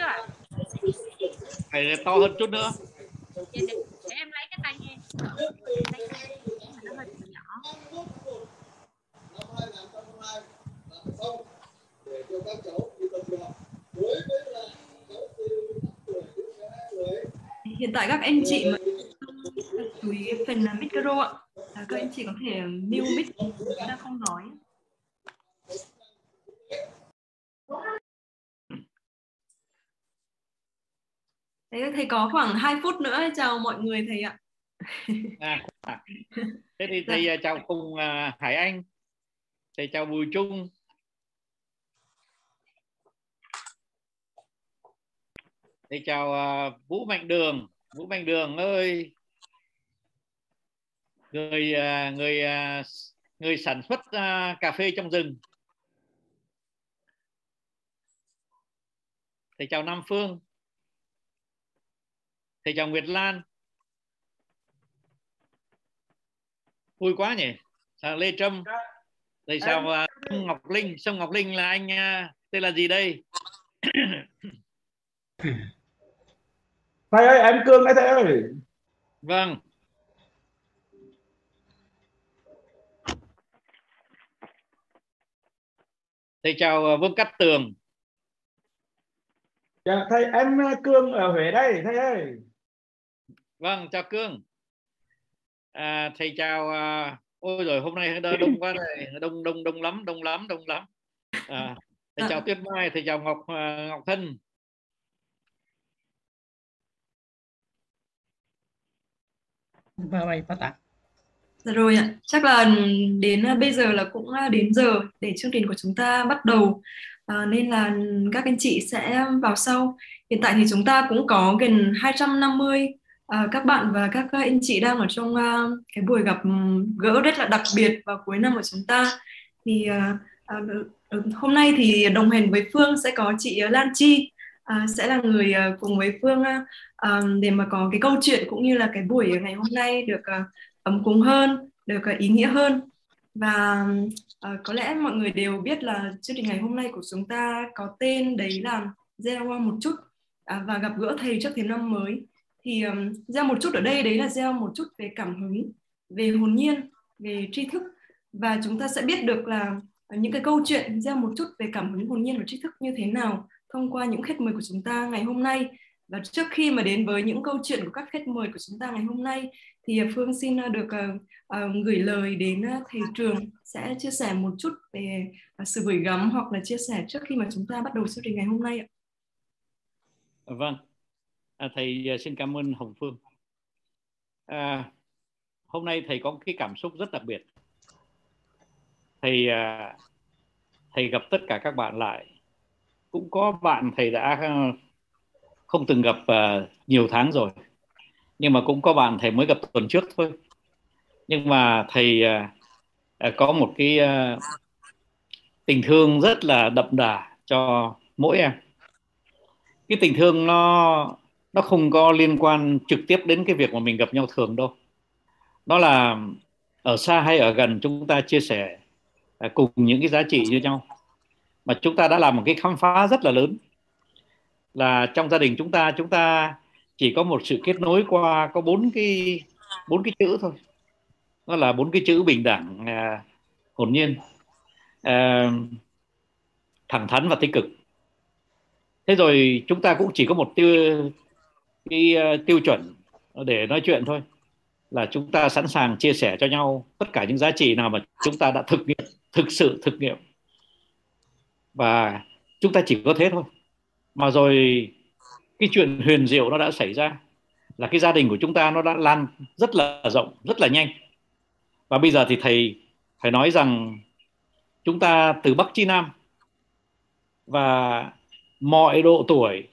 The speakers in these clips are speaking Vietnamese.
chưa phải to hơn chút nữa. Để, để, để em lấy cái tai nghe. Tai nghe nó hơi bị nhỏ. Năm 2022 là xong để cho các cháu đi tập luyện đối với là cháu từ 5 tuổi đến 12 tuổi hiện tại các anh chị mà chú ý cái phần là micro ạ. Các anh chị có thể mute mic chúng ta không nói Thế thầy có khoảng 2 phút nữa chào mọi người thầy ạ. à, thế thì thầy à, chào cùng à, Hải Anh. Thầy chào Bùi Trung. Thầy chào à, Vũ Mạnh Đường. Vũ Mạnh Đường ơi. Người người người sản xuất cà phê trong rừng. Thầy chào Nam Phương thầy chào Nguyệt Lan. Vui quá nhỉ? Chào Lê Trâm? Thầy chào uh, Sông Ngọc Linh. Sông Ngọc Linh là anh uh, tên là gì đây? Thầy ơi em cương đấy thầy ơi. Vâng. Thầy chào uh, Vương Cát Tường. Dạ, thầy em cương ở huế đây thầy ơi vâng chào cương. À, thầy chào à, ôi rồi hôm nay đông quá này đông đông đông lắm đông lắm đông lắm. À, thầy chào tuyết mai thầy chào ngọc uh, ngọc thân. Vâng, vâng, phát ạ. Dạ rồi ạ, chắc là đến à, bây giờ là cũng à, đến giờ để chương trình của chúng ta bắt đầu. À, nên là các anh chị sẽ vào sau. Hiện tại thì chúng ta cũng có gần 250 à, các bạn và các anh chị đang ở trong uh, cái buổi gặp ừ, gỡ rất là đặc biệt vào cuối năm của chúng ta. Thì uh, uh, hôm nay thì đồng hành với Phương sẽ có chị Lan Chi uh, sẽ là người uh, cùng với Phương à, để mà có cái câu chuyện cũng như là cái buổi ngày hôm nay được uh, ấm cúng hơn, được uh, ý nghĩa hơn và uh, có lẽ mọi người đều biết là chương trình ngày hôm nay của chúng ta có tên đấy là gieo qua một chút uh, và gặp gỡ thầy trước thềm năm mới thì um, gieo một chút ở đây đấy là gieo một chút về cảm hứng về hồn nhiên về tri thức. Và chúng ta sẽ biết được là những cái câu chuyện gieo một chút về cảm hứng hồn nhiên và tri thức như thế nào thông qua những khách mời của chúng ta ngày hôm nay. Và trước khi mà đến với những câu chuyện của các khách mời của chúng ta ngày hôm nay thì à, Phương xin à, được uh, uh, gửi lời đến uh, thầy trường sẽ chia sẻ một chút về uh, sự gửi gắm hoặc là chia sẻ trước khi mà chúng ta bắt đầu chương trình ngày hôm nay ạ. Vâng, à, thầy à, xin cảm ơn Hồng Phương. À, hôm nay thầy có cái cảm xúc rất đặc biệt. Thầy à, thầy gặp tất cả các bạn lại. Cũng có bạn thầy đã à, không từng gặp à, nhiều tháng rồi nhưng mà cũng có bạn thầy mới gặp tuần trước thôi nhưng mà thầy à, à có một cái à, tình thương rất là đậm đà cho mỗi em cái tình thương nó nó không có liên quan trực tiếp đến cái việc mà mình gặp nhau thường đâu. Nó là ở xa hay ở gần chúng ta chia sẻ à, cùng những cái giá trị như nhau. Mà chúng ta đã làm một cái khám phá rất là lớn. Là trong gia đình chúng ta chúng ta chỉ có một sự kết nối qua có bốn cái bốn cái chữ thôi. Nó là bốn cái chữ bình đẳng à, hồn nhiên à, thẳng thắn và tích cực. Thế rồi chúng ta cũng chỉ có một tiêu cái ờ, tiêu chuẩn để nói chuyện thôi. Là chúng ta sẵn sàng chia sẻ cho nhau tất cả những giá trị nào mà chúng ta đã thực nghiệm, thực sự thực nghiệm. Và chúng ta chỉ có thế thôi. Mà rồi cái chuyện huyền diệu nó đã xảy ra, là cái gia đình của chúng ta nó đã lan rất là rộng, rất là nhanh. Và bây giờ thì thầy phải nói rằng chúng ta từ bắc chí nam và mọi độ tuổi,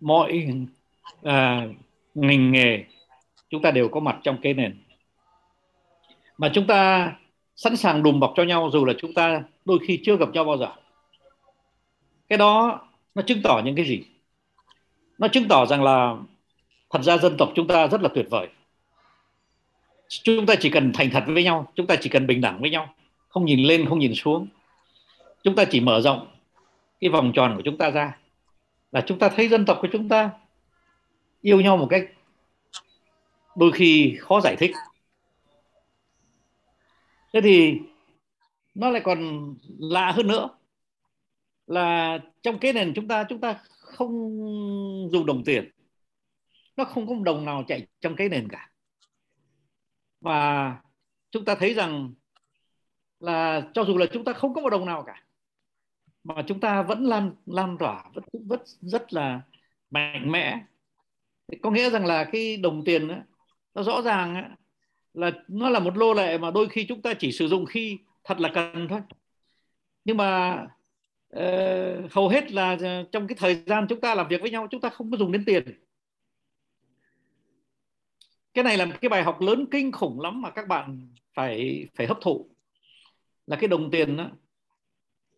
mọi à, ngành nghề chúng ta đều có mặt trong cái nền. Mà chúng ta sẵn sàng đùm bọc cho nhau dù là chúng ta đôi khi chưa gặp nhau bao giờ. Cái đó nó chứng tỏ những cái gì? Nó chứng tỏ rằng là thật ra dân tộc chúng ta rất là tuyệt vời. Chúng ta chỉ cần thành thật với nhau chúng ta chỉ cần bình đẳng với nhau không nhìn lên không nhìn xuống. Chúng ta chỉ mở rộng cái vòng tròn của chúng ta ra là chúng ta thấy dân tộc của chúng ta yêu nhau một cách đôi khi khó giải thích. Thế thì nó lại còn lạ hơn nữa là trong cái nền chúng ta chúng ta không dùng đồng tiền. Nó không có một đồng nào chạy trong cái nền cả. Và chúng ta thấy rằng là cho dù là chúng ta không có một đồng nào cả, mà chúng ta vẫn lan lan tỏa, vẫn vẫn rất là mạnh mẽ có nghĩa rằng là cái đồng tiền đó, nó rõ ràng là nó là một lô lệ mà đôi khi chúng ta chỉ sử dụng khi thật là cần thôi. Nhưng mà uh, hầu hết là ờ, trong cái thời gian chúng ta làm việc với nhau chúng ta không có dùng đến tiền. Cái này là một cái bài học lớn kinh khủng lắm mà các bạn phải phải hấp thụ. Là cái đồng tiền đó,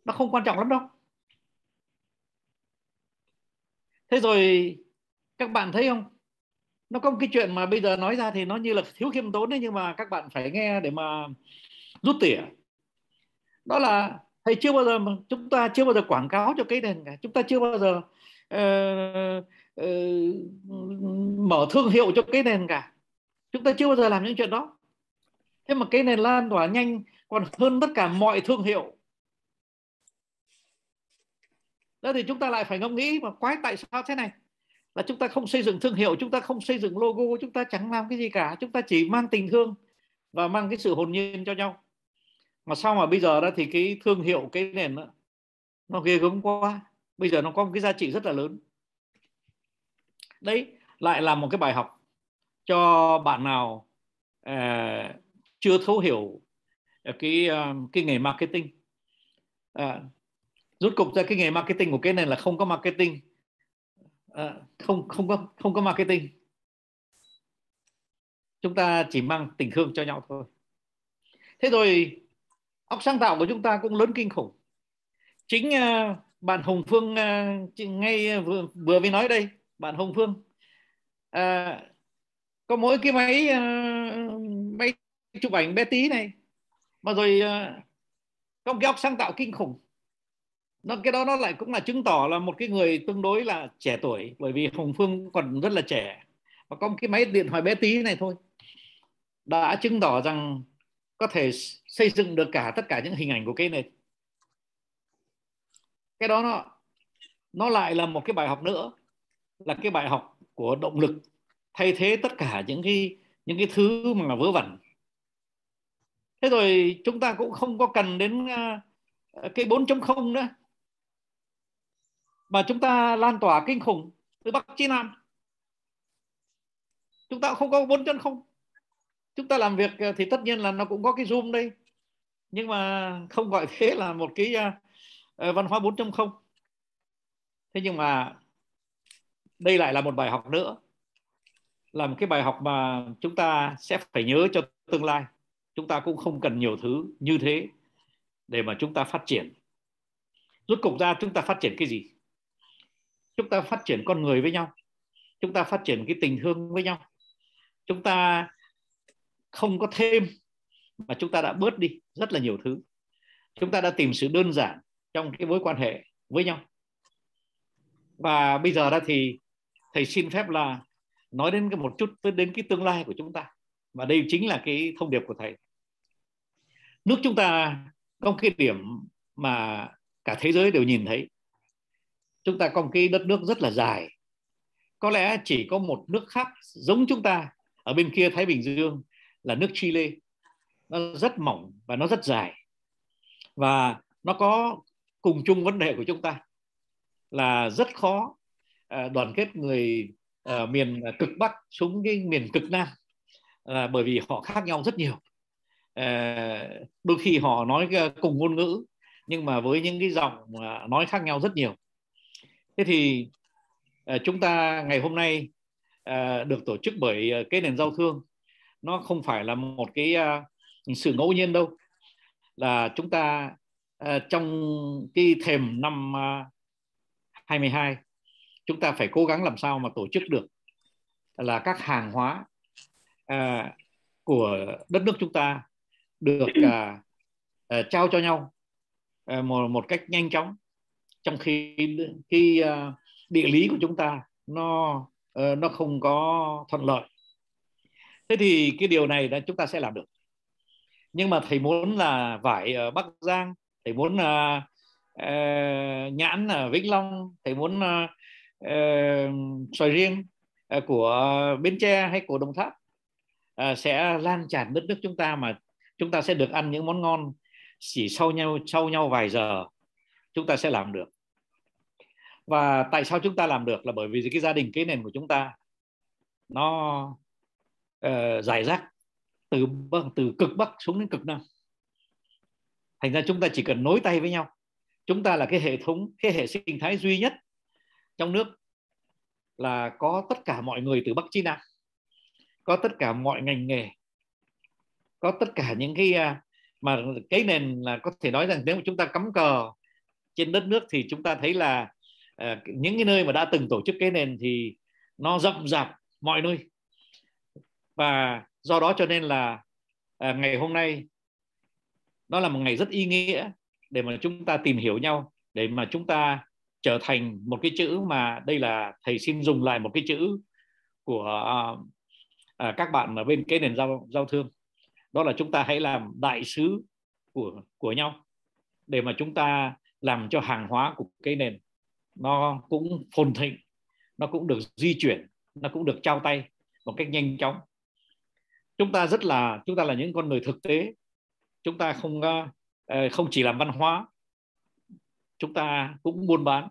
nó không quan trọng lắm đâu. Thế rồi các bạn thấy không? Nó có một cái chuyện mà bây giờ nói ra thì nó như là thiếu khiêm tốn đấy nhưng mà các bạn phải nghe để mà rút tỉa. Đó là thầy chưa bao giờ mà chúng ta chưa bao giờ quảng cáo cho cái nền cả. Chúng ta chưa bao giờ uh, uh, mở thương hiệu cho cái nền cả. Chúng ta chưa bao giờ làm những chuyện đó. Thế mà cái nền lan tỏa nhanh còn hơn tất cả mọi thương hiệu. Đó thì chúng ta lại phải ngẫm nghĩ mà quái tại sao thế này? Là chúng ta không xây dựng thương hiệu chúng ta không xây dựng logo chúng ta chẳng làm cái gì cả. Chúng ta chỉ mang tình thương và mang cái sự hồn nhiên cho nhau. Mà sao mà bây giờ đó thì cái thương hiệu cái nền đó, nó ghê gớm quá. Bây giờ nó có một cái giá trị rất là lớn. Đấy lại là một cái bài học cho bạn nào uh, chưa thấu hiểu à, cái uh, cái nghề marketing. Uh, rút cục ra cái nghề marketing của cái này là không có marketing à, không không có không có marketing. Chúng ta chỉ mang tình thương cho nhau thôi. Thế rồi óc sáng tạo của chúng ta cũng lớn kinh khủng. Chính uh, bạn Hồng Phương uh, ngay vừa vừa mới nói đây bạn Hồng Phương. Uh, có mỗi cái máy uh, máy chụp ảnh bé tí này. Mà rồi uh, có một cái óc sáng tạo kinh khủng nó, cái đó nó lại cũng là chứng tỏ là một cái người tương đối là trẻ tuổi, bởi vì Hồng Phương còn rất là trẻ. Và có một cái máy điện thoại bé tí này thôi, đã chứng tỏ rằng có thể xây dựng được cả tất cả những hình ảnh của cái này. Cái đó nó nó lại là một cái bài học nữa, là cái bài học của động lực thay thế tất cả những cái những cái thứ mà vớ vẩn. Thế rồi chúng ta cũng không có cần đến à, cái 4.0 nữa mà chúng ta lan tỏa kinh khủng từ bắc chí nam. Chúng ta không có bốn chân không. Chúng ta làm việc ờ, thì tất nhiên là nó cũng có cái zoom đây. Nhưng mà không gọi thế là một cái ờ, ờ, văn hóa 4.0 thế nhưng mà đây lại là một bài học nữa. Là một cái bài học mà chúng ta sẽ phải nhớ cho tương lai. Chúng ta cũng không cần nhiều thứ như thế để mà chúng ta phát triển. Rốt cục ra chúng ta phát triển cái gì? Chúng ta phát triển con người với nhau. Chúng ta phát triển cái tình thương với nhau. Chúng ta không có thêm, mà chúng ta đã bớt đi rất là nhiều thứ. Chúng ta đã tìm sự đơn giản trong cái mối quan hệ với nhau. Và bây giờ ra thì thầy xin phép là nói đến cái một chút đến cái tương lai của chúng ta. Và đây chính là cái thông điệp của thầy. Nước chúng ta có cái điểm mà cả thế giới đều nhìn thấy chúng ta có một cái đất nước rất là dài. Có lẽ chỉ có một nước khác giống chúng ta ở bên kia Thái Bình Dương là nước Chile. Nó rất mỏng và nó rất dài. Và nó có cùng chung vấn đề của chúng ta là rất khó à, đoàn kết người ở miền cực bắc xuống cái miền cực nam, là bởi vì họ khác nhau rất nhiều. À, đôi khi họ nói cùng ngôn ngữ, nhưng mà với những cái giọng nói khác nhau rất nhiều thế thì uh, chúng ta ngày hôm nay uh, được tổ chức bởi uh, cái nền giao thương. Nó không phải là một cái uh, sự ngẫu nhiên đâu. Là chúng ta uh, trong cái thềm năm uh, 22 chúng ta phải cố gắng làm sao mà tổ chức được là các hàng hóa uh, của đất nước chúng ta được uh, uh, trao cho nhau uh, một một cách nhanh chóng trong khi cái à, địa lý của chúng ta nó ờ, nó không có thuận lợi. Thế thì cái điều này là chúng ta sẽ làm được. Nhưng mà thầy muốn là vải ở Bắc Giang thầy muốn uh, uh, nhãn ở Vĩnh Long thầy muốn uh, uh, xoài riêng uh, của Bến Tre hay của Đồng Tháp uh, sẽ lan tràn đất nước chúng ta mà chúng ta sẽ được ăn những món ngon chỉ sau nhau sau nhau vài giờ chúng ta sẽ làm được và tại sao chúng ta làm được là bởi vì cái gia đình cái nền của chúng ta nó ờ, uh, giải rác từ từ cực bắc xuống đến cực nam. Thành ra chúng ta chỉ cần nối tay với nhau. Chúng ta là cái hệ thống cái hệ sinh thái duy nhất trong nước là có tất cả mọi người từ bắc chí nam có tất cả mọi ngành nghề có tất cả những cái à, mà cái nền là có thể nói rằng nếu mà chúng ta cắm cờ trên đất nước thì chúng ta thấy là Ờ, những cái nơi mà đã từng tổ chức cái nền thì nó rậm rạp mọi nơi. Và do đó cho nên là à, ngày hôm nay nó là một ngày rất ý nghĩa để mà chúng ta tìm hiểu nhau để mà chúng ta trở thành một cái chữ mà đây là thầy xin dùng lại một cái chữ của à, các bạn ở bên cái nền giao giao thương. Đó là chúng ta hãy làm đại sứ của của nhau để mà chúng ta làm cho hàng hóa của cái nền nó cũng phồn thịnh nó cũng được di chuyển nó cũng được trao tay một cách nhanh chóng. Chúng ta rất là chúng ta là những con người thực tế. Chúng ta không ờ, ờ, không chỉ làm văn hóa chúng ta cũng buôn bán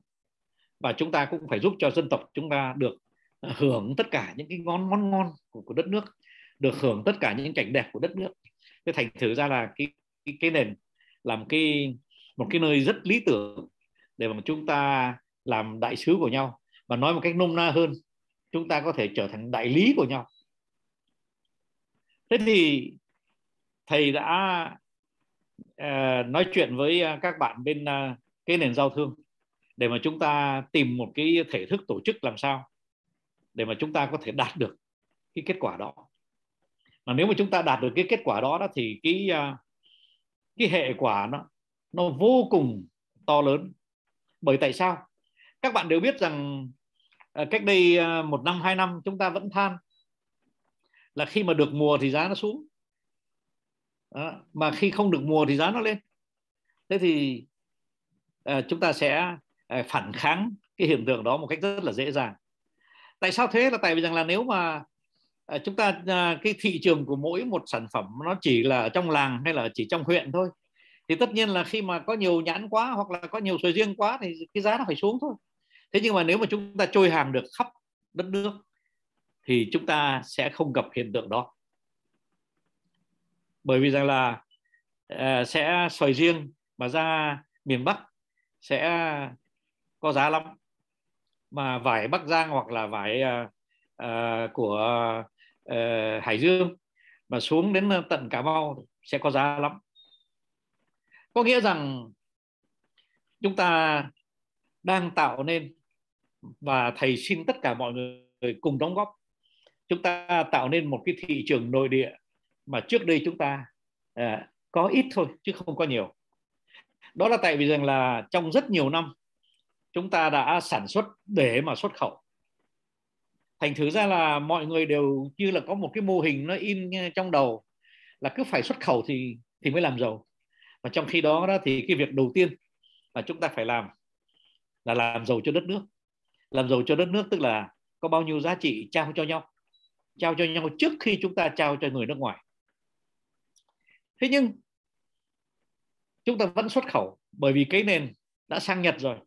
và chúng ta cũng phải giúp cho dân tộc chúng ta được hưởng tất cả những cái ngon món ngon của, của đất nước được hưởng tất cả những cảnh đẹp của đất nước. Thế thành thử ra là cái cái, cái nền làm cái một cái nơi rất lý tưởng để mà chúng ta làm đại sứ của nhau và nói một cách nôm na hơn chúng ta có thể trở thành đại lý của nhau. Thế thì thầy đã uh, nói chuyện với ờ, các bạn bên uh, cái nền giao thương để mà chúng ta tìm một cái thể thức tổ chức làm sao để mà chúng ta có thể đạt được cái kết quả đó. Mà nếu mà chúng ta đạt được cái kết quả đó, đó thì cái uh, cái hệ quả nó nó vô cùng to lớn. Bởi tại sao? Các bạn đều biết rằng ờ, cách đây ờ, một năm hai năm chúng ta vẫn than là khi mà được mùa thì giá nó xuống. Đó. mà khi không được mùa thì giá nó lên. Thế thì uh, chúng ta sẽ uh, phản kháng cái hiện tượng đó một cách rất là dễ dàng. Tại sao thế là tại vì rằng là nếu mà uh, chúng ta uh, cái thị trường của mỗi một sản phẩm nó chỉ là ở trong làng hay là chỉ trong huyện thôi thì tất nhiên là khi mà có nhiều nhãn quá hoặc là có nhiều sầu riêng quá thì cái giá nó phải xuống thôi thế nhưng mà nếu mà chúng ta trôi hàng được khắp đất nước thì chúng ta sẽ không gặp hiện tượng đó. Bởi vì rằng là uh, sẽ xoài riêng mà ra miền Bắc sẽ có giá lắm. Mà vải Bắc Giang hoặc là vải uh, uh, của uh, Hải Dương mà xuống đến tận Cà Mau sẽ có giá lắm. Có nghĩa rằng chúng ta đang tạo nên và thầy xin tất cả mọi người cùng đóng góp. Chúng ta tạo nên một cái thị trường nội địa mà trước đây chúng ta à, có ít thôi chứ không có nhiều. Đó là tại vì rằng là trong rất nhiều năm chúng ta đã sản xuất để mà xuất khẩu. Thành thử ra là mọi người đều như là có một cái mô hình nó in trong đầu là cứ phải xuất khẩu thì thì mới làm giàu. Và trong khi đó đó thì cái việc đầu tiên mà chúng ta phải làm là làm giàu cho đất nước làm giàu cho đất nước, tức là có bao nhiêu giá trị trao cho nhau, trao cho nhau trước khi chúng ta trao cho người nước ngoài. Thế nhưng, chúng ta vẫn xuất khẩu, bởi vì cái nền đã sang Nhật rồi,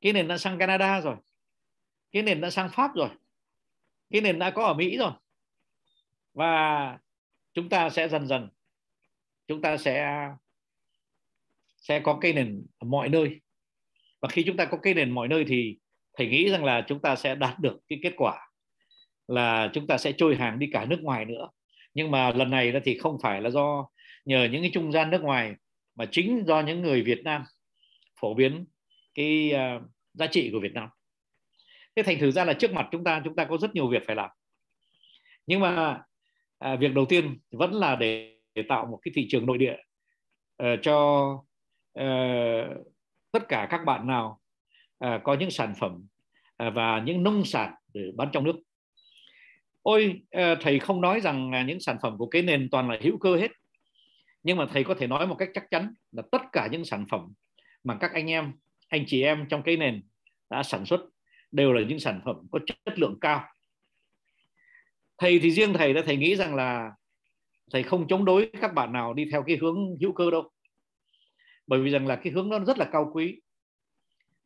cái nền đã sang Canada rồi, cái nền đã sang Pháp rồi, cái nền đã có ở Mỹ rồi. Và chúng ta sẽ dần dần, chúng ta sẽ sẽ có cái nền ở mọi nơi và khi chúng ta có cây nền mọi nơi thì thầy nghĩ rằng là chúng ta sẽ đạt được cái kết quả là chúng ta sẽ trôi hàng đi cả nước ngoài nữa. Nhưng mà lần này thì không phải là do nhờ những cái trung gian nước ngoài mà chính do những người Việt Nam phổ biến cái uh, giá trị của Việt Nam. Thế thành thử ra là trước mặt chúng ta chúng ta có rất nhiều việc phải làm. Nhưng mà à, việc đầu tiên vẫn là để, để tạo một cái thị trường nội địa uh, cho uh, tất cả các bạn nào à, có những sản phẩm à, và những nông sản để bán trong nước. Ôi à, thầy không nói rằng là những sản phẩm của cái nền toàn là hữu cơ hết nhưng mà thầy có thể nói một cách chắc chắn là tất cả những sản phẩm mà các anh em anh chị em trong cái nền đã sản xuất đều là những sản phẩm có chất lượng cao. Thầy thì riêng thầy đã thầy nghĩ rằng là thầy không chống đối các bạn nào đi theo cái hướng hữu cơ đâu bởi vì rằng là cái hướng đó rất là cao quý.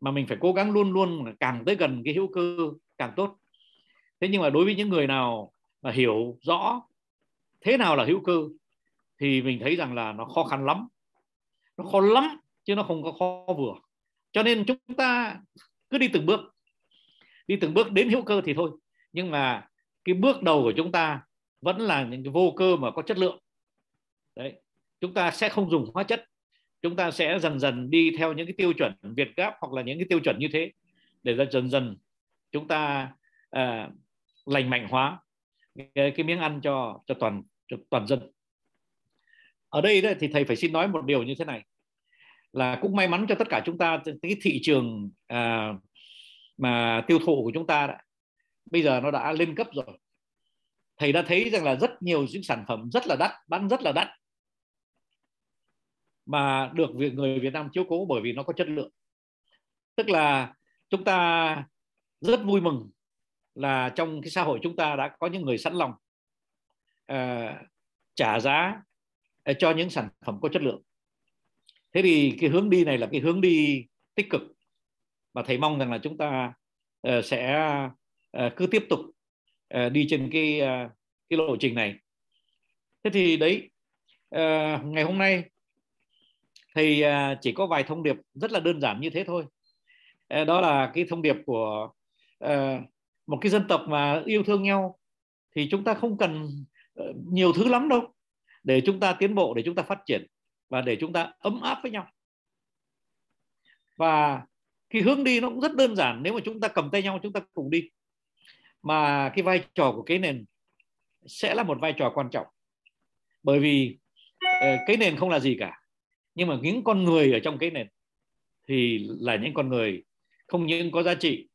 Mà mình phải cố gắng luôn luôn càng tới gần cái hữu cơ càng tốt. Thế nhưng mà đối với những người nào mà hiểu rõ thế nào là hữu cơ, thì mình thấy rằng là nó khó khăn lắm. Nó khó lắm, chứ nó không có khó vừa. Cho nên chúng ta cứ đi từng bước. Đi từng bước đến hữu cơ thì thôi. Nhưng mà cái bước đầu của chúng ta vẫn là những cái vô cơ mà có chất lượng. Đấy, chúng ta sẽ không dùng hóa chất chúng ta sẽ dần dần đi theo những cái tiêu chuẩn Việt Gáp hoặc là những cái tiêu chuẩn như thế để dần dần chúng ta à, lành mạnh hóa cái, cái miếng ăn cho cho toàn cho toàn dân. Ở đây đấy, thì thầy phải xin nói một điều như thế này là cũng may mắn cho tất cả chúng ta cái thị trường à, mà tiêu thụ của chúng ta đã, bây giờ nó đã lên cấp rồi. Thầy đã thấy rằng là rất nhiều những sản phẩm rất là đắt bán rất là đắt mà được người Việt Nam chiếu cố bởi vì nó có chất lượng. Tức là chúng ta rất vui mừng là trong cái xã hội chúng ta đã có những người sẵn lòng uh, trả giá uh, cho những sản phẩm có chất lượng. Thế thì cái hướng đi này là cái hướng đi tích cực và thầy mong rằng là chúng ta uh, sẽ uh, cứ tiếp tục uh, đi trên cái uh, cái lộ trình này. Thế thì đấy uh, ngày hôm nay thì à, chỉ có vài thông điệp rất là đơn giản như thế thôi. Ờ, đó là cái thông điệp của ờ, một cái dân tộc mà yêu thương nhau thì chúng ta không cần ờ, nhiều thứ lắm đâu. Để chúng ta tiến bộ, để chúng ta phát triển và để chúng ta ấm áp với nhau. Và cái hướng đi nó cũng rất đơn giản. Nếu mà chúng ta cầm tay nhau, chúng ta cùng đi. Mà cái vai trò của cái nền sẽ là một vai trò quan trọng. Bởi vì cái nền không là gì cả nhưng mà những con người ở trong cái nền thì là những con người không những có giá trị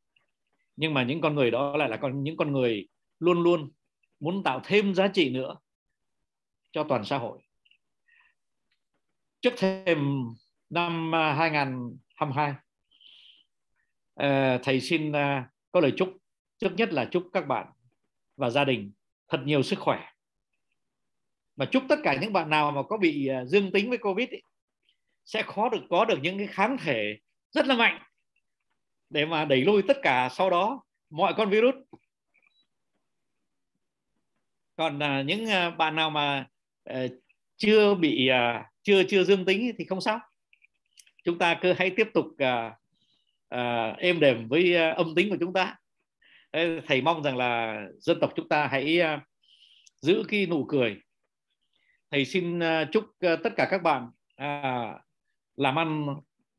nhưng mà những con người đó lại là con những con người luôn luôn muốn tạo thêm giá trị nữa cho toàn xã hội. Trước thêm năm à, 2022 ờ, thầy xin à, có lời chúc. Trước nhất là chúc các bạn và gia đình thật nhiều sức khỏe. Và chúc tất cả những bạn nào mà có bị à, dương tính với covid ấy, sẽ khó được có được những cái kháng thể rất là mạnh để mà đẩy lùi tất cả sau đó mọi con virus. Còn à, những à, bạn nào mà à, chưa bị à, chưa chưa dương tính thì không sao. Chúng ta cứ hãy tiếp tục à, à, êm đềm với à, âm tính của chúng ta. Thầy mong rằng là dân tộc chúng ta hãy à, giữ cái nụ cười. Thầy xin à, chúc à, tất cả các bạn à, làm ăn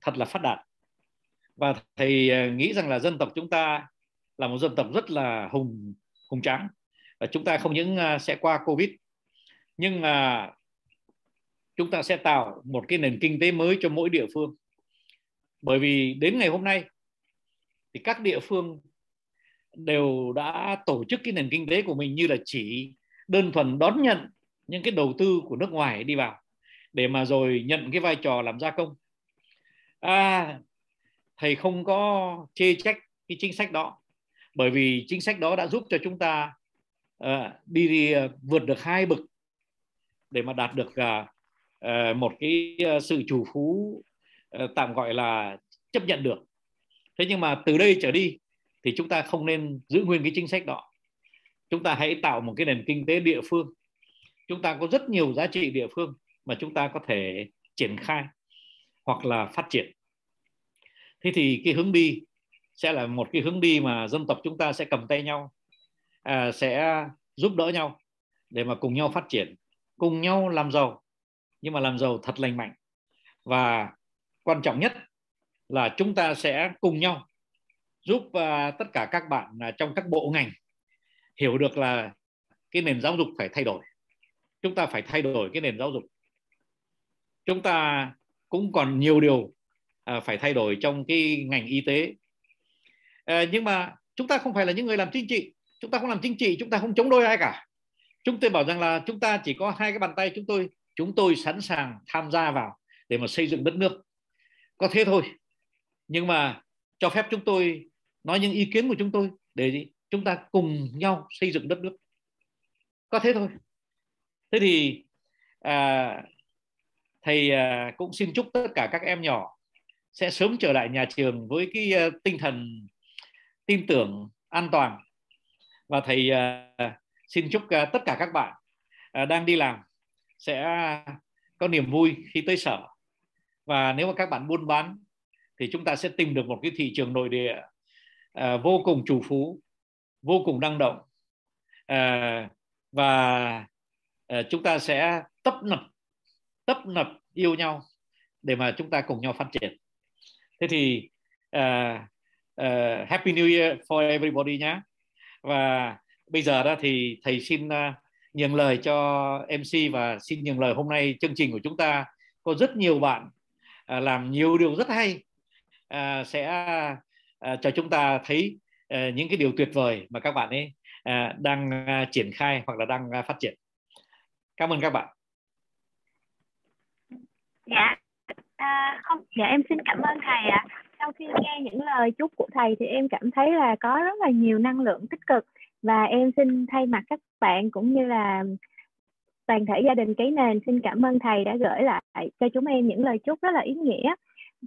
thật là phát đạt. Và thầy ờ, nghĩ rằng là dân tộc chúng ta là một dân tộc rất là hùng hùng tráng. Và chúng ta không những ờ, sẽ qua covid, nhưng mà chúng ta sẽ tạo một cái nền kinh tế mới cho mỗi địa phương. Bởi vì đến ngày hôm nay thì các địa phương đều đã tổ chức cái nền kinh tế của mình như là chỉ đơn thuần đón nhận những cái đầu tư của nước ngoài đi vào để mà rồi nhận cái vai trò làm gia công. À, thầy không có chê trách cái chính sách đó bởi vì chính sách đó đã giúp cho chúng ta uh, đi, đi uh, vượt được hai bậc để mà đạt được uh, uh, một cái uh, sự chủ phú uh, tạm gọi là chấp nhận được. Thế nhưng mà từ đây trở đi thì chúng ta không nên giữ nguyên cái chính sách đó. Chúng ta hãy tạo một cái nền kinh tế địa phương. Chúng ta có rất nhiều giá trị địa phương mà chúng ta có thể triển khai hoặc là phát triển. Thế thì cái hướng đi sẽ là một cái hướng đi mà dân tộc chúng ta sẽ cầm tay nhau à, sẽ giúp đỡ nhau để mà cùng nhau phát triển cùng nhau làm giàu. Nhưng mà làm giàu thật lành mạnh. Và quan trọng nhất là chúng ta sẽ cùng nhau giúp uh, tất cả các bạn uh, trong các bộ ngành hiểu được là cái nền giáo dục phải thay đổi. Chúng ta phải thay đổi cái nền giáo dục chúng ta cũng còn nhiều điều à, phải thay đổi trong cái ngành y tế. À, nhưng mà chúng ta không phải là những người làm chính trị. Chúng ta không làm chính trị chúng ta không chống đối ai cả. Chúng tôi bảo rằng là chúng ta chỉ có hai cái bàn tay chúng tôi. Chúng tôi sẵn sàng tham gia vào để mà xây dựng đất nước. Có thế thôi. Nhưng mà cho phép chúng tôi nói những ý kiến của chúng tôi để chúng ta cùng nhau xây dựng đất nước. Có thế thôi. Thế thì à, thầy à, cũng xin chúc tất cả các em nhỏ sẽ sớm trở lại nhà trường với cái à, tinh thần, tin tưởng, an toàn. Và thầy à, xin chúc tất cả các bạn đang đi làm sẽ có niềm vui khi tới sở. Và nếu mà các bạn buôn bán thì chúng ta sẽ tìm được một cái thị trường nội địa vô cùng chủ phú, vô cùng năng động. Và chúng ta sẽ tấp nập tấp nập yêu nhau để mà chúng ta cùng nhau phát triển. Thế thì uh, uh, happy new year for everybody nhé và bây giờ đó thì thầy xin uh, nhường lời cho mc và xin nhường lời hôm nay chương trình của chúng ta. Có rất nhiều bạn uh, làm nhiều điều rất hay. Uh, sẽ uh, cho chúng ta thấy uh, những cái điều tuyệt vời mà các bạn ấy uh, đang uh, triển khai hoặc là đang uh, phát triển. Cảm ơn các bạn dạ À, không, dạ em xin cảm ơn thầy ạ. À. Sau khi nghe những lời chúc của thầy thì em cảm thấy là có rất là nhiều năng lượng tích cực và em xin thay mặt các bạn cũng như là toàn thể gia đình Cấy Nền xin cảm ơn thầy đã gửi lại cho chúng em những lời chúc rất là ý nghĩa.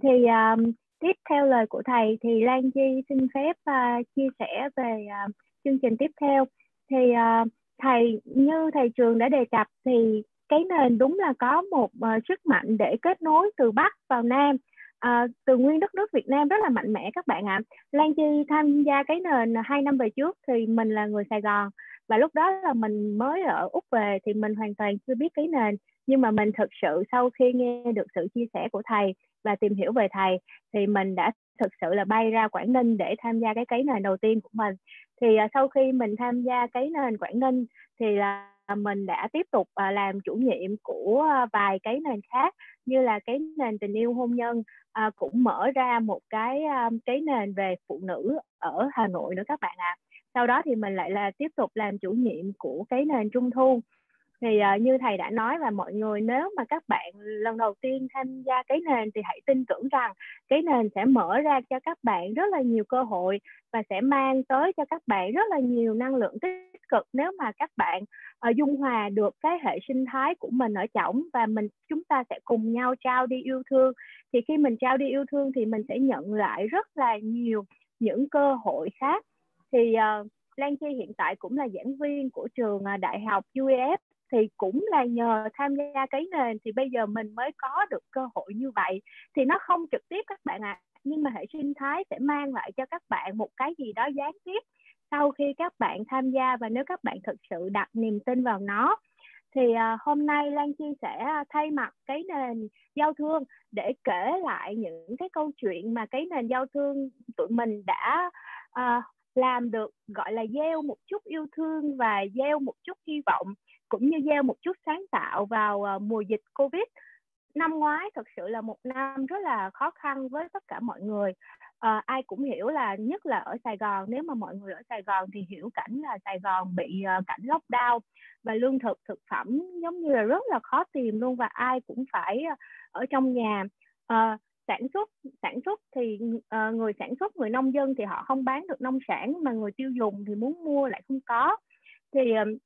Thì um, tiếp theo lời của thầy thì Lan Chi xin phép uh, chia sẻ về uh, chương trình tiếp theo. Thì uh, thầy như thầy trường đã đề cập thì cái nền đúng là có một uh, sức mạnh để kết nối từ bắc vào nam à, từ nguyên đất nước Việt Nam rất là mạnh mẽ các bạn ạ. À. Lan Chi tham gia cái nền hai năm về trước thì mình là người Sài Gòn và lúc đó là mình mới ở úc về thì mình hoàn toàn chưa biết cái nền nhưng mà mình thực sự sau khi nghe được sự chia sẻ của thầy và tìm hiểu về thầy thì mình đã thực sự là bay ra Quảng Ninh để tham gia cái cái nền đầu tiên của mình thì uh, sau khi mình tham gia cái nền Quảng Ninh thì là À, mình đã tiếp tục à, làm chủ nhiệm của à, vài cái nền khác như là cái nền tình yêu hôn nhân cũng mở ra một cái cái nền về phụ nữ ở Hà Nội nữa các bạn ạ. À. Sau đó thì mình lại là tiếp tục làm chủ nhiệm của cái nền trung thu thì uh, như thầy đã nói và mọi người nếu mà các bạn lần đầu tiên tham gia cái nền thì hãy tin tưởng rằng cái nền sẽ mở ra cho các bạn rất là nhiều cơ hội và sẽ mang tới cho các bạn rất là nhiều năng lượng tích cực nếu mà các bạn uh, dung hòa được cái hệ sinh thái của mình ở chổng và mình chúng ta sẽ cùng nhau trao đi yêu thương. Thì khi mình trao đi yêu thương thì mình sẽ nhận lại rất là nhiều những cơ hội khác. Thì uh, Lan Chi hiện tại cũng là giảng viên của trường Đại học UEF thì cũng là nhờ tham gia cái nền thì bây giờ mình mới có được cơ hội như vậy. Thì nó không trực tiếp các bạn ạ à, nhưng mà hệ sinh thái sẽ mang lại cho các bạn một cái gì đó gián tiếp sau khi các bạn tham gia và nếu các bạn thực sự đặt niềm tin vào nó. Thì uh, hôm nay Lan Chi sẽ à, thay mặt cái nền giao thương để kể lại những cái câu chuyện mà cái nền giao thương tụi mình đã uh, làm được gọi là gieo một chút yêu thương và gieo một chút hy vọng cũng như gieo một chút sáng tạo vào à, mùa dịch Covid. Năm ngoái thật sự là một năm rất là khó khăn với tất cả mọi người. à, ai cũng hiểu là nhất là ở Sài Gòn nếu mà mọi người ở Sài Gòn thì hiểu cảnh là Sài Gòn bị uh, cảnh lockdown và lương thực thực phẩm giống như là rất là khó tìm luôn và ai cũng phải uh, ở trong nhà uh, sản xuất sản xuất thì uh, người sản xuất người nông dân thì họ không bán được nông sản mà người tiêu dùng thì muốn mua lại không có thì uh,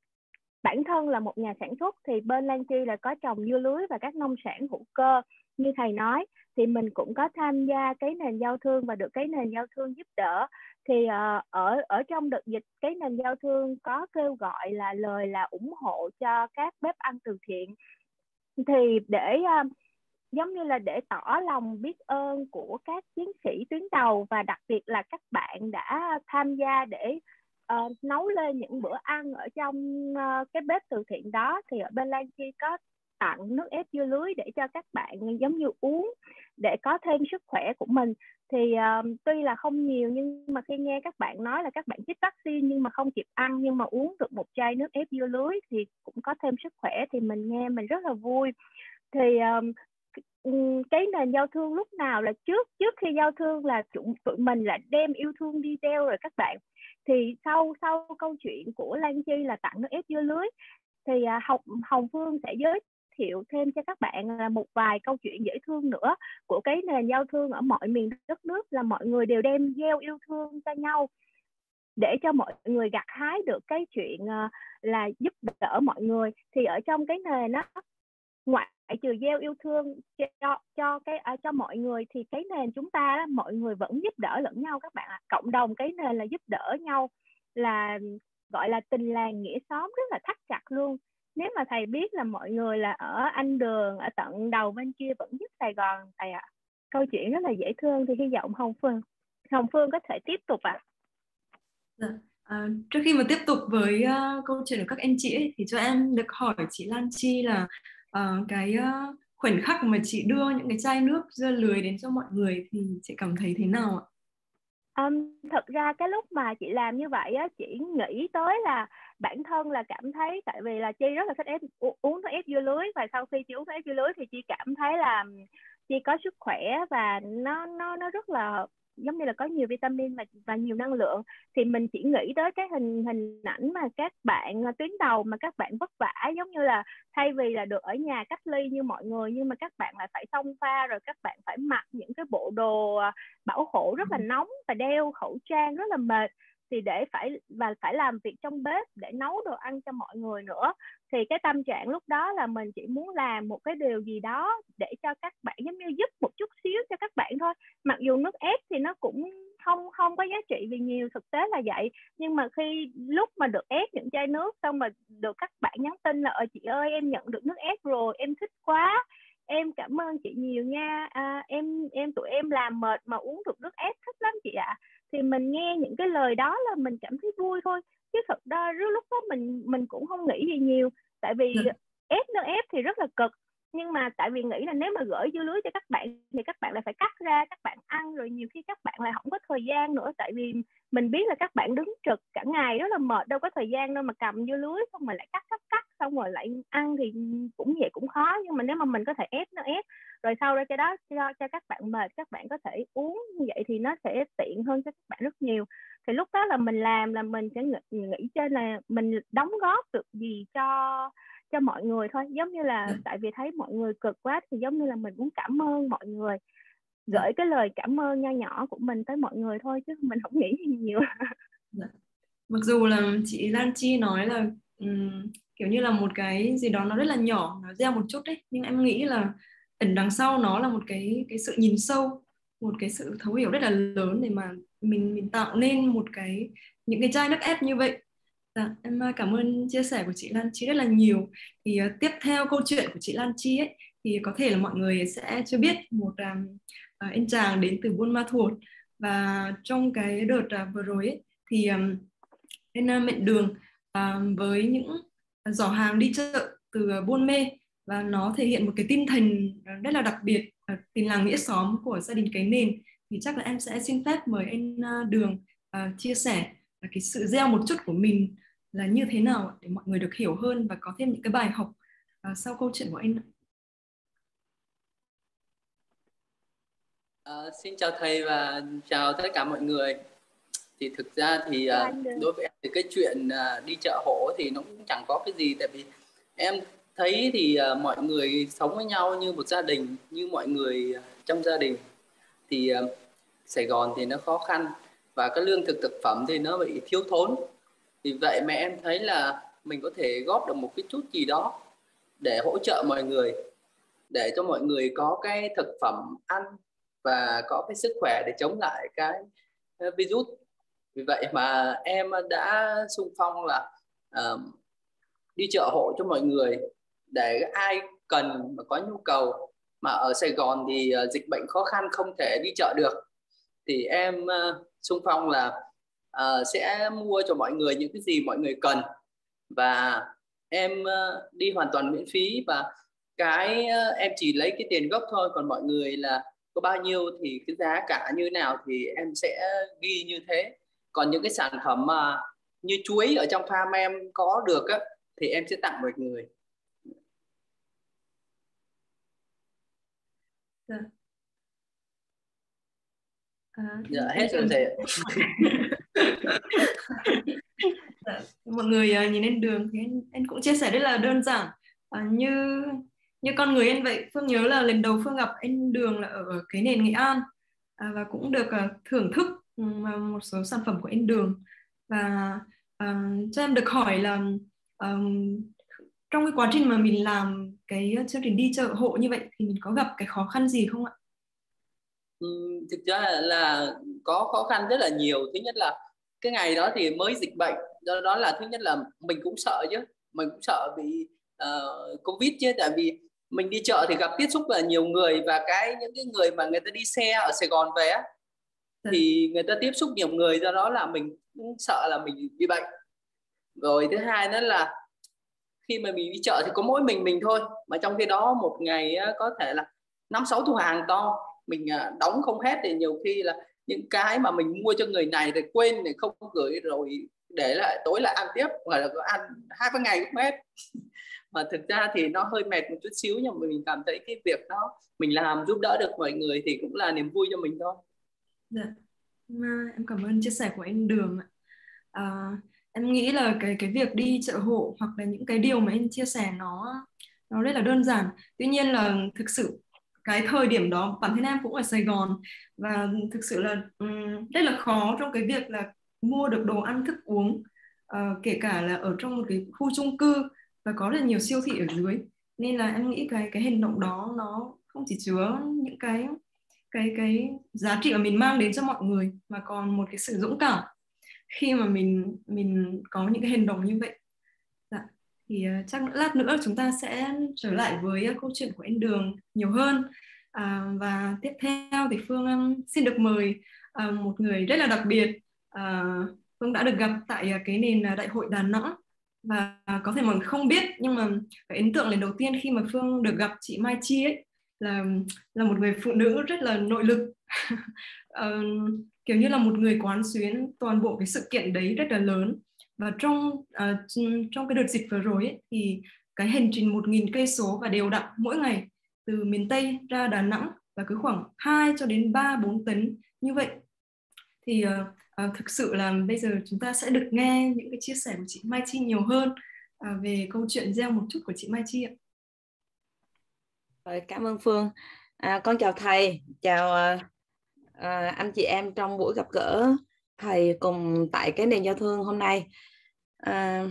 bản thân là một nhà sản xuất thì bên Lan Chi là có trồng dưa lưới và các nông sản hữu cơ như thầy nói. Thì mình cũng có tham gia cái nền giao thương và được cái nền giao thương giúp đỡ. Thì uh, ở ở trong đợt dịch cái nền giao thương có kêu gọi là lời là ủng hộ cho các bếp ăn từ thiện. Thì để uh, giống như là để tỏ lòng biết ơn của các chiến sĩ tuyến đầu và đặc biệt là các bạn đã tham gia để uh, nấu lên những bữa ăn ở trong uh, cái bếp từ thiện đó thì ở bên Lan Chi có tặng nước ép dưa lưới để cho các bạn giống như uống để có thêm sức khỏe của mình. Thì uh, tuy là không nhiều nhưng mà khi nghe các bạn nói là các bạn chích vaccine nhưng mà không kịp ăn nhưng mà uống được một chai nước ép dưa lưới thì cũng có thêm sức khỏe thì mình nghe mình rất là vui. Thì um, cái nền giao thương lúc nào là trước trước khi giao thương là tụi, tụi mình là đem yêu thương đi đeo rồi các bạn thì sau sau câu chuyện của Lan Chi là tặng nước ép dưa lưới thì à, học Hồng Phương sẽ giới thiệu thêm cho các bạn là một vài câu chuyện dễ thương nữa của cái nền giao thương ở mọi miền đất nước là mọi người đều đem gieo yêu thương cho nhau để cho mọi người gặt hái được cái chuyện à, là giúp đỡ mọi người. Thì ở trong cái nền nó ngoại hãy trừ gieo yêu thương cho cho cái à, cho mọi người thì cái nền chúng ta mọi người vẫn giúp đỡ lẫn nhau các bạn ạ à. cộng đồng cái nền là giúp đỡ nhau là gọi là tình làng nghĩa xóm rất là thắt chặt luôn nếu mà thầy biết là mọi người là ở anh đường ở tận đầu bên kia vẫn giúp Sài Gòn thầy ạ à. câu chuyện rất là dễ thương thì hy vọng Hồng Phương Hồng Phương có thể tiếp tục ạ à. Dạ. À, trước khi mà tiếp tục với uh, câu chuyện của các anh chị ấy, thì cho em được hỏi chị Lan Chi là uh, cái uh, khoảnh khắc mà chị đưa những cái chai nước dưa lưới đến cho mọi người thì chị cảm thấy thế nào ạ? Um, thật ra cái lúc mà chị làm như vậy á, chị nghĩ tới là bản thân là cảm thấy tại vì là chi rất là thích ép uống thuốc ép dưa lưới và sau khi chị uống thuốc ép dưa lưới thì chị cảm thấy là chi có sức khỏe và nó nó nó rất là giống như là có nhiều vitamin và và nhiều năng lượng thì mình chỉ nghĩ tới cái hình hình ảnh mà các bạn ờ, tuyến đầu mà các bạn vất vả giống như là thay vì là được ở nhà cách ly như mọi người nhưng mà các bạn lại phải xông pha rồi các bạn phải mặc những cái bộ đồ ờ, bảo hộ rất là nóng và đeo khẩu trang rất là mệt thì để phải và phải làm việc trong bếp để nấu đồ ăn cho mọi người nữa. Thì cái tâm trạng lúc đó là mình chỉ muốn làm một cái điều gì đó để cho các bạn giống như giúp một chút xíu cho các bạn thôi. Mặc dù nước ép thì nó cũng không không có giá trị vì nhiều thực tế là vậy. Nhưng mà khi lúc mà được ép những chai nước xong mà được các bạn nhắn tin là ờ, chị ơi em nhận được nước ép rồi em thích quá em cảm ơn chị nhiều nha. À, em em tụi em làm mệt mà uống được nước ép thích lắm chị ạ. à thì mình nghe những cái lời đó là mình cảm thấy vui thôi chứ thật ra lúc đó mình mình cũng không nghĩ gì nhiều tại vì ừ. ép nó ép thì rất là cực nhưng mà tại vì nghĩ là nếu mà gửi dưa lưới cho các bạn thì các bạn lại phải cắt ra các bạn ăn rồi nhiều khi các bạn lại không có thời gian nữa. Tại vì mình biết là các bạn đứng trực cả ngày rất là mệt đâu có thời gian đâu mà cầm dưa lưới xong rồi lại cắt cắt cắt xong rồi lại ăn thì cũng vậy cũng khó. Nhưng mà nếu mà mình có thể ép nó ép rồi sau đó cho đó cho, cho các bạn mệt các bạn có thể uống như vậy thì nó sẽ tiện hơn cho các bạn rất nhiều. Thì lúc đó là mình làm là mình sẽ nghĩ, nghĩ trên là mình đóng góp được gì cho cho mọi người thôi. Giống như là ừ. tại vì thấy mọi người cực quá thì giống như là mình muốn cảm ơn mọi người. Gửi cái lời cảm ơn nho nhỏ của mình tới mọi người thôi chứ mình không nghĩ gì nhiều. Dạ. mặc dù là chị Lan Chi nói là um, kiểu như là một cái gì đó nó rất là nhỏ nó gieo một chút đấy nhưng em nghĩ là ẩn đằng sau nó là một cái cái sự nhìn sâu một cái sự thấu hiểu rất là lớn để mà mình mình tạo nên một cái những cái chai nước ép như vậy Dạ, em à, cảm ơn chia sẻ của chị Lan Chi rất là nhiều. Thì uh, tiếp theo câu chuyện của chị Lan Chi ấy thì có thể là mọi người sẽ chưa biết một um, uh, anh chàng đến từ Buôn Ma Thuột. Và trong cái đợt uh, vừa rồi ấy, thì um, anh uh, mệnh đường uh, với những giỏ hàng đi chợ từ uh, Buôn Mê và nó thể hiện một cái tinh thần rất là đặc biệt uh, tình làng nghĩa xóm của gia đình cái nền. Thì chắc là em sẽ xin phép mời anh uh, Đường uh, chia sẻ cái sự gieo một chút của mình là như thế nào để mọi người được hiểu hơn và có thêm những cái bài học uh, sau câu chuyện của anh Uh, xin chào thầy và chào tất cả mọi người. Thì thực ra thì uh, đối với em thì cái chuyện uh, đi chợ hộ thì nó cũng chẳng có cái gì. Tại vì em thấy thì uh, mọi người sống với nhau như một gia đình như mọi người uh, trong gia đình. Thì uh, Sài Gòn thì nó khó khăn và cái lương thực thực phẩm thì nó bị thiếu thốn vì vậy mà em thấy là mình có thể góp được một cái chút gì đó để hỗ trợ mọi người để cho mọi người có cái thực phẩm ăn và có cái sức khỏe để chống lại cái virus. Vì vậy mà em đã sung phong là uh, đi chợ hộ cho mọi người để ai cần mà có nhu cầu. Mà ở Sài Gòn thì uh, dịch bệnh khó khăn không thể đi chợ được. Thì em uh, sung phong là uh, sẽ mua cho mọi người những cái gì mọi người cần. Và em uh, đi hoàn toàn miễn phí. Và cái uh, em chỉ lấy cái tiền gốc thôi. Còn mọi người là có bao nhiêu thì cái giá cả như nào thì em sẽ ghi như thế. Còn những cái sản phẩm mà như chuối ở trong farm em có được á, thì em sẽ tặng mọi người. Dạ. À, dạ hết rồi thầy Dạ, mọi người uh, nhìn lên đường thì em, em cũng chia sẻ rất là đơn giản. Uh, như như con người em vậy phương nhớ là lần đầu phương gặp anh đường là ở cái nền nghệ an uh, và cũng được uh, thưởng thức ừ, một số sản phẩm của anh đường. Và uh, cho em được hỏi là um, trong cái quá trình mà mình làm cái chương trình đi chợ hộ như vậy thì mình có gặp cái khó khăn gì không ạ? Ừ, thực ra là, là có khó khăn rất là nhiều. Thứ nhất là cái ngày đó thì mới dịch bệnh do đó là thứ nhất là mình cũng sợ chứ mình cũng sợ bị uh, covid chứ tại vì mình đi chợ thì gặp tiếp xúc là nhiều người và cái những cái người mà người ta đi xe ở Sài Gòn về á dạ. thì người ta tiếp xúc nhiều người do đó là mình cũng sợ là mình bị bệnh rồi thứ hai nữa là khi mà mình đi chợ thì có mỗi mình mình thôi mà trong khi đó một ngày có thể là năm sáu thu hàng to mình à, đóng không hết thì nhiều khi là những cái mà mình mua cho người này thì quên thì không gửi rồi để lại tối lại ăn tiếp hoặc là có ăn hai ba ngày cũng hết mà thực ra thì nó hơi mệt một chút xíu nhưng mà mình cảm thấy cái việc đó mình làm giúp đỡ được mọi người thì cũng là niềm vui cho mình thôi. Dạ. À, em cảm ơn chia sẻ của anh Đường ạ. À, em nghĩ là cái cái việc đi chợ hộ hoặc là những cái điều mà anh chia sẻ nó nó rất là đơn giản tuy nhiên là thực sự cái thời điểm đó bản thân em cũng ở Sài Gòn và thực sự là um, rất là khó trong cái việc là mua được đồ ăn thức uống uh, kể cả là ở trong một cái khu chung cư và có rất nhiều siêu thị ở dưới nên là em nghĩ cái cái hành động đó nó không chỉ chứa những cái cái cái giá trị mà mình mang đến cho mọi người mà còn một cái sự dũng cảm khi mà mình mình có những cái hành động như vậy thì uh, chắc lát nữa chúng ta sẽ trở lại với uh, câu chuyện của anh Đường nhiều hơn. À, và tiếp theo thì Phương um, xin được mời uh, một người rất là đặc biệt uh, Phương đã được gặp tại uh, cái nền uh, đại hội Đà Nẵng. Và uh, có thể mọi người không biết nhưng mà cái ấn tượng lần đầu tiên khi mà Phương được gặp chị Mai Chi ấy là là một người phụ nữ rất là nội lực. Uh, kiểu như là một người quán xuyến toàn bộ cái sự kiện đấy rất là lớn và trong uh, trong cái đợt dịch vừa rồi ấy, thì cái hành trình 1.000 cây số và đều đặn mỗi ngày từ miền Tây ra Đà Nẵng và cứ khoảng 2 cho đến 3 4 tấn như vậy thì uh, uh, thực sự là bây giờ chúng ta sẽ được nghe những cái chia sẻ của chị Mai Chi nhiều hơn uh, về câu chuyện gieo một chút của chị Mai Chi ạ. Rồi, cảm ơn Phương. À, con chào thầy, chào uh, anh chị em trong buổi gặp gỡ thầy cùng tại cái nền giao thương hôm nay. À,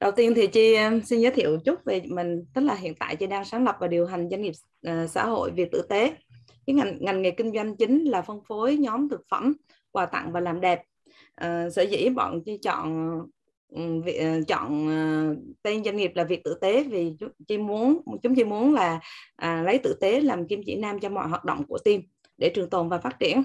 đầu tiên thì chị xin giới thiệu chút về mình, tức là hiện tại chị đang sáng lập và điều hành doanh nghiệp uh, xã hội Việt tử tế. Cái ngành ngành nghề kinh doanh chính là phân phối nhóm thực phẩm, quà tặng và làm đẹp. Uh, sở dĩ bọn chị chọn ừ, việc à, chọn tên doanh nghiệp là Việt Tử Tế vì chúng chị muốn chúng chị muốn là à, lấy tử tế làm kim chỉ nam cho mọi hoạt động của team để trường tồn và phát triển.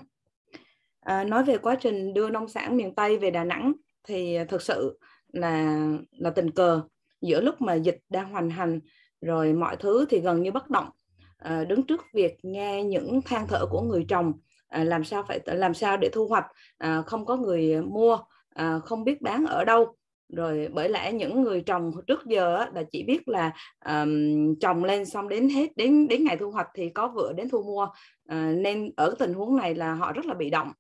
À, nói về quá trình đưa nông sản miền Tây về Đà Nẵng thì à, thực sự là là tình cờ. Giữa lúc mà dịch đang hoành hành rồi mọi thứ thì gần như bất động. À, đứng trước việc nghe những than thở của người trồng à, làm sao phải làm sao để thu hoạch à, không có người mua à, không biết bán ở đâu. Rồi bởi lẽ những người trồng trước giờ á, là chỉ biết là um, trồng lên xong đến hết đến đến ngày thu hoạch thì có vựa đến thu mua. Uh, nên ở tình huống này là họ rất là bị động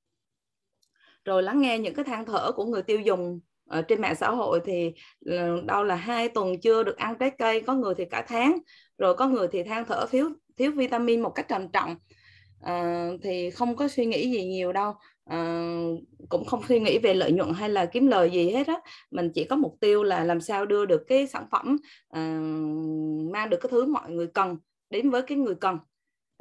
rồi lắng nghe những cái than thở của người tiêu dùng ở trên mạng xã hội thì ờ, đâu là hai tuần chưa được ăn trái cây có người thì cả tháng. Rồi có người thì than thở thiếu thiếu vitamin một cách trầm trọng. À, thì không có suy nghĩ gì nhiều đâu. À, cũng không suy nghĩ về lợi nhuận hay là kiếm lời gì hết á. Mình chỉ có mục tiêu là làm sao đưa được cái sản phẩm à, mang được cái thứ mọi người cần đến với cái người cần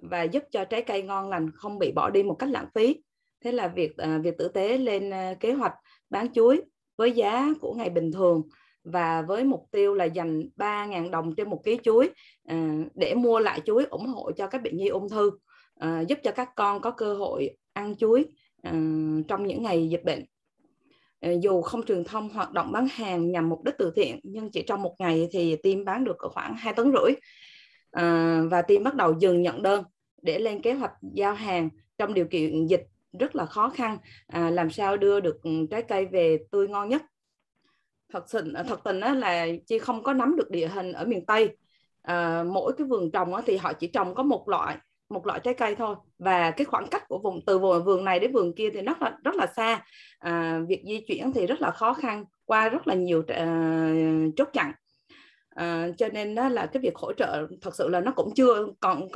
và giúp cho trái cây ngon lành không bị bỏ đi một cách lãng phí thế là việc uh, việc tử tế lên uh, kế hoạch bán chuối với giá của ngày bình thường và với mục tiêu là dành 3.000 đồng trên một ký chuối uh, để mua lại chuối ủng hộ cho các bệnh nhi ung thư uh, giúp cho các con có cơ hội ăn chuối uh, trong những ngày dịch bệnh. Dù không truyền thông hoạt động bán hàng nhằm mục đích từ thiện nhưng chỉ trong một ngày thì team bán được khoảng 2 tấn rưỡi à, và team bắt đầu dừng nhận đơn để lên kế hoạch giao hàng trong điều kiện dịch rất là khó khăn. À, làm sao đưa được ừ, trái cây về tươi ngon nhất? Thật sự à, thật tình là chi không có nắm được địa hình ở miền tây. À, mỗi cái vườn trồng thì họ chỉ trồng có một loại một loại trái cây thôi. Và cái khoảng cách của vùng từ vườn vườn này đến vườn kia thì rất là rất là xa. À, việc di chuyển thì rất là khó khăn qua rất là nhiều uh, chốt chặn. À, cho nên đó là cái việc hỗ trợ thật sự là nó cũng chưa còn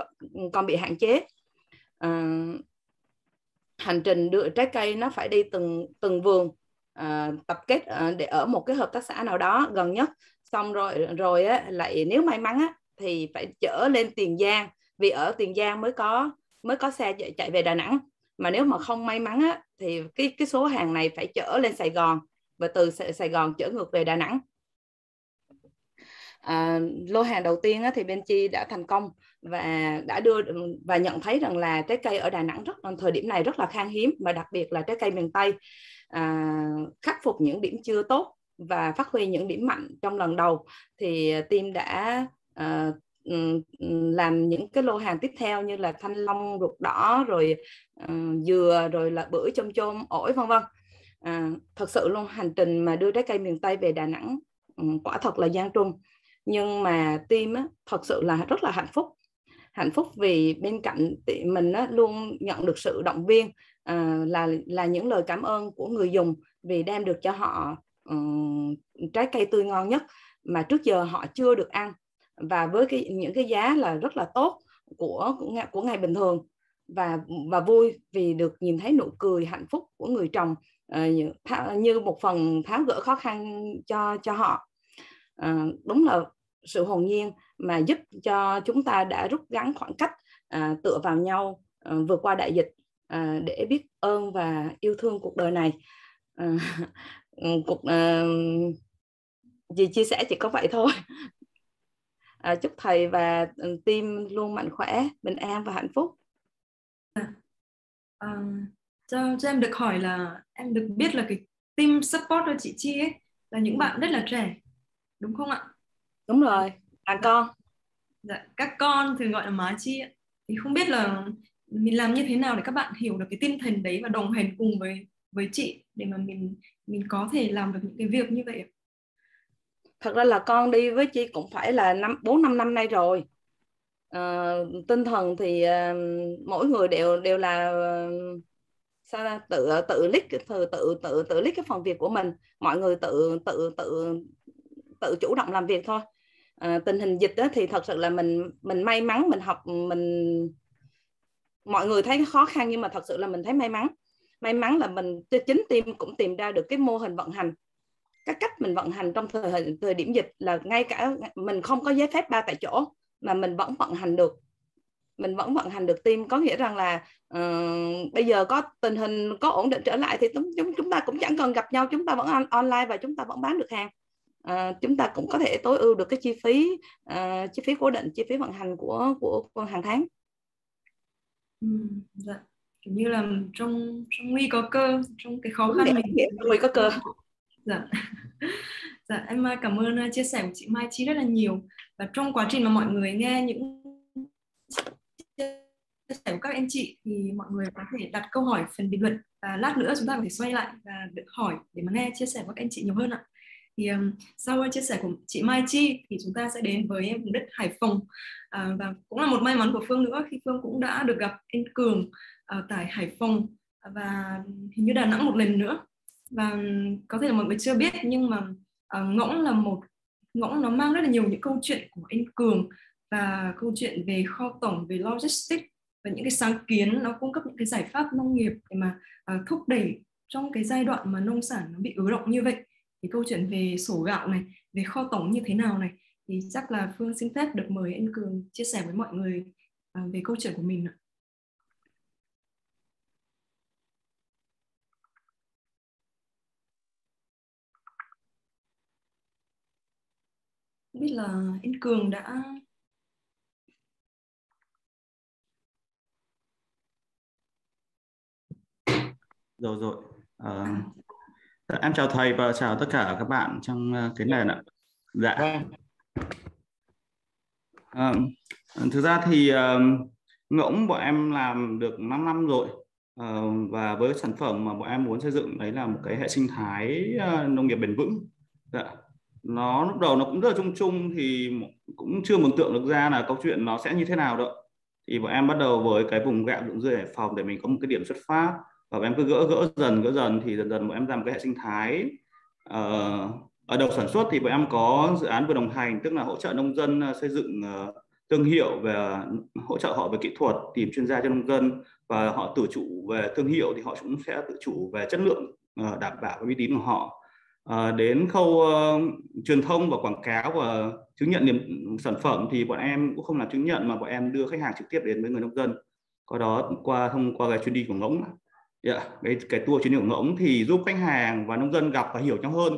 còn bị hạn chế. À, hành trình đưa trái cây nó phải đi từng từng vườn à, tập kết à, để ở một cái hợp tác xã nào đó gần nhất. Xong rồi rồi á, lại nếu may mắn á, thì phải chở lên Tiền Giang. Vì ở Tiền Giang mới có mới có xe chạy, chạy về Đà Nẵng. Mà nếu mà không may mắn á, thì cái cái số hàng này phải chở lên Sài Gòn. Và từ Sài Gòn chở ngược về Đà Nẵng à, lô hàng đầu tiên á, thì bên chi đã thành công và đã đưa và nhận thấy rằng là trái cây ở Đà Nẵng rất thời điểm này rất là khan hiếm và đặc biệt là trái cây miền Tây à, khắc phục những điểm chưa tốt và phát huy những điểm mạnh trong lần đầu. Thì team đã à, làm những cái lô hàng tiếp theo như là thanh long ruột đỏ rồi uh, dừa rồi là bưởi chôm chôm ổi vân vân. À, thật sự luôn hành trình mà đưa trái cây miền tây về đà nẵng um, quả thật là gian truân nhưng mà Tim á, thật sự là rất là hạnh phúc. Hạnh phúc vì bên cạnh mình á, luôn nhận được sự động viên à, là là những lời cảm ơn của người dùng vì đem được cho họ um, trái cây tươi ngon nhất mà trước giờ họ chưa được ăn. Và với cái những cái giá là rất là tốt của của, của ngày bình thường. Và và vui vì được nhìn thấy nụ cười hạnh phúc của người trồng uh, như một phần tháo gỡ khó khăn cho cho họ. Uh, đúng là sự hồn nhiên mà giúp cho chúng ta đã rút ngắn khoảng cách à, tựa vào nhau à, vượt qua đại dịch à, để biết ơn và yêu thương cuộc đời này. À, ừ, cuộc à, gì chia sẻ chỉ có vậy thôi. À, chúc thầy và ừ, team luôn mạnh khỏe bình an và hạnh phúc. À, um, cho, cho em được hỏi là em được biết là cái team support của chị Chi ấy là những bạn rất là trẻ đúng không ạ? Đúng rồi. Là con. Dạ, các con thường gọi là má Chi thì không biết là mình làm như thế nào để các bạn hiểu được cái tinh thần đấy và đồng hành cùng với với chị để mà mình mình có thể làm được những cái việc như vậy thật ra là con đi với chị cũng phải là năm bốn năm năm nay rồi. À, tinh thần thì à, mỗi người đều đều là sao ra tự tự lít tự tự tự tự lít cái phần việc của mình. Mọi người tự tự tự tự chủ động làm việc thôi à, tình hình dịch đó thì thật sự là mình mình may mắn mình học mình mọi người thấy khó khăn nhưng mà thật sự là mình thấy may mắn. May mắn là mình chính team cũng tìm ra được cái mô hình vận hành các cách mình vận hành trong thời thời điểm dịch là ngay cả mình không có giấy phép ba tại chỗ mà mình vẫn vận hành được. Mình vẫn vận hành được team có nghĩa rằng là uh, bây giờ có tình hình có ổn định trở lại thì chúng chúng chúng ta cũng chẳng cần gặp nhau chúng ta vẫn on, online và chúng ta vẫn bán được hàng uh, chúng ta cũng có thể tối ưu được cái chi phí uh, chi phí cố định chi phí vận hành của của, của hàng tháng. Ừ, dạ. kiểu như là trong trong nguy có cơ trong cái khó khăn mình nguy có cơ. Dạ. Dạ em à, cảm ơn à, chia sẻ của chị Mai Chi rất là nhiều. Và trong quá trình mà mọi người nghe những chia sẻ của các anh chị thì mọi người có thể đặt câu hỏi phần bình luận. Và lát nữa chúng ta có thể xoay lại và hỏi để mà nghe chia sẻ của các anh chị nhiều hơn ạ thì um, sau chia sẻ của chị Mai Chi thì chúng ta sẽ đến với vùng đất Hải Phòng. À, và cũng là một may mắn của Phương nữa khi Phương cũng đã được gặp anh Cường uh, tại Hải Phòng và hình như Đà Nẵng một lần nữa. Và có thể là mọi người chưa biết nhưng mà uh, ngỗng là một ngỗng nó mang rất là nhiều những câu chuyện của anh Cường và câu chuyện về kho tổng về logistics và những cái sáng kiến nó cung cấp những cái giải pháp nông nghiệp để mà uh, thúc đẩy trong cái giai đoạn mà nông sản nó bị ứ động như vậy thì câu chuyện về sổ gạo này về kho tổng như thế nào này thì chắc là Phương xin phép được mời anh Cường chia sẻ với mọi người uh, về câu chuyện của mình ạ. Biết là anh Cường đã rồi rồi à, em chào thầy và chào tất cả các bạn trong ờ, cái nền ạ. Dạ. À, thực ra thì uh, ngỗng bọn em làm được 5 năm rồi uh, và với sản phẩm mà bọn em muốn xây dựng đấy là một cái hệ sinh thái uh, nông nghiệp bền vững. Dạ. Nó lúc đầu nó cũng rất là chung chung thì cũng chưa mường tượng được ra là câu chuyện nó sẽ như thế nào đâu. Thì bọn em bắt đầu với cái vùng gạo dụng dươi Hải Phòng để mình có một cái điểm xuất phát và bọn em cứ gỡ gỡ dần gỡ dần thì dần dần bọn em ra một cái hệ sinh thái. Uh, ở đầu sản xuất thì bọn em có dự án vừa đồng hành tức là hỗ trợ nông dân ờ, xây dựng uh, thương hiệu về hỗ trợ họ về kỹ thuật tìm chuyên gia cho nông dân. Và họ tự chủ về thương hiệu thì họ cũng sẽ tự chủ về chất lượng uh, đảm bảo uy tín của họ. À, đến khâu uh, truyền thông và quảng cáo và chứng nhận niềm sản phẩm thì bọn em cũng không làm chứng nhận mà bọn em đưa khách hàng trực tiếp đến với người nông dân. Có đó qua thông qua cái chuyến đi của ngỗng yeah, cái cái tour chuyến đi ngỗng thì giúp khách hàng và nông dân gặp và hiểu nhau hơn.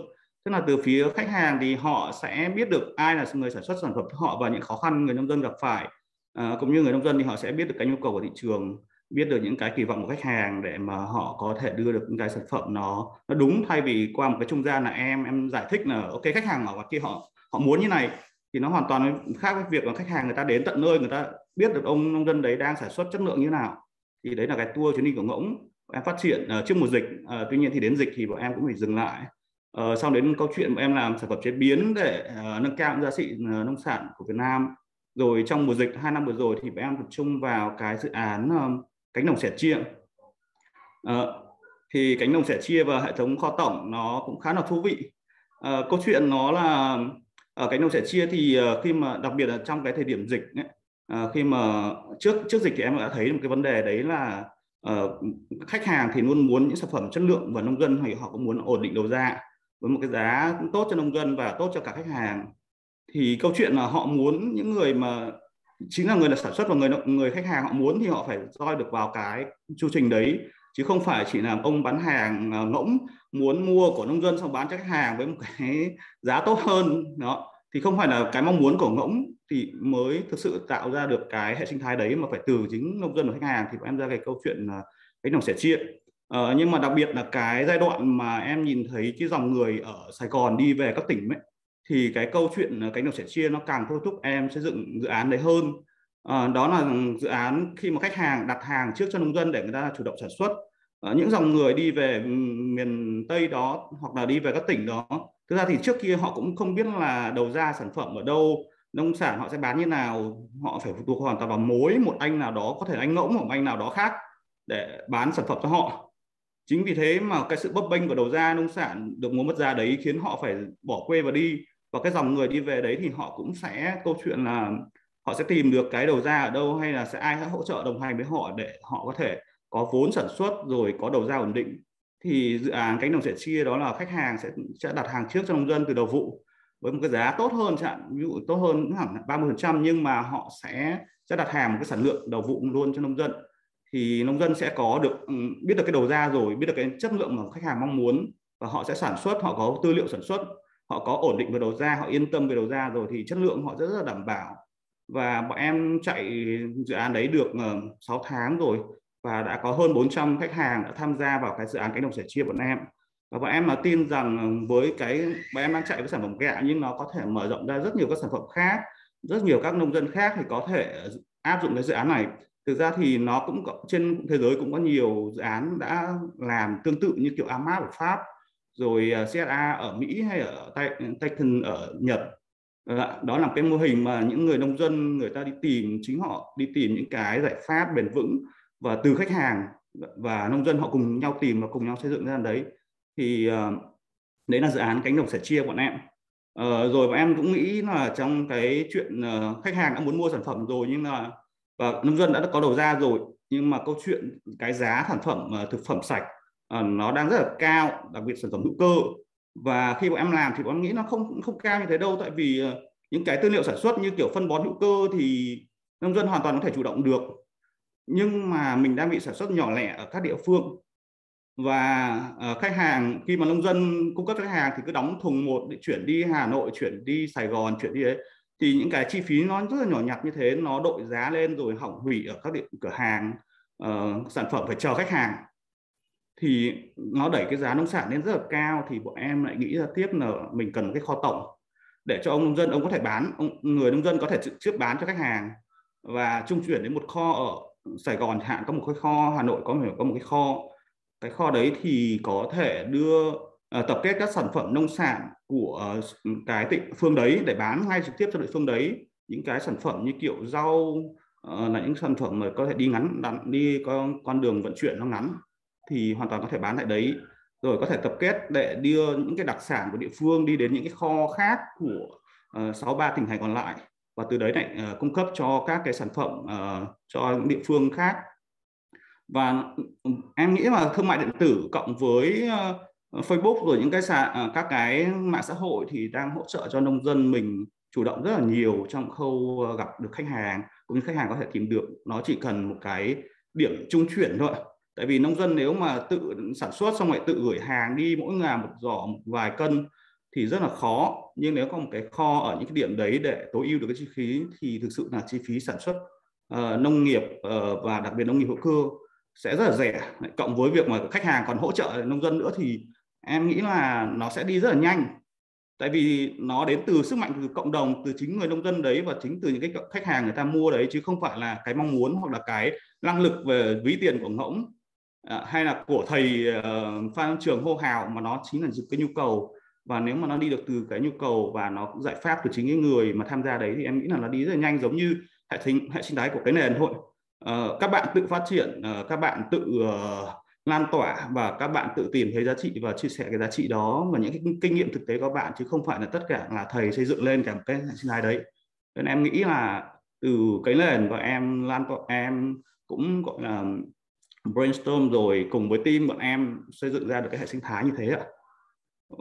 Tức là từ phía khách hàng thì họ sẽ biết được ai là người sản xuất sản phẩm cho họ và những khó khăn người nông dân gặp phải. À, cũng như người nông dân thì họ sẽ biết được cái nhu cầu của thị trường biết được những cái kỳ vọng của khách hàng để mà họ có thể đưa được những cái sản phẩm nó nó đúng. Thay vì qua một cái trung gian là em em giải thích là ok khách hàng ở ngoài kia họ họ muốn như này thì nó hoàn toàn khác với việc là khách hàng người ta đến tận nơi người ta biết được ông nông dân đấy đang sản xuất chất lượng như nào. Thì đấy là cái tour chuyến đi của ngỗng em phát triển uh, trước mùa dịch uh, tuy nhiên thì đến dịch thì bọn em cũng phải dừng lại. Ờ, uh, sau đến câu chuyện bọn em làm sản phẩm chế biến để uh, nâng cao giá trị uh, nông sản của Việt Nam. Rồi trong mùa dịch hai năm vừa rồi thì bọn em tập trung vào cái dự án um, cánh đồng sẻ chia. Uh, thì cánh đồng sẻ chia và hệ thống kho tổng nó cũng khá là thú vị. Uh, câu chuyện nó là ở cánh đồng sẻ chia thì uh, khi mà đặc biệt là trong cái thời điểm dịch ấy, uh, khi mà trước trước dịch thì em đã thấy một cái vấn đề đấy là uh, khách hàng thì luôn muốn những sản phẩm chất lượng và nông dân thì họ cũng muốn ổn định đầu ra với một cái giá tốt cho nông dân và tốt cho cả khách hàng. Thì câu chuyện là họ muốn những người mà chính là người là sản xuất và người người khách hàng họ muốn thì họ phải roi được vào cái chu trình đấy chứ không phải chỉ là ông bán hàng à, ngỗng muốn mua của nông dân xong bán cho khách hàng với một cái giá tốt hơn đó thì không phải là cái mong muốn của ngỗng thì mới thực sự tạo ra được cái hệ sinh thái đấy mà phải từ chính nông dân và khách hàng thì em ra cái câu chuyện là cái đồng sẻ chia. Ờ, nhưng mà đặc biệt là cái giai đoạn mà em nhìn thấy cái dòng người ở Sài Gòn đi về các tỉnh ấy thì cái câu chuyện cánh đồng sẻ chia nó càng thôi thúc em xây dựng dự án đấy hơn. À, đó là dự án khi mà khách hàng đặt hàng trước cho nông dân để người ta chủ động sản xuất. À, những dòng người đi về miền tây đó hoặc là đi về các tỉnh đó thực ra thì trước kia họ cũng không biết là đầu ra sản phẩm ở đâu, nông sản họ sẽ bán như nào, họ phải phụ thuộc hoàn toàn vào mối một anh nào đó, có thể anh ngỗng hoặc anh nào đó khác để bán sản phẩm cho họ. Chính vì thế mà cái sự bấp bênh của đầu ra nông sản, được mua mất giá đấy khiến họ phải bỏ quê và đi. Và cái dòng người đi về đấy thì họ cũng sẽ, câu chuyện là họ sẽ tìm được cái đầu ra ở đâu hay là sẽ ai hỗ trợ đồng hành với họ để họ có thể có vốn sản xuất rồi có đầu ra ổn định thì dự án cánh đồng sẻ chia đó là khách hàng sẽ sẽ đặt hàng trước cho nông dân từ đầu vụ với một cái giá tốt hơn chẳng ví dụ tốt hơn hẳn 30 phần trăm nhưng mà họ sẽ sẽ đặt hàng một cái sản lượng đầu vụ luôn cho nông dân. Thì nông dân sẽ có được ừ, biết được cái đầu ra rồi, biết được cái chất lượng mà khách hàng mong muốn và họ sẽ sản xuất, họ có tư liệu sản xuất, họ có ổn định về đầu ra, họ yên tâm về đầu ra rồi thì chất lượng họ rất là đảm bảo. Và bọn em chạy dự án đấy được ờ, 6 tháng rồi và đã có hơn 400 khách hàng đã tham gia vào cái dự án cánh đồng sẻ chia bọn em. Và bọn em mà tin rằng ừ, với cái bọn em đang chạy với sản phẩm gạo nhưng nó có thể mở rộng ra rất nhiều các sản phẩm khác rất nhiều các nông dân khác thì có thể áp dụng cái dự án này. Thực ra thì nó cũng có, trên thế giới cũng có nhiều dự án đã làm tương tự như kiểu AMAP ở Pháp rồi ờ, CSA ở Mỹ hay ở Titan ở Nhật. Ờ, đó là cái mô hình mà những người nông dân người ta đi tìm chính họ đi tìm những cái giải pháp bền vững và từ khách hàng và nông dân họ cùng nhau tìm và cùng nhau xây dựng ra đấy. Thì uh, đấy là dự án cánh đồng sẻ chia bọn em. Uh, rồi bọn em cũng nghĩ là trong cái chuyện uh, khách hàng đã muốn mua sản phẩm rồi nhưng là và nông dân đã có đầu ra rồi nhưng mà câu chuyện cái giá sản phẩm uh, thực phẩm sạch uh, nó đang rất là cao đặc biệt sản phẩm hữu cơ. Và khi bọn em làm thì bọn em nghĩ nó không không cao như thế đâu tại vì uh, những cái tư liệu sản xuất như kiểu phân bón hữu cơ thì nông dân hoàn toàn có thể chủ động được nhưng mà mình đang bị sản xuất nhỏ lẻ ở các địa phương. Và uh, khách hàng khi mà nông dân cung cấp cho khách hàng thì cứ đóng thùng một để chuyển đi Hà Nội chuyển đi Sài Gòn chuyển đi đấy. Thì những cái chi phí nó rất là nhỏ nhặt như thế nó đội giá lên rồi hỏng hủy ở các địa cửa hàng uh, sản phẩm phải chờ khách hàng. Thì nó đẩy cái giá nông sản lên rất là cao thì bọn em lại nghĩ ra tiếp là mình cần cái kho tổng để cho ông nông dân ông có thể bán ông, người nông dân có thể trực tiếp bán cho khách hàng và trung chuyển đến một kho ở Sài Gòn hạn có một cái kho Hà Nội có có một cái kho. Cái kho đấy thì có thể đưa uh, tập kết các sản phẩm nông sản của uh, cái địa phương đấy để bán ngay trực tiếp cho địa phương đấy. Những cái sản phẩm như kiểu rau uh, là những sản phẩm mà có thể đi ngắn đặn đi con con đường vận chuyển nó ngắn thì hoàn toàn có thể bán tại đấy. Rồi có thể tập kết để đưa những cái đặc sản của địa phương đi đến những cái kho khác của ờ, sáu uh, ba tỉnh thành còn lại và từ đấy lại uh, ờ, cung cấp cho các cái sản phẩm uh, cho những địa phương khác. Và ừ, em nghĩ là thương mại điện tử cộng với uh, Facebook rồi những cái sàn uh, các cái mạng xã hội thì đang hỗ trợ cho nông dân mình chủ động rất là nhiều trong khâu gặp được khách hàng cũng như khách hàng có thể tìm được. Nó chỉ cần một cái điểm trung chuyển thôi. Tại vì nông dân nếu mà tự sản xuất xong lại tự gửi hàng đi mỗi ngày một giỏ một vài cân thì rất là khó. Nhưng nếu có một cái kho ở những cái điểm đấy để tối ưu được cái chi phí thì thực sự là chi phí sản xuất uh, nông nghiệp uh, và đặc biệt nông nghiệp hữu cơ sẽ rất là rẻ. Cộng với việc mà khách hàng còn hỗ trợ nông dân nữa thì em nghĩ là nó sẽ đi rất là nhanh. Tại vì nó đến từ sức mạnh từ cộng đồng từ chính người nông dân đấy và chính từ những cái khách hàng người ta mua đấy chứ không phải là cái mong muốn hoặc là cái năng lực về ví tiền của ngỗng à, hay là của thầy uh, phan trường hô hào mà nó chính là cái nhu cầu và nếu mà nó đi được từ cái nhu cầu và nó giải pháp từ chính cái người mà tham gia đấy thì em nghĩ là nó đi rất là nhanh giống như hệ sinh hệ sinh thái của cái nền thôi. Uh, các bạn tự phát triển uh, các bạn tự uh, lan tỏa và các bạn tự tìm thấy giá trị và chia sẻ cái giá trị đó và những cái kinh nghiệm thực tế của bạn chứ không phải là tất cả là thầy xây dựng lên cả một cái hệ sinh thái đấy. Nên em nghĩ là từ cái nền và em lan tỏa em cũng gọi là brainstorm rồi cùng với team bọn em xây dựng ra được cái hệ sinh thái như thế ạ.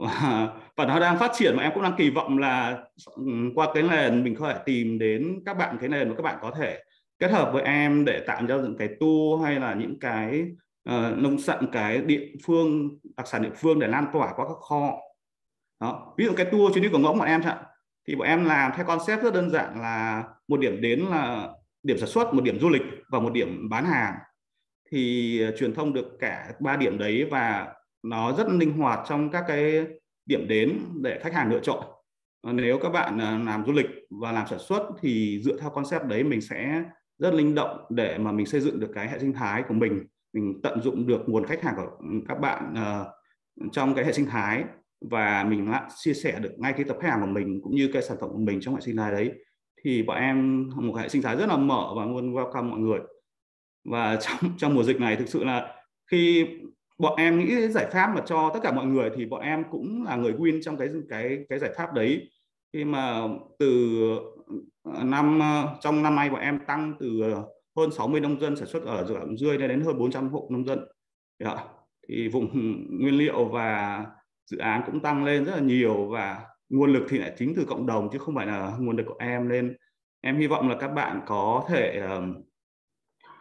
và nó đang phát triển mà em cũng đang kỳ vọng là ừ, qua cái nền mình có thể tìm đến các bạn cái nền mà các bạn có thể kết hợp với em để tạo ra những cái tour hay là những cái uh, nông sản cái địa phương đặc sản địa phương để lan tỏa qua các kho. Đó ví dụ cái tour chuyến đi của ngỗng bọn em chẳng thì bọn em làm theo concept rất đơn giản là một điểm đến là điểm sản xuất một điểm du lịch và một điểm bán hàng. Thì ờ, truyền thông được cả ba điểm đấy và nó rất linh hoạt trong các cái điểm đến để khách hàng lựa chọn. Nếu các bạn à, làm du lịch và làm sản xuất thì dựa theo concept đấy mình sẽ rất linh động để mà mình xây dựng được cái hệ sinh thái của mình. Mình tận dụng được nguồn khách hàng của các bạn uh, trong cái hệ sinh thái và mình lại chia sẻ được ngay cái tập khách hàng của mình cũng như cái sản phẩm của mình trong hệ sinh thái đấy. Thì bọn em một hệ sinh thái rất là mở và luôn welcome mọi người. Và trong trong mùa dịch này thực sự là khi bọn em nghĩ giải pháp mà cho tất cả mọi người thì bọn em cũng là người win trong cái cái cái giải pháp đấy. Khi mà từ ờ, năm ờ, trong năm nay bọn em tăng từ ờ, hơn 60 nông dân sản xuất ở ruộng Dươi lên đến hơn 400 hộ nông dân. Dạ. Thì vùng nguyên liệu và dự án cũng tăng lên rất là nhiều và nguồn lực thì lại chính từ cộng đồng chứ không phải là nguồn lực của em. Nên em hy vọng là các bạn có thể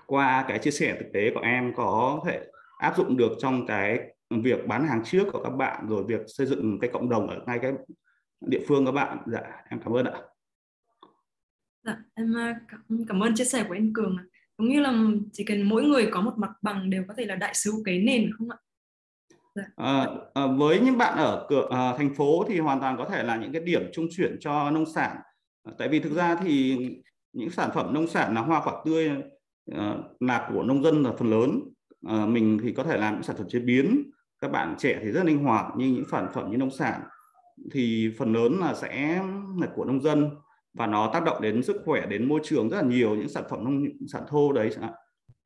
qua cái chia sẻ thực tế của em có thể áp dụng được trong cái việc bán hàng trước của các bạn rồi việc xây dựng cái cộng đồng ở ngay cái địa phương các bạn. Dạ em cảm ơn ạ. Dạ em à, cảm, cảm ơn chia sẻ của anh Cường giống như là chỉ cần mỗi người có một mặt bằng đều có thể là đại sứ cái nền không ạ? Dạ. à, à, với những bạn ở cửa à, thành phố thì hoàn toàn có thể là những cái điểm trung chuyển cho nông sản. Tại vì thực ra thì những sản phẩm nông sản là hoa quả tươi uh, là của nông dân là phần lớn à, mình thì có thể làm những sản phẩm chế biến. Các bạn trẻ thì rất linh hoạt nhưng những sản phẩm như nông sản. Thì phần lớn là sẽ là của nông dân và nó tác động đến sức khỏe đến môi trường rất là nhiều những sản phẩm nông sản thô đấy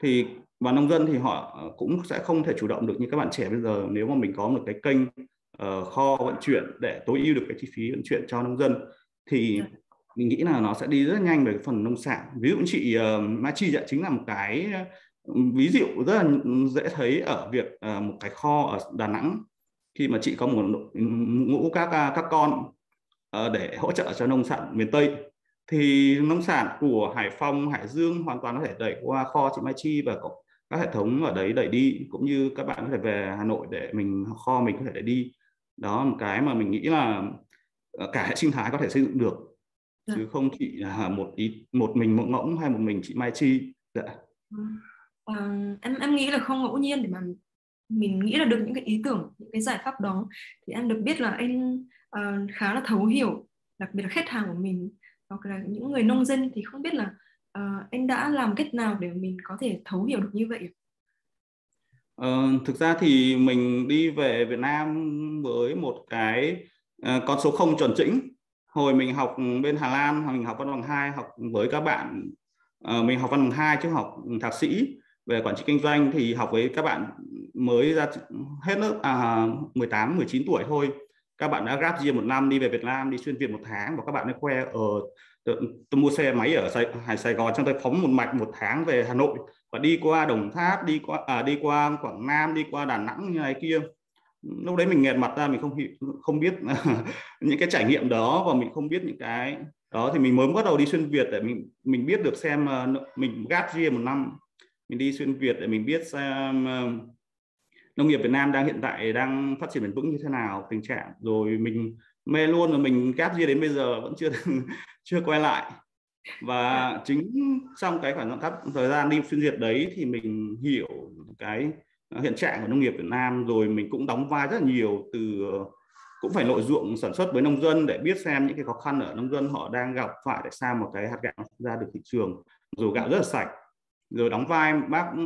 thì và nông dân thì họ cũng sẽ không thể chủ động được như các bạn trẻ bây giờ nếu mà mình có một cái kênh uh, kho vận chuyển để tối ưu được cái chi phí vận chuyển cho nông dân. Thì dạ. mình nghĩ là nó sẽ đi rất nhanh về cái phần nông sản. Ví dụ chị uh, Mai Chi chính là một cái ví dụ rất là dễ thấy ở việc uh, một cái kho ở Đà Nẵng khi mà chị có một ngũ các à, các con uh, để hỗ trợ cho nông sản miền Tây thì nông sản của Hải Phòng, Hải Dương hoàn toàn có thể đẩy qua kho chị Mai Chi và các hệ thống ở đấy đẩy đi cũng như các bạn có thể về Hà Nội để mình kho mình có thể đẩy đi đó một cái mà mình nghĩ là ờ, cả hệ sinh thái có thể xây dựng được dạ. chứ không chỉ là một ý một mình một ngỗng hay một mình chị Mai Chi dạ. Uh, em em nghĩ là không ngẫu nhiên để mà mình nghĩ là được những cái ý tưởng những cái giải pháp đó thì em được biết là anh uh, khá là thấu hiểu đặc biệt là khách hàng của mình hoặc là những người nông dân thì không biết là uh, anh đã làm cách nào để mình có thể thấu hiểu được như vậy uh, thực ra thì mình đi về Việt Nam với một cái uh, con số không chuẩn chỉnh. Hồi mình học bên Hà Lan mình học văn bằng hai học với các bạn uh, mình học văn bằng hai chứ học thạc sĩ về quản trị kinh doanh thì học với các bạn mới ra hết lớp à, 18 19 tuổi thôi. Các bạn đã grab riêng một năm đi về Việt Nam đi xuyên Việt một tháng và các bạn đã khoe ờ, ở tôi, tôi mua xe máy ở Sài, Hải Sài Gòn trong tôi phóng một mạch một tháng về Hà Nội. Và đi qua Đồng Tháp đi qua à, đi qua Quảng Nam đi qua Đà Nẵng như này kia. Lúc đấy mình nghẹt mặt ra mình không không biết những cái trải nghiệm đó và mình không biết những cái đó. Thì mình mới bắt đầu đi xuyên Việt để mình mình biết được xem ờ, mình gap year một năm mình đi xuyên Việt để mình biết xem um, uh, nông nghiệp Việt Nam đang hiện tại đang phát triển bền vững như thế nào tình trạng. Rồi mình mê luôn rồi mình gap gì đến bây giờ vẫn chưa chưa quay lại. Và chính trong cái khoảng thời gian đi xuyên Việt đấy thì mình hiểu cái hiện trạng của nông nghiệp Việt Nam. Rồi mình cũng đóng vai rất là nhiều từ cũng phải nội ruộng sản xuất với nông dân để biết xem những cái khó khăn ở nông dân họ đang gặp phải để sao một cái hạt gạo ra được thị trường. Dù gạo rất là sạch rồi đóng vai bác ừ,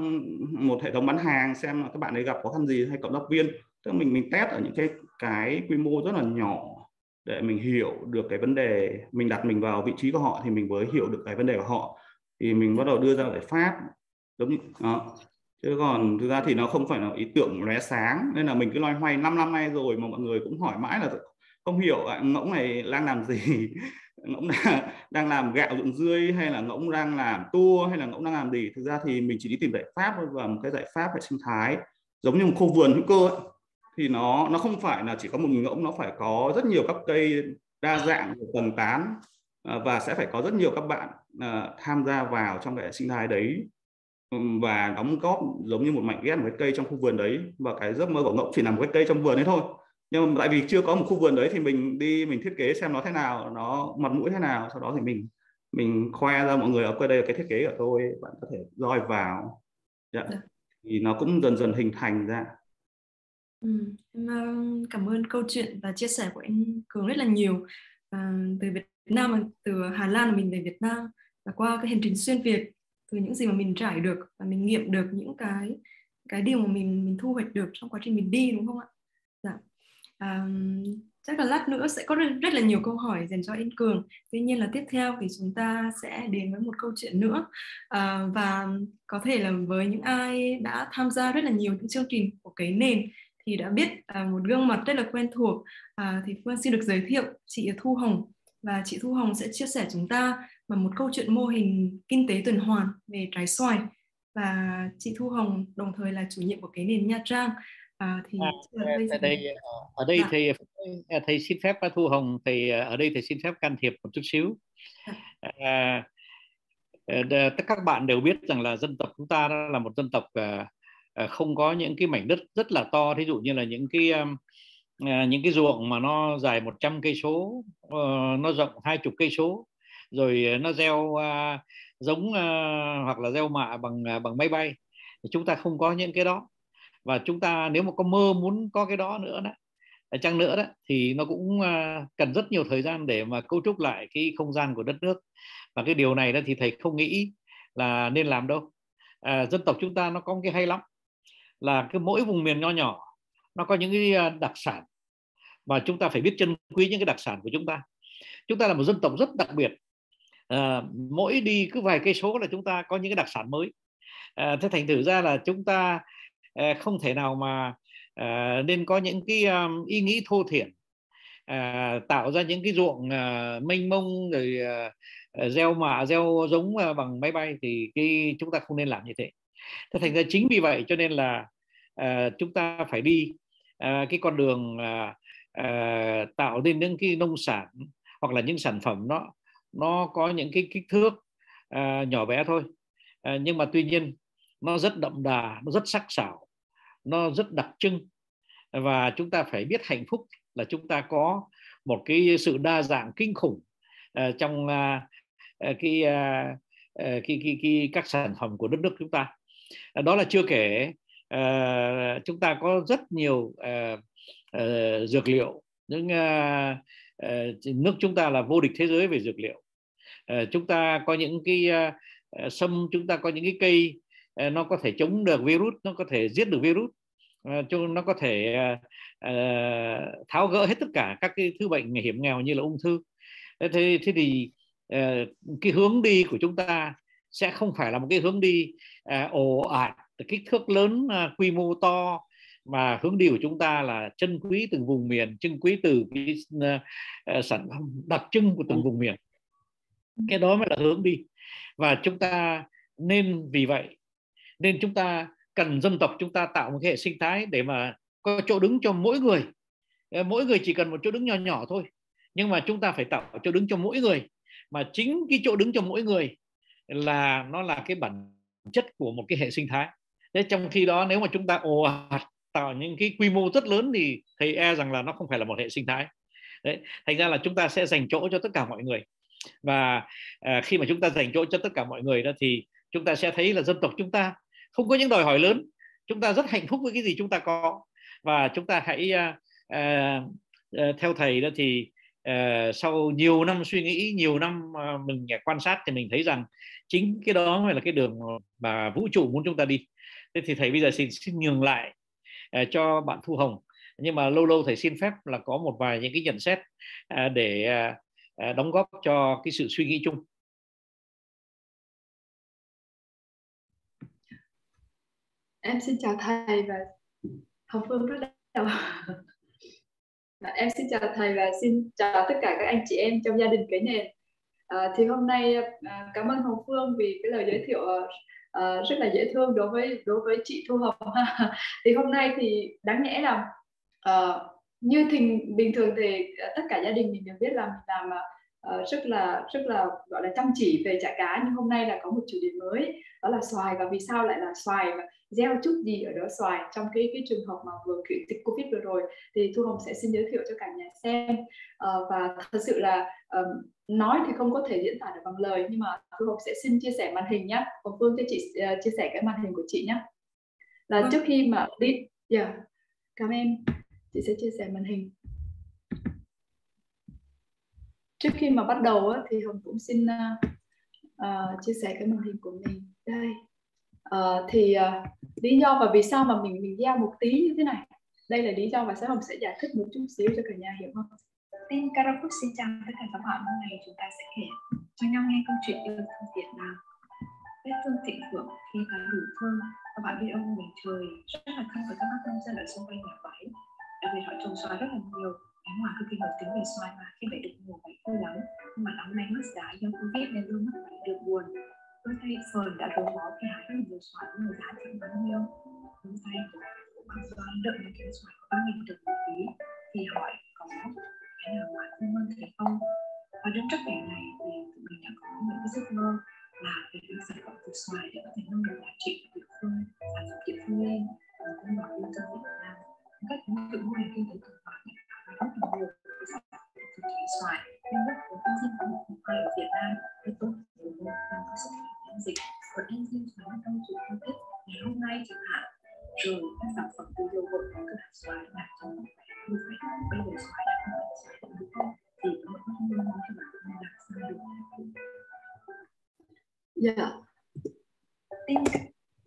một hệ thống bán hàng xem là các bạn ấy gặp khó khăn gì hay cộng tác viên. Tức mình mình test ở những cái cái quy mô rất là nhỏ để mình hiểu được cái vấn đề. Mình đặt mình vào vị trí của họ thì mình mới hiểu được cái vấn đề của họ. Thì mình bắt đầu đưa ra giải pháp. Giống như đó. Chứ còn thực ra thì nó không phải là ý tưởng lóe sáng. Nên là mình cứ loay hoay 5 năm nay rồi mà mọi người cũng hỏi mãi là không hiểu ngỗng này đang làm gì ngỗng đang, đang làm gạo ruộng dươi hay là ngỗng đang làm tour hay là ngỗng đang làm gì? Thực ra thì mình chỉ đi tìm giải pháp và một cái giải pháp hệ sinh thái giống như một khu vườn hữu cơ ấy. thì nó nó không phải là chỉ có một ngỗng nó phải có rất nhiều các cây đa dạng tầng tán à, và sẽ phải có rất nhiều các bạn à, tham gia vào trong cái sinh thái đấy. Và đóng góp giống như một mảnh ghép một cái cây trong khu vườn đấy. Và cái giấc mơ của ngỗng chỉ nằm một cái cây trong vườn đấy thôi nhưng mà tại vì chưa có một khu vườn đấy thì mình đi mình thiết kế xem nó thế nào nó mặt mũi thế nào sau đó thì mình mình khoe ra mọi người ở đây là cái thiết kế của tôi bạn có thể roi vào dạ. dạ. thì nó cũng dần dần hình thành ra ừ, em cảm ơn câu chuyện và chia sẻ của anh Cường rất là nhiều à, từ Việt Nam từ Hà Lan mình về Việt Nam và qua cái hành trình xuyên Việt từ những gì mà mình trải được và mình nghiệm được những cái cái điều mà mình mình thu hoạch được trong quá trình mình đi đúng không ạ? Um, chắc là lát nữa sẽ có rất, rất là nhiều câu hỏi dành cho Yên Cường. Tuy nhiên là tiếp theo thì chúng ta sẽ đến với một câu chuyện nữa. À, và có thể là với những ai đã tham gia rất là nhiều những chương trình của cái nền thì đã biết à, một gương mặt rất là quen thuộc. À, thì Phương xin được giới thiệu chị Thu Hồng. Và chị Thu Hồng sẽ chia sẻ chúng ta bằng một câu chuyện mô hình kinh tế tuần hoàn về trái xoài. Và chị Thu Hồng đồng thời là chủ nhiệm của cái nền Nha Trang à, thì à, ở đây ở đây dạ. thì à, thầy xin phép Thu Hồng thì à, ở đây thầy xin phép can thiệp một chút xíu dạ. à, à, tất các bạn đều biết rằng là dân tộc chúng ta là một dân tộc à, không có những cái mảnh đất rất là to thí dụ như là những cái à, những cái ruộng mà nó dài 100 cây số uh, nó rộng hai chục cây số rồi nó gieo uh, giống hoặc là gieo mạ bằng bằng máy bay chúng ta không có những cái đó và chúng ta nếu mà có mơ muốn có cái đó nữa đó à, chăng nữa đó thì nó cũng à, cần rất nhiều thời gian để mà cấu trúc lại cái không gian của đất nước. Và cái điều này đó thì thầy không nghĩ là nên làm đâu. À, dân tộc chúng ta nó có một cái hay lắm là cái mỗi vùng miền nho nhỏ nó có những cái à, đặc sản và chúng ta phải biết trân quý những cái đặc sản của chúng ta. Chúng ta là một dân tộc rất đặc biệt à, mỗi đi cứ vài cây số là chúng ta có những cái đặc sản mới. À, thế thành thử ra là chúng ta Ờ, không thể nào mà ờ, nên có những cái ờ, ý nghĩ thô thiển tạo ra những cái ruộng mênh mông rồi gieo mạ gieo giống bằng máy bay thì cái chúng ta không nên làm như thế. Thế thành ra chính vì vậy cho nên là à, chúng ta phải đi à, cái con đường à, à, tạo nên những cái nông sản hoặc là những sản phẩm nó nó có những cái kích thước à, nhỏ bé thôi. À, nhưng mà tuy nhiên nó rất đậm đà nó rất sắc sảo nó rất đặc trưng. Và chúng ta phải biết hạnh phúc là chúng ta có một cái sự đa dạng kinh khủng uh, trong uh, cái, uh, cái, cái, cái các sản phẩm của đất nước chúng ta. Đó là chưa kể uh, chúng ta có rất nhiều uh, uh, dược liệu. Những uh, uh, nước chúng ta là vô địch thế giới về dược liệu. Uh, chúng ta có những cái uh, sâm chúng ta có những cái cây uh, nó có thể chống được virus nó có thể giết được virus. Uh, nó có thể uh, tháo gỡ hết tất cả các cái thứ bệnh hiểm nghèo như là ung thư. Thế thế thì uh, cái hướng đi của chúng ta sẽ không phải là một cái hướng đi uh, ồ ạt kích thước lớn uh, quy mô to mà hướng đi của chúng ta là chân quý từng vùng miền chân quý từ cái uh, sản phẩm đặc trưng của từng vùng miền. Cái đó mới là hướng đi. Và chúng ta nên vì vậy nên chúng ta cần dân tộc chúng ta tạo một cái hệ sinh thái để mà có chỗ đứng cho mỗi người. Ờ, mỗi người chỉ cần một chỗ đứng nhỏ nhỏ thôi. Nhưng mà chúng ta phải tạo chỗ đứng cho mỗi người. Mà chính cái chỗ đứng cho mỗi người là nó là cái bản chất của một cái hệ sinh thái. Thế trong khi đó nếu mà chúng ta ồ ạt tạo những cái quy mô rất lớn thì thầy e rằng là nó không phải là một hệ sinh thái. Đấy thành ra là chúng ta sẽ dành chỗ cho tất cả mọi người. Và à, khi mà chúng ta dành chỗ cho tất cả mọi người đó thì chúng ta sẽ thấy là dân tộc chúng ta không có những đòi hỏi lớn. Chúng ta rất hạnh phúc với cái gì chúng ta có. Và chúng ta hãy uh, uh, theo thầy đó thì uh, sau nhiều năm suy nghĩ nhiều năm uh, mình quan sát thì mình thấy rằng chính cái đó mới là cái đường mà vũ trụ muốn chúng ta đi. Thế thì thầy bây giờ xin xin nhường lại uh, cho bạn thu hồng. Nhưng mà lâu lâu thầy xin phép là có một vài những cái nhận xét uh, để uh, đóng góp cho cái sự suy nghĩ chung. Em xin chào thầy và học phương rất đầu dạ, em xin chào thầy và xin chào tất cả các anh chị em trong gia đình cái nền. À, thì hôm nay à, cảm ơn hồng phương vì cái lời giới thiệu à, rất là dễ thương đối với đối với chị thu hồng. Thì hôm nay thì đáng nhẽ là à, như thì bình thường thì tất cả gia đình mình đều biết là mình làm à, uh, rất là rất là gọi là chăm chỉ về chả cá nhưng hôm nay là có một chủ đề mới đó là xoài. Và vì sao lại là xoài và gieo chút gì ở đó xoài? Trong cái cái trường hợp mà vừa kiện dịch covid vừa rồi thì thu hồng sẽ xin giới thiệu cho cả nhà xem. Uh, và thật sự là um, nói thì không có thể diễn tả được bằng lời nhưng mà thu hồng sẽ xin chia sẻ màn hình nhé hồng phương cho chị uh, chia sẻ cái màn hình của chị nhé là ừ. trước khi mà đi yeah. cảm ơn. Chị sẽ chia sẻ màn hình trước khi mà bắt đầu á, thì hồng cũng xin uh, uh, chia sẻ cái màn hình của mình. Đây. Uh, thì uh, lý do và vì sao mà mình mình gieo một tí như thế này. Đây là lý do và sẽ hồng sẽ giải thích một chút xíu cho cả nhà hiểu không Tin Caraphúc xin chào tất cả các bạn. Hôm nay chúng ta sẽ kể cho nhau nghe câu chuyện yêu thương Việt Nam. Vết thương thịnh vượng khi cá đủ thương. các bạn biết ông mình trời rất là thân với các bác nông dân ở xung quanh nhà máy, đặc biệt họ trồng xoài rất là nhiều cái ngoài cực kỳ nổi tiếng về xoài mà khi vậy được mùa vậy hơi lắm. Nhưng mà năm nay mất giá do Covid nên tôi mất vậy được buồn. Tôi thấy Sơn đã đổ máu thì hái rất nhiều xoài nhưng mà giá trị bao nhiêu tôi tay mặc dù anh đợi một cái xoài có nghìn được một tí, thì hỏi có cái nào ngoài không hơn thế không. Và đến trước ngày này thì tụi mình đã có những cái giấc mơ là về những sản phẩm từ xoài để có thể nâng được giá trị của địa phương, sản phẩm địa phương lên và cũng bảo yêu thương Việt Nam. Cách ứng dụng mô hình kinh tế tuần rất là nhiều cái sản phẩm từ thủy xoài nhưng rất của enzyme có một phần hay ở Việt Nam thì tốt nhiều hơn đang có sức hiện miễn dịch của enzyme xoài trong dụng phân tích ngày hôm nay chẳng hạn rồi các sản phẩm từ dầu gội có từ hạt xoài đạt trong một như vậy bây giờ xoài đã không phải xoài được đúng không thì có một nguyên nhân cho bản thân đạt sang được Dạ. Tin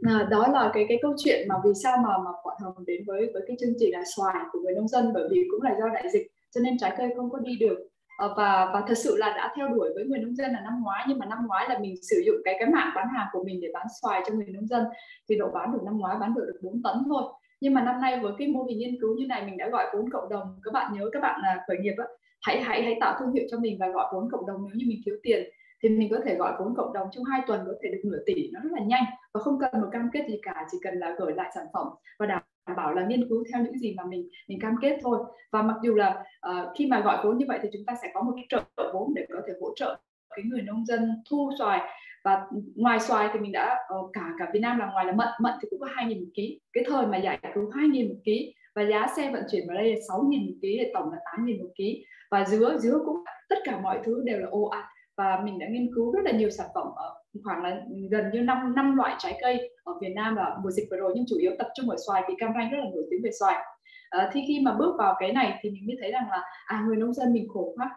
à, đó là cái cái câu chuyện mà vì sao mà mà bọn hồng đến với với cái chương trình là xoài của người nông dân bởi vì cũng là do đại dịch cho nên trái cây không có đi được. À, và và thật sự là đã theo đuổi với người nông dân là năm ngoái nhưng mà năm ngoái là mình sử dụng cái cái mạng bán hàng của mình để bán xoài cho người nông dân thì độ bán được năm ngoái bán được được 4 tấn thôi. Nhưng mà năm nay với cái mô hình nghiên cứu như này mình đã gọi vốn cộng đồng. Các bạn nhớ các bạn là khởi nghiệp á, hãy hãy hãy tạo thương hiệu cho mình và gọi vốn cộng đồng nếu như mình thiếu tiền thì mình có thể gọi vốn cộng đồng trong hai tuần có thể được nửa tỷ nó rất là nhanh và không cần một cam kết gì cả chỉ cần là gửi lại sản phẩm và đảm bảo là nghiên cứu theo những gì mà mình mình cam kết thôi. Và mặc dù là uh, khi mà gọi vốn như vậy thì chúng ta sẽ có một cái trợ vốn để có thể hỗ trợ cái người nông dân thu xoài. Và ngoài xoài thì mình đã uh, cả cả Việt Nam là ngoài là mận mận thì cũng có hai nghìn một ký. Cái thời mà giải cứu hai nghìn một ký và giá xe vận chuyển vào đây là sáu nghìn một ký thì tổng là tám nghìn một ký. Và dứa dứa cũng tất cả mọi thứ đều là ồ ạt và mình đã nghiên cứu rất là nhiều sản phẩm ở khoảng là gần như năm năm loại trái cây ở Việt Nam là mùa dịch vừa rồi nhưng chủ yếu tập trung ở xoài vì Cam Ranh rất là nổi tiếng về xoài. À, thì khi mà bước vào cái này thì mình mới thấy rằng là à người nông dân mình khổ quá.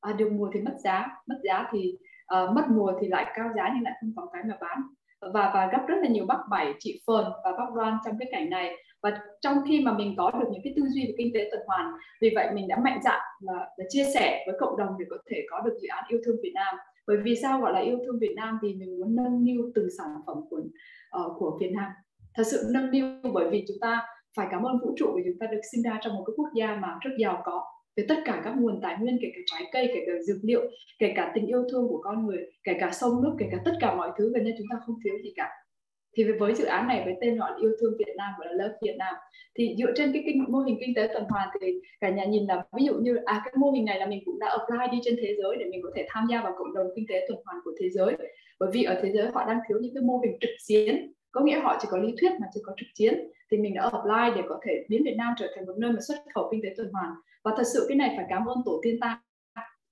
À, được mùa thì mất giá mất giá thì à, mất mùa thì lại cao giá nhưng lại không có cái mà bán và và gặp rất là nhiều bác bảy chị Phờn và bác Đoan trong cái cảnh này. Và trong khi mà mình có được những cái tư duy về kinh tế tuần hoàn vì vậy mình đã mạnh dạn là, là chia sẻ với cộng đồng để có thể có được dự án yêu thương Việt Nam. Bởi vì sao gọi là yêu thương Việt Nam? Vì mình muốn nâng niu từng sản phẩm của uh, của Việt Nam. Thật sự nâng niu bởi vì chúng ta phải cảm ơn vũ trụ vì chúng ta được sinh ra trong một cái quốc gia mà rất giàu có với tất cả các nguồn tài nguyên kể cả trái cây kể cả dược liệu kể cả tình yêu thương của con người kể cả sông nước kể cả tất cả mọi thứ gần như chúng ta không thiếu gì cả. Thì với dự án này với tên gọi yêu thương Việt Nam gọi là Love Việt Nam thì dựa trên cái kinh, mô hình kinh tế tuần hoàn thì cả nhà nhìn là ví dụ như à cái mô hình này là mình cũng đã apply đi trên thế giới để mình có thể tham gia vào cộng đồng kinh tế tuần hoàn của thế giới. Bởi vì ở thế giới họ đang thiếu những cái mô hình trực chiến có nghĩa họ chỉ có lý thuyết mà chưa có trực chiến. Thì mình đã apply để có thể biến Việt Nam trở thành một nơi mà xuất khẩu kinh tế tuần hoàn và thật sự cái này phải cảm ơn tổ tiên ta.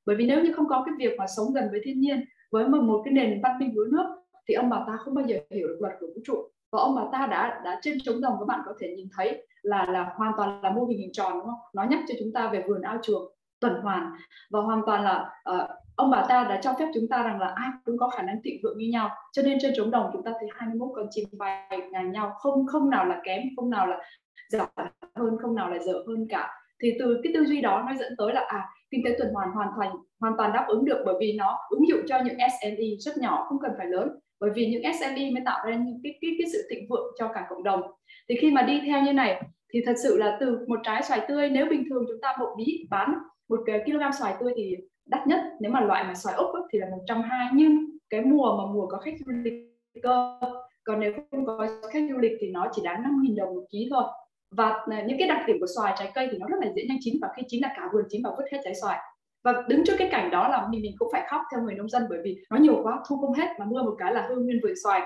Bởi vì nếu như không có cái việc mà sống gần với thiên nhiên với một, một cái nền văn minh dưới nước thì ông bà ta không bao giờ hiểu được luật của vũ trụ. Và ông bà ta đã đã trên trống đồng các bạn có thể nhìn thấy là là hoàn toàn là mô hình hình tròn đúng không? Nó nhắc cho chúng ta về vườn ao chuồng tuần hoàn. Và hoàn toàn là uh, ông bà ta đã cho phép chúng ta rằng là ai cũng có khả năng thịnh vượng như nhau. Cho nên trên trống đồng chúng ta thấy 21 con chim bay ngang nhau không không nào là kém không nào là giỏi hơn không nào là dở hơn cả thì từ cái tư duy đó nó dẫn tới là à kinh tế tuần hoàn hoàn thành, hoàn toàn đáp ứng được bởi vì nó ứng dụng cho những SME rất nhỏ, không cần phải lớn. Bởi vì những SME mới tạo ra những cái cái cái sự thịnh vượng cho cả cộng đồng. Thì khi mà đi theo như này, thì thật sự là từ một trái xoài tươi, nếu bình thường chúng ta một bí bán một cái kg xoài tươi thì đắt nhất. Nếu mà loại mà xoài ốc thì là 120 nhưng cái mùa mà mùa có khách du lịch cơ, còn nếu không có khách du lịch thì nó chỉ đáng 5.000 đồng một ký thôi và ờ, những cái đặc điểm của xoài trái cây thì nó rất là dễ nhanh chín và khi chín là cả vườn chín và vứt hết trái xoài. Và đứng trước cái cảnh đó là mình mình cũng phải khóc theo người nông dân bởi vì nó nhiều quá thu không hết mà mưa một cái là hư nguyên vườn xoài.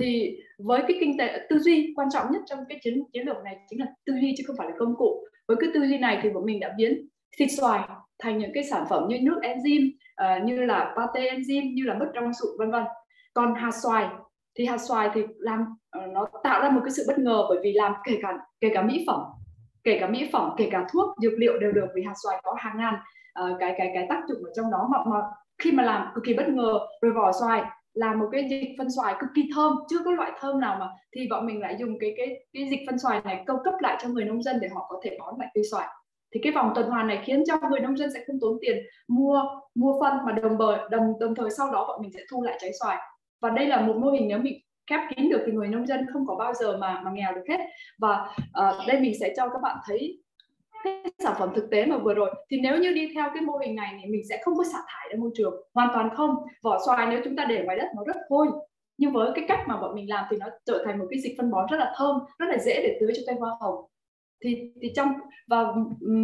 Thì với cái kinh tế tư duy quan trọng nhất trong cái chiến chiến lược này chính là tư duy chứ không phải là công cụ. Với cái tư duy này thì bọn mình đã biến thịt xoài thành những cái sản phẩm như nước enzyme uh, như là pate enzyme như là mứt rong sụn vân vân. Còn hạt xoài thì hạt xoài thì làm ờ, nó tạo ra một cái sự bất ngờ bởi vì làm kể cả kể cả mỹ phẩm kể cả mỹ phẩm kể cả thuốc dược liệu đều được vì hạt xoài có hàng ngàn uh, cái cái cái tác dụng ở trong đó. Mà, mà khi mà làm cực kỳ bất ngờ rồi vỏ xoài là một cái dịch phân xoài cực kỳ thơm chưa có loại thơm nào mà thì bọn mình lại dùng cái cái cái dịch phân xoài này câu cấp lại cho người nông dân để họ có thể bón lại cây xoài. Thì cái vòng tuần hoàn này khiến cho người nông dân sẽ không tốn tiền mua mua phân mà đồng bờ đồng đồng thời sau đó bọn mình sẽ thu lại trái xoài và đây là một mô hình nếu mình khép kín được thì người nông dân không có bao giờ mà mà nghèo được hết. Và uh, đây mình sẽ cho các bạn thấy cái sản phẩm thực tế mà vừa rồi. Thì nếu như đi theo cái mô hình này thì mình sẽ không có xả thải ra môi trường hoàn toàn không. Vỏ xoài nếu chúng ta để ngoài đất nó rất hôi nhưng với cái cách mà bọn mình làm thì nó trở thành một cái dịch phân bón rất là thơm rất là dễ để tưới cho cây hoa hồng. Thì thì trong và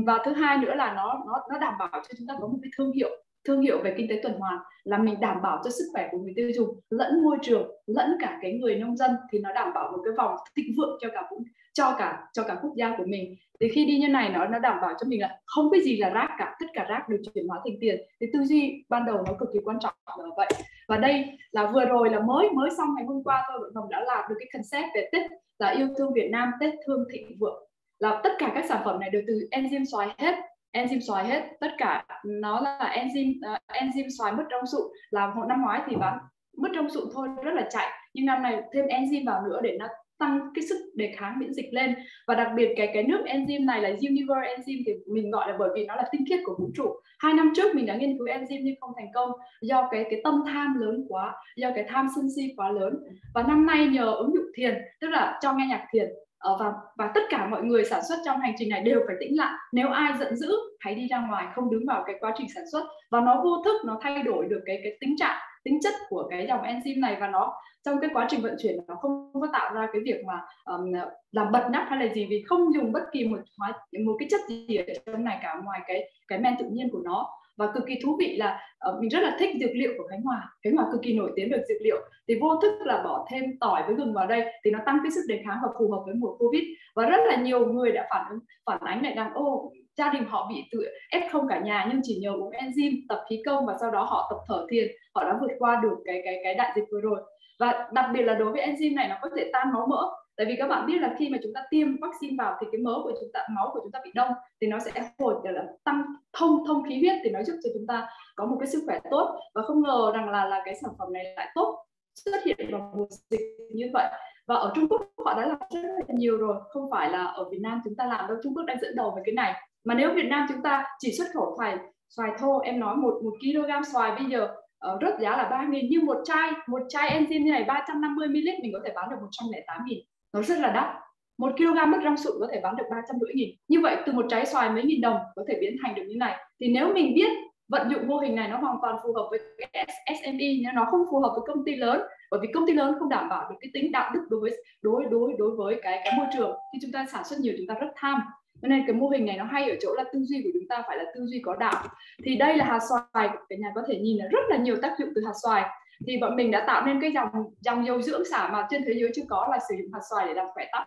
và thứ hai nữa là nó nó nó đảm bảo cho chúng ta có một cái thương hiệu thương hiệu về kinh tế tuần hoàn là mình đảm bảo cho sức khỏe của người tiêu dùng, lẫn môi trường, lẫn cả cái người nông dân thì nó đảm bảo một cái vòng thịnh vượng cho cả cho cả cho cả quốc gia của mình. Thì khi đi như này nó nó đảm bảo cho mình là không cái gì là rác cả, tất cả rác được chuyển hóa thành tiền. Thì tư duy ban đầu nó cực kỳ quan trọng là vậy. Và đây là vừa rồi là mới mới xong ngày hôm qua tôi vợ đã làm được cái concept về tết, là yêu thương Việt Nam, tết thương thịnh vượng. Là tất cả các sản phẩm này đều từ enzyme xoài hết enzyme xoài hết tất cả nó là enzyme uh, enzyme xoài mất trong sụn. Là một năm ngoái thì bán mất trong sụn thôi rất là chạy. Nhưng năm nay thêm enzyme vào nữa để nó tăng cái sức đề kháng miễn dịch lên. Và đặc biệt cái cái nước enzyme này là Univer enzyme thì mình gọi là bởi vì nó là tinh khiết của vũ trụ. Hai năm trước mình đã nghiên cứu enzyme nhưng không thành công do cái cái tâm tham lớn quá do cái tham sân si quá lớn. Và năm nay nhờ ứng dụng thiền tức là cho nghe nhạc thiền Ờ, và và tất cả mọi người sản xuất trong hành trình này đều phải tĩnh lặng. Nếu ai giận dữ hãy đi ra ngoài không đứng vào cái quá trình sản xuất. Và nó vô thức nó thay đổi được cái cái tính trạng tính chất của cái dòng enzyme này và nó trong cái quá trình vận chuyển nó không có tạo ra cái việc mà um, làm bật nắp hay là gì vì không dùng bất kỳ một hóa một cái chất gì ở trong này cả ngoài cái cái men tự nhiên của nó và cực kỳ thú vị là uh, mình rất là thích dược liệu của Khánh Hòa. Khánh Hòa cực kỳ nổi tiếng về dược liệu. Thì vô thức là bỏ thêm tỏi với gừng vào đây thì nó tăng cái sức đề kháng và phù hợp với mùa Covid. Và rất là nhiều người đã phản ứng phản ánh lại rằng ô gia đình họ bị tự ép không cả nhà nhưng chỉ nhờ uống enzyme tập khí công và sau đó họ tập thở thiền. Họ đã vượt qua được cái cái cái đại dịch vừa rồi. Và đặc biệt là đối với enzyme này nó có thể tan máu mỡ tại vì các bạn biết là khi mà chúng ta tiêm vaccine vào thì cái mỡ của chúng ta máu của chúng ta bị đông thì nó sẽ hồi là tăng thông thông khí huyết thì nó giúp cho chúng ta có một cái sức khỏe tốt. Và không ngờ rằng là là cái sản phẩm này lại tốt xuất hiện vào mùa dịch như vậy. Và ở Trung Quốc họ đã làm rất là nhiều rồi không phải là ở Việt Nam chúng ta làm đâu. Trung Quốc đang dẫn đầu về cái này. Mà nếu Việt Nam chúng ta chỉ xuất khẩu xoài xoài thô em nói một một kg xoài bây giờ uh, rớt giá là 3 nghìn. Nhưng một chai một chai enzyme như này 350 ml mình có thể bán được 108 nghìn nó rất là đắt. Một kg mứt rong sụn có thể bán được 350 nghìn. Như vậy, từ một trái xoài mấy nghìn đồng có thể biến thành được như này. Thì nếu mình biết vận dụng mô hình này nó hoàn toàn phù hợp với cái SME nhưng nó không phù hợp với công ty lớn, bởi vì công ty lớn không đảm bảo được cái tính đạo đức đối với, đối đối đối với cái cái môi trường khi chúng ta sản xuất nhiều chúng ta rất tham. Cho nên cái mô hình này nó hay ở chỗ là tư duy của chúng ta phải là tư duy có đạo. Thì đây là hạt xoài cả nhà có thể nhìn là rất là nhiều tác dụng từ hạt xoài thì bọn mình đã tạo nên cái dòng dòng dầu dưỡng xả mà trên thế giới chưa có là sử dụng hạt xoài để làm khỏe tóc.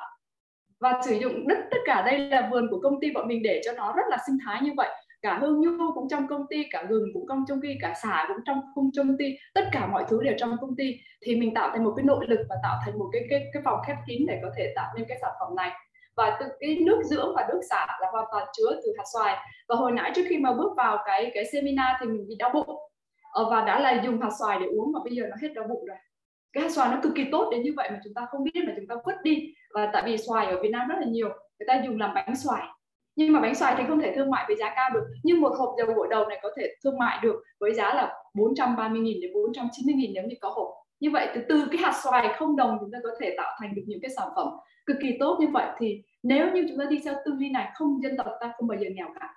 Và sử dụng đất, tất cả đây là vườn của công ty bọn mình để cho nó rất là sinh thái như vậy. Cả hương nhu cũng trong công ty, cả gừng cũng trong công ty cả xả cũng trong khung công ty tất cả mọi thứ đều trong công ty. Thì mình tạo thành một cái nội lực và tạo thành một cái cái cái phòng khép kín để có thể tạo nên cái sản phẩm này. Và từ cái nước dưỡng và nước xả là hoàn toàn chứa từ hạt xoài. Và hồi nãy trước khi mà bước vào cái cái seminar thì mình bị đau bụng. Ờ, và đã là dùng hạt xoài để uống mà bây giờ nó hết đau bụng rồi. Cái hạt xoài nó cực kỳ tốt đến như vậy mà chúng ta không biết mà chúng ta vứt đi. Và tại vì xoài ở Việt Nam rất là nhiều người ta dùng làm bánh xoài. Nhưng mà bánh xoài thì không thể thương mại với giá cao được. Nhưng một hộp dầu gội đầu này có thể thương mại được với giá là 430.000 đến 490.000 nếu như có hộp. Như vậy từ từ cái hạt xoài không đồng chúng ta có thể tạo thành được những cái sản phẩm cực kỳ tốt như vậy. Thì nếu như chúng ta đi theo tư duy này không dân tộc ta không bao giờ nghèo cả.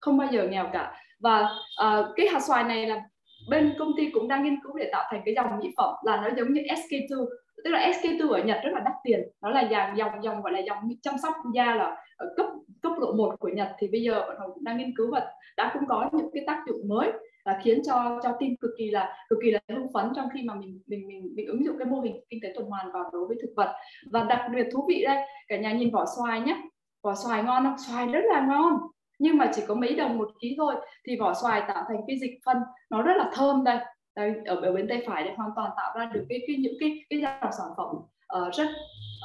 Không bao giờ nghèo cả. Và uh, cái hạt xoài này là bên công ty cũng đang nghiên cứu để tạo thành cái dòng mỹ phẩm là nó giống như SK2 tức là SK2 ở Nhật rất là đắt tiền. Nó là dòng dòng dòng, gọi là dòng chăm sóc da là ở cấp cấp độ 1 của Nhật. Thì bây giờ bọn họ cũng đang nghiên cứu và đã cũng có những cái tác dụng mới và khiến cho cho team cực kỳ là, cực kỳ là hưng phấn trong khi mà mình mình mình mình ứng dụng cái mô hình kinh tế tuần hoàn vào đối với thực vật. Và đặc biệt thú vị đây, cả nhà nhìn vỏ xoài nhé vỏ xoài ngon không? Xoài rất là ngon nhưng mà chỉ có mấy đồng một ký thôi thì vỏ xoài tạo thành cái dịch phân. Nó rất là thơm đây. Đây ở, ở bên tay phải đây hoàn toàn tạo ra được cái, cái những cái cái dòng sản phẩm uh, rất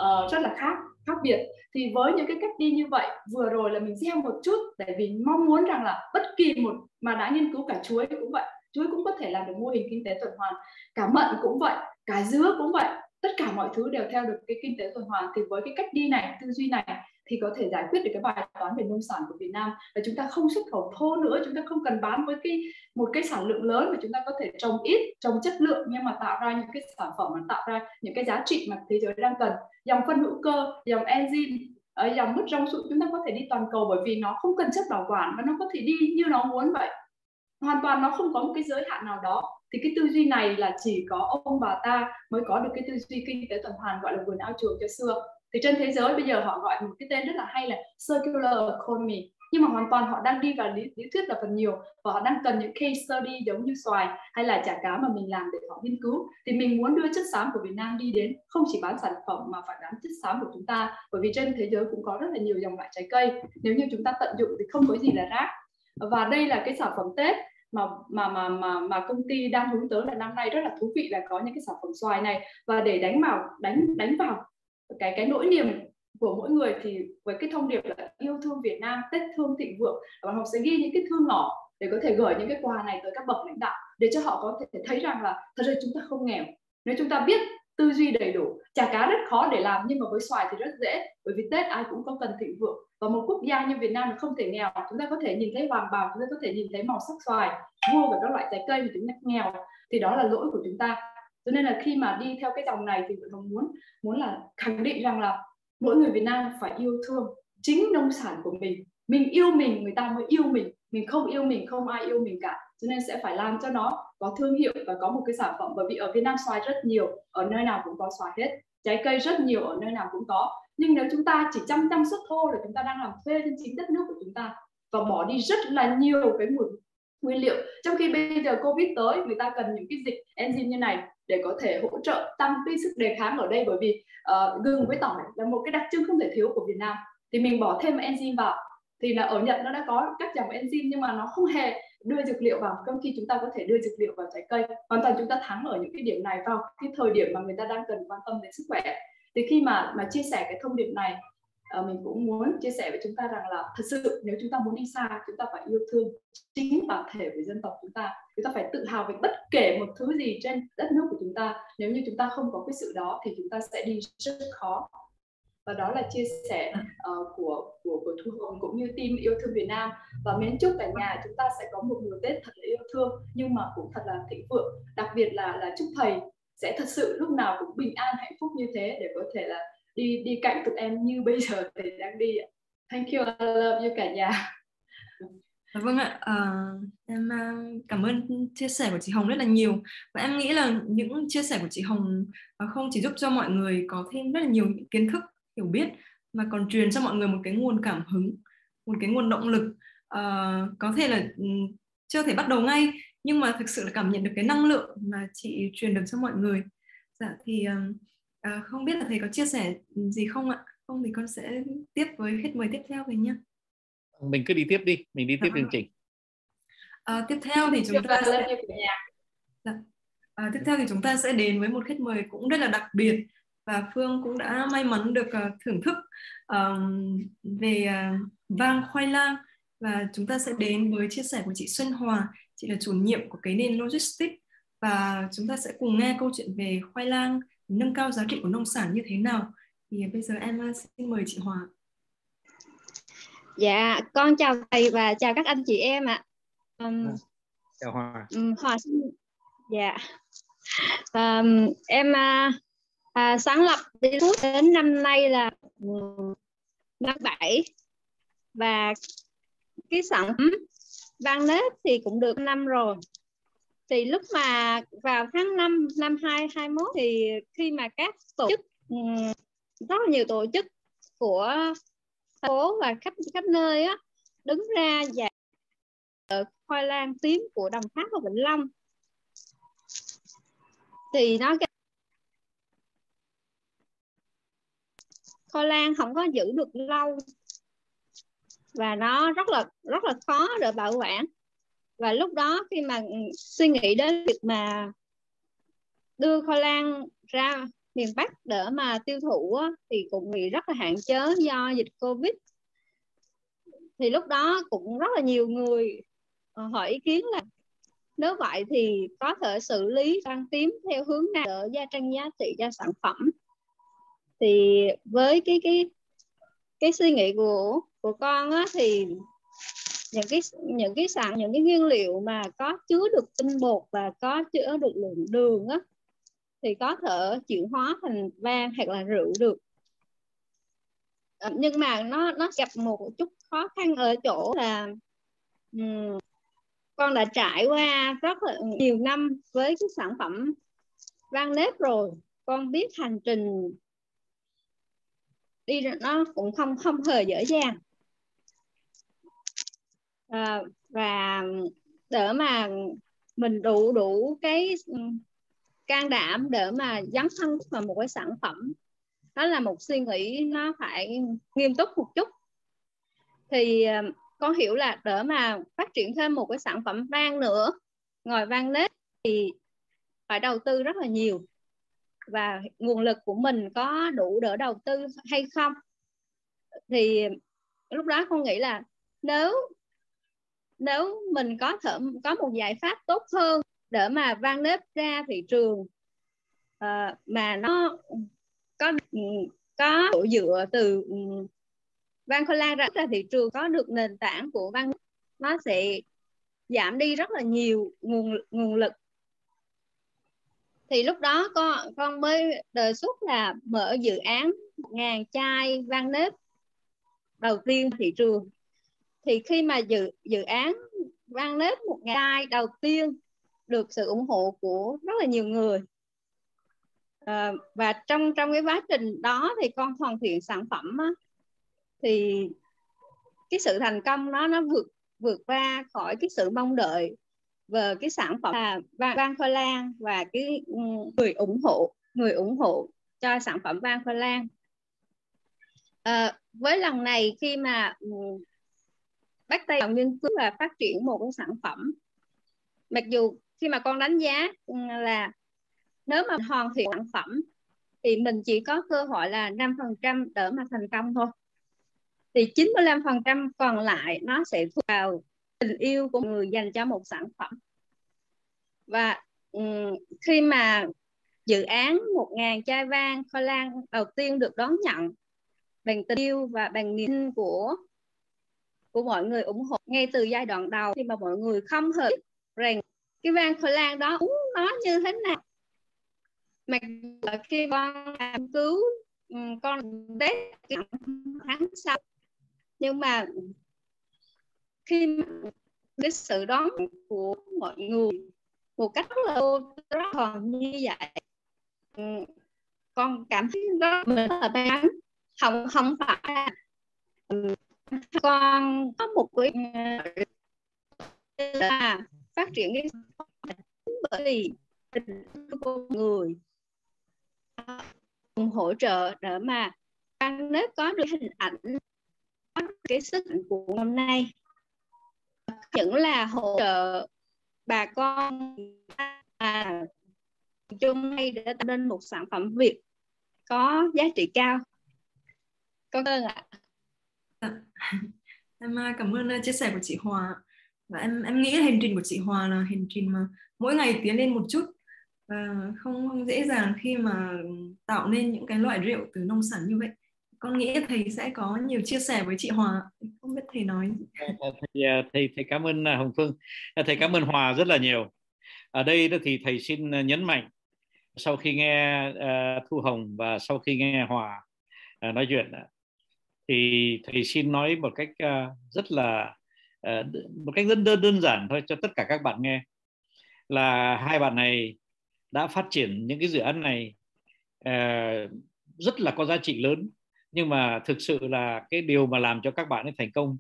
uh, rất là khác khác biệt. Thì với những cái cách đi như vậy vừa rồi là mình gieo một chút tại vì mong muốn rằng là bất kỳ một mà đã nghiên cứu cả chuối cũng vậy. Chuối cũng có thể làm được mô hình kinh tế tuần hoàn. Cả mận cũng vậy cả dứa cũng vậy. Tất cả mọi thứ đều theo được cái kinh tế tuần hoàn. Thì với cái cách đi này tư duy này thì có thể giải quyết được cái bài toán về nông sản của Việt Nam. Và chúng ta không xuất khẩu thô nữa, chúng ta không cần bán với cái, một cái sản lượng lớn mà chúng ta có thể trồng ít, trồng chất lượng, nhưng mà tạo ra những cái sản phẩm, mà tạo ra những cái giá trị mà thế giới đang cần. Dòng phân hữu cơ, dòng enzyme ở ờ, dòng mứt rong sụn chúng ta có thể đi toàn cầu bởi vì nó không cần chất bảo quản và nó có thể đi như nó muốn vậy. Hoàn toàn nó không có một cái giới hạn nào đó. Thì cái tư duy này là chỉ có ông bà ta mới có được cái tư duy kinh tế tuần hoàn, gọi là vườn ao chuồng cho xưa thì trên thế giới bây giờ họ gọi một cái tên rất là hay là circular economy. Nhưng mà hoàn toàn họ đang đi vào lý, lý thuyết là phần nhiều và họ đang cần những case study giống như xoài hay là chả cá mà mình làm để họ nghiên cứu. Thì mình muốn đưa chất xám của Việt Nam đi đến không chỉ bán sản phẩm mà phải bán chất xám của chúng ta bởi vì trên thế giới cũng có rất là nhiều dòng loại trái cây. Nếu như chúng ta tận dụng thì không có gì là rác. Và đây là cái sản phẩm Tết mà mà mà mà mà công ty đang hướng tới là năm nay rất là thú vị là có những cái sản phẩm xoài này. Và để đánh vào đánh đánh vào cái cái nỗi niềm của mỗi người thì với cái thông điệp là yêu thương Việt Nam, Tết thương thịnh vượng. Và học sẽ ghi những cái thư ngỏ để có thể gửi những cái quà này tới các bậc lãnh đạo để cho họ có thể thấy rằng là thật ra chúng ta không nghèo. Nếu chúng ta biết tư duy đầy đủ, chả cá rất khó để làm nhưng mà với xoài thì rất dễ, bởi vì tết ai cũng có cần thịnh vượng. Và một quốc gia như việt nam không thể nghèo, chúng ta có thể nhìn thấy hoàng bào chúng ta có thể nhìn thấy màu sắc xoài, mua và các loại trái cây mà chúng ta nghèo, thì đó là lỗi của chúng ta cho nên là khi mà đi theo cái dòng này thì tôi muốn muốn là khẳng định rằng là mỗi người Việt Nam phải yêu thương chính nông sản của mình. Mình yêu mình, người ta mới yêu mình. Mình không yêu mình, không ai yêu mình cả. Cho nên sẽ phải làm cho nó có thương hiệu và có một cái sản phẩm. Bởi vì ở Việt Nam xoài rất nhiều, ở nơi nào cũng có xoài hết. Trái cây rất nhiều, ở nơi nào cũng có. Nhưng nếu chúng ta chỉ chăm chăm xuất thô là chúng ta đang làm thuê trên chính đất nước của chúng ta và bỏ đi rất là nhiều cái nguồn nguyên liệu. Trong khi bây giờ covid tới, người ta cần những cái dịch enzyme như này để có thể hỗ trợ tăng cái sức đề kháng ở đây. Bởi vì ờ, uh, gừng với tỏi là một cái đặc trưng không thể thiếu của Việt Nam. Thì mình bỏ thêm enzyme vào. Thì là ở Nhật nó đã có các dòng enzyme nhưng mà nó không hề đưa dược liệu vào. Trong khi chúng ta có thể đưa dược liệu vào trái cây. Hoàn toàn chúng ta thắng ở những cái điểm này vào cái thời điểm mà người ta đang cần quan tâm đến sức khỏe. Thì khi mà mà chia sẻ cái thông điệp này uh, mình cũng muốn chia sẻ với chúng ta rằng là thật sự nếu chúng ta muốn đi xa chúng ta phải yêu thương chính bản thể của dân tộc chúng ta. Chúng ta phải tự hào về bất kể một thứ gì trên đất nước của chúng ta. Nếu như chúng ta không có cái sự đó thì chúng ta sẽ đi rất khó. Và đó là chia sẻ uh, của của của Thu Hồng cũng như team yêu thương Việt Nam. Và mến chúc cả nhà chúng ta sẽ có một mùa Tết thật là yêu thương nhưng mà cũng thật là thịnh vượng. Đặc biệt là là chúc thầy sẽ thật sự lúc nào cũng bình an hạnh phúc như thế để có thể là đi đi cạnh tụi em như bây giờ thì đang đi thank you I love you cả nhà. Vâng ạ, uh, em ờ, cảm ơn chia sẻ của chị Hồng rất là nhiều. Và em nghĩ là những chia sẻ của chị Hồng ờ, không chỉ giúp cho mọi người có thêm rất là nhiều kiến thức hiểu biết mà còn truyền cho mọi người một cái nguồn cảm hứng, một cái nguồn động lực. Uh, có thể là ừ, chưa thể bắt đầu ngay nhưng mà thực sự là cảm nhận được cái năng lượng mà chị truyền được cho mọi người. Dạ thì uh, không biết là thầy có chia sẻ gì không ạ? Không thì con sẽ tiếp với khách mời tiếp theo về nhé mình cứ đi tiếp đi mình đi tiếp chương trình. À, tiếp theo thì chúng ta sẽ à, tiếp theo thì chúng ta sẽ đến với một khách mời cũng rất là đặc biệt và Phương cũng đã may mắn được uh, thưởng thức um, về uh, vang khoai lang. Và chúng ta sẽ đến với chia sẻ của chị Xuân Hòa. Chị là chủ nhiệm của cái nền logistics và chúng ta sẽ cùng nghe câu chuyện về khoai lang nâng cao giá trị của nông sản như thế nào thì bây giờ em xin mời chị Hòa Dạ, con chào thầy và chào các anh chị em ạ. Um, chào Hòa. Um, Hòa xin dạ. Um, em à, à, sáng lập đi đến năm nay là năm bảy và cái sản phẩm vang nếp thì cũng được năm rồi thì lúc mà vào tháng 5 năm 2021 thì khi mà các tổ chức ừ, rất là nhiều tổ chức của phố và khắp khắp nơi á, đứng ra và khoai lang tím của Đồng Tháp và Vĩnh Long. Thì nó khoai lang không có giữ được lâu và nó rất là rất là khó để bảo quản và lúc đó khi mà ừ, suy nghĩ đến việc mà đưa khoai lang ra miền Bắc để mà tiêu thụ á, thì cũng bị rất là hạn chế do dịch Covid. Thì lúc đó cũng rất là nhiều người ờ, hỏi ý kiến là nếu vậy thì có thể xử lý răng tím theo hướng nào để gia tăng giá trị cho sản phẩm? Thì với cái cái cái suy nghĩ của của con á, thì những cái những cái sản những cái nguyên liệu mà có chứa được tinh bột và có chứa được lượng đường á thì có thể chuyển hóa thành vang hoặc là rượu được. À, nhưng mà nó nó gặp một chút khó khăn ở chỗ là um, con đã trải qua rất là nhiều năm với cái sản phẩm vang nếp rồi con biết hành trình đi nó cũng không không hề dễ dàng à, và để mà mình đủ đủ cái ừ, can đảm để mà dấn thân vào một cái sản phẩm đó là một suy nghĩ nó phải nghiêm túc một chút. Thì ờ, con hiểu là để mà phát triển thêm một cái sản phẩm vang nữa ngồi vang nết thì phải đầu tư rất là nhiều. Và nguồn lực của mình có đủ để đầu tư hay không? Thì lúc đó con nghĩ là nếu nếu mình có thể có một giải pháp tốt hơn để mà vang nếp ra thị trường uh, mà nó có có chỗ dựa từ ừ, Van Cola ra ra thị trường có được nền tảng của van nó sẽ giảm đi rất là nhiều nguồn nguồn lực. Thì lúc đó con con mới đề xuất là mở dự án ngàn chai van nếp đầu tiên thị trường thì khi mà dự dự án vang nếp một ngày đầu tiên được sự ủng hộ của rất là nhiều người. À, và trong trong cái quá trình đó thì con hoàn thiện sản phẩm á, thì cái sự thành công nó nó vượt vượt qua khỏi cái sự mong đợi về cái sản phẩm là vang khoai lang và cái ừ, người ủng hộ người ủng hộ cho sản phẩm vang khoai lang. À, với lần này khi mà ừ, bắt tay vào nghiên cứu và phát triển một cái sản phẩm. Mặc dù khi mà con đánh giá là nếu mà hoàn thiện sản phẩm thì mình chỉ có cơ hội là 5% để mà thành công thôi. Thì 95% còn lại nó sẽ thuộc vào tình yêu của người dành cho một sản phẩm. Và um, khi mà dự án 1.000 chai vang khoai lang đầu tiên được đón nhận bằng tình yêu và bằng niềm của của mọi người ủng hộ ngay từ giai đoạn đầu khi mà mọi người không hề rằng cái van khoai lang đó uống nó như thế nào. Mặc dù khi con làm cứu ừ, con tết tháng sau, nhưng mà khi cái sự đón của mọi người một cách rất là rất còn như vậy ừ, con cảm thấy rất là may mắn. Không không phải con có một cái là phát triển cái bởi vì con người cùng hỗ trợ để mà nếu có được hình ảnh có cái sức mạnh của hôm nay những là hỗ trợ bà con à, chung hay để tạo nên một sản phẩm Việt có giá trị cao. Con ơn ạ. à. Dạ. Em à, cảm ơn à, chia sẻ của chị Hòa. Và em em nghĩ hành trình của chị Hòa là hành trình mà mỗi ngày tiến lên một chút và không không dễ dàng khi mà tạo nên những cái loại rượu từ nông sản như vậy. Con nghĩ thầy sẽ có nhiều chia sẻ với chị Hòa. Không biết thầy nói dạ, dạ, thầy, à, thầy thầy cảm ơn Hồng Phương. Thầy cảm ơn Hòa rất là nhiều. Ở đây đó thì thầy xin nhấn mạnh sau khi nghe uh, Thu Hồng và sau khi nghe Hòa uh, nói chuyện thì thầy xin nói một cách uh, rất là uh, một cách rất đơn đơn giản thôi cho tất cả các bạn nghe. Là hai bạn này đã phát triển những cái dự án này uh, rất là có giá trị lớn. Nhưng mà thực sự là cái điều mà làm cho các bạn ấy thành công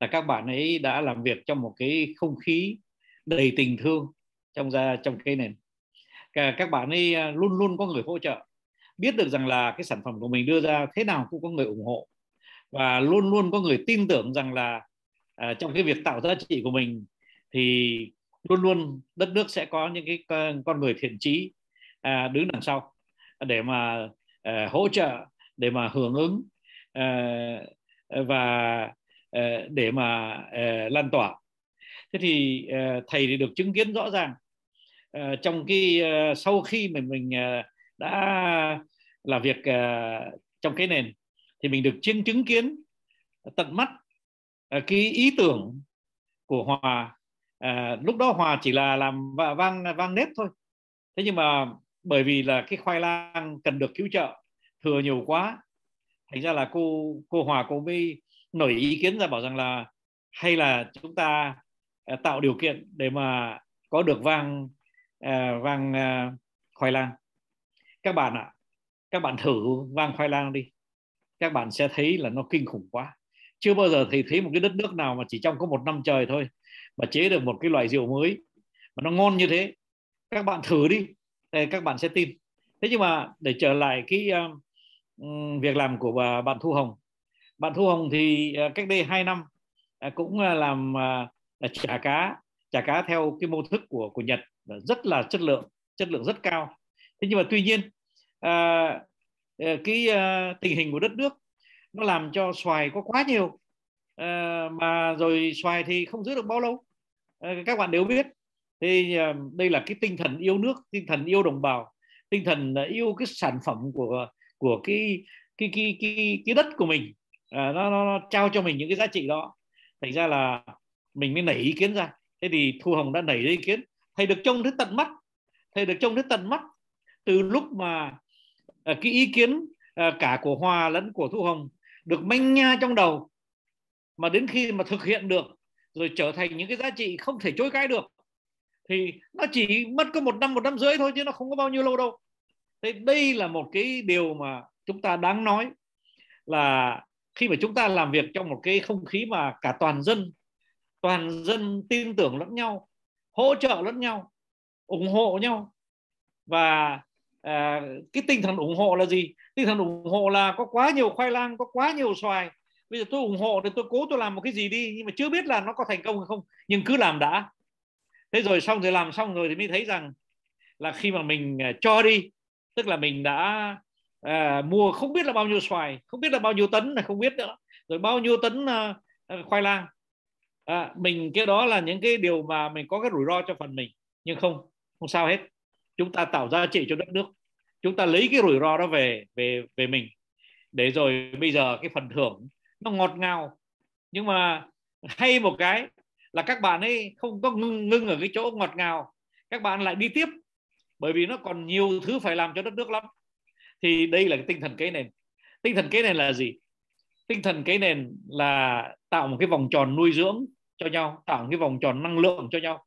là các bạn ấy đã làm việc trong một cái không khí đầy tình thương trong ra trong cái nền. Các bạn ấy luôn luôn có người hỗ trợ. Biết được rằng là cái sản phẩm của mình đưa ra thế nào cũng có người ủng hộ và luôn luôn có người tin tưởng rằng là à, trong cái việc tạo giá trị của mình thì luôn luôn đất nước sẽ có những cái con người thiện trí à, đứng đằng sau để mà à, hỗ trợ để mà hưởng ứng uh, và uh, để mà uh, lan tỏa. Thế thì uh, thầy thì được chứng kiến rõ ràng uh, trong cái uh, sau khi mình mình uh, đã làm việc uh, trong cái nền thì mình được chứng chứng kiến tận mắt à, cái ý tưởng của hòa. À, lúc đó hòa chỉ là làm vang vang nếp thôi. Thế nhưng mà bởi vì là cái khoai lang cần được cứu trợ thừa nhiều quá thành ra là cô cô Hòa cô mới nổi ý kiến ra bảo rằng là hay là chúng ta à, tạo điều kiện để mà có được vang à, vang à, khoai lang. Các bạn ạ các bạn thử vang khoai lang đi các bạn sẽ thấy là nó kinh khủng quá. Chưa bao giờ thì thấy một cái đất nước nào mà chỉ trong có một năm trời thôi mà chế được một cái loại rượu mới. Mà nó ngon như thế. Các bạn thử đi. Các bạn sẽ tin. Thế nhưng mà để trở lại cái uh, việc làm của bà, bạn Thu Hồng. Bạn Thu Hồng thì à, cách đây 2 năm à, cũng à, làm chả cá chả cá theo cái mô thức của của Nhật. Rất là chất lượng chất lượng rất cao. Thế nhưng mà tuy nhiên Ờ, cái ờ, tình hình của đất nước nó làm cho xoài có quá nhiều. Ờ, mà rồi xoài thì không giữ được bao lâu. Các bạn đều biết. Thì đây là cái tinh thần yêu nước tinh thần yêu đồng bào tinh thần yêu cái sản phẩm của của cái cái cái cái cái đất của mình. À, nó, nó, nó trao cho mình những cái giá trị đó. Thành ra là mình mới nảy ý kiến ra. Thế thì thu hồng đã nảy ý kiến. Thầy được trông thấy tận mắt. Thầy được trông thấy tận mắt. Từ lúc mà à, cái ý kiến à, cả của hòa lẫn của thu hồng được manh nha trong đầu. Mà đến khi mà thực hiện được rồi trở thành những cái giá trị không thể chối cãi được thì nó chỉ mất có một năm một năm rưỡi thôi chứ nó không có bao nhiêu lâu đâu. Thế đây là một cái điều mà chúng ta đáng nói là khi mà chúng ta làm việc trong một cái không khí mà cả toàn dân toàn dân tin tưởng lẫn nhau hỗ trợ lẫn nhau ủng hộ nhau và à, cái tinh thần ủng hộ là gì? Tinh thần ủng hộ là có quá nhiều khoai lang có quá nhiều xoài. Bây giờ tôi ủng hộ thì tôi cố tôi làm một cái gì đi nhưng mà chưa biết là nó có thành công hay không nhưng cứ làm đã. Thế rồi xong rồi làm xong rồi thì mới thấy rằng là khi mà mình ờ, cho đi tức là mình đã à, mua không biết là bao nhiêu xoài không biết là bao nhiêu tấn này không biết nữa rồi bao nhiêu tấn à, khoai lang. À, mình cái đó là những cái điều mà mình có cái rủi ro cho phần mình nhưng không không sao hết chúng ta tạo giá trị cho đất nước. Chúng ta lấy cái rủi ro đó về về về mình. Để rồi bây giờ cái phần thưởng nó ngọt ngào. Nhưng mà hay một cái là các bạn ấy không có ngưng, ngưng ở cái chỗ ngọt ngào. Các bạn lại đi tiếp. Bởi vì nó còn nhiều thứ phải làm cho đất nước lắm. Thì đây là cái tinh thần kế nền. Tinh thần kế nền là gì? Tinh thần kế nền là tạo một cái vòng tròn nuôi dưỡng cho nhau tạo một cái vòng tròn năng lượng cho nhau.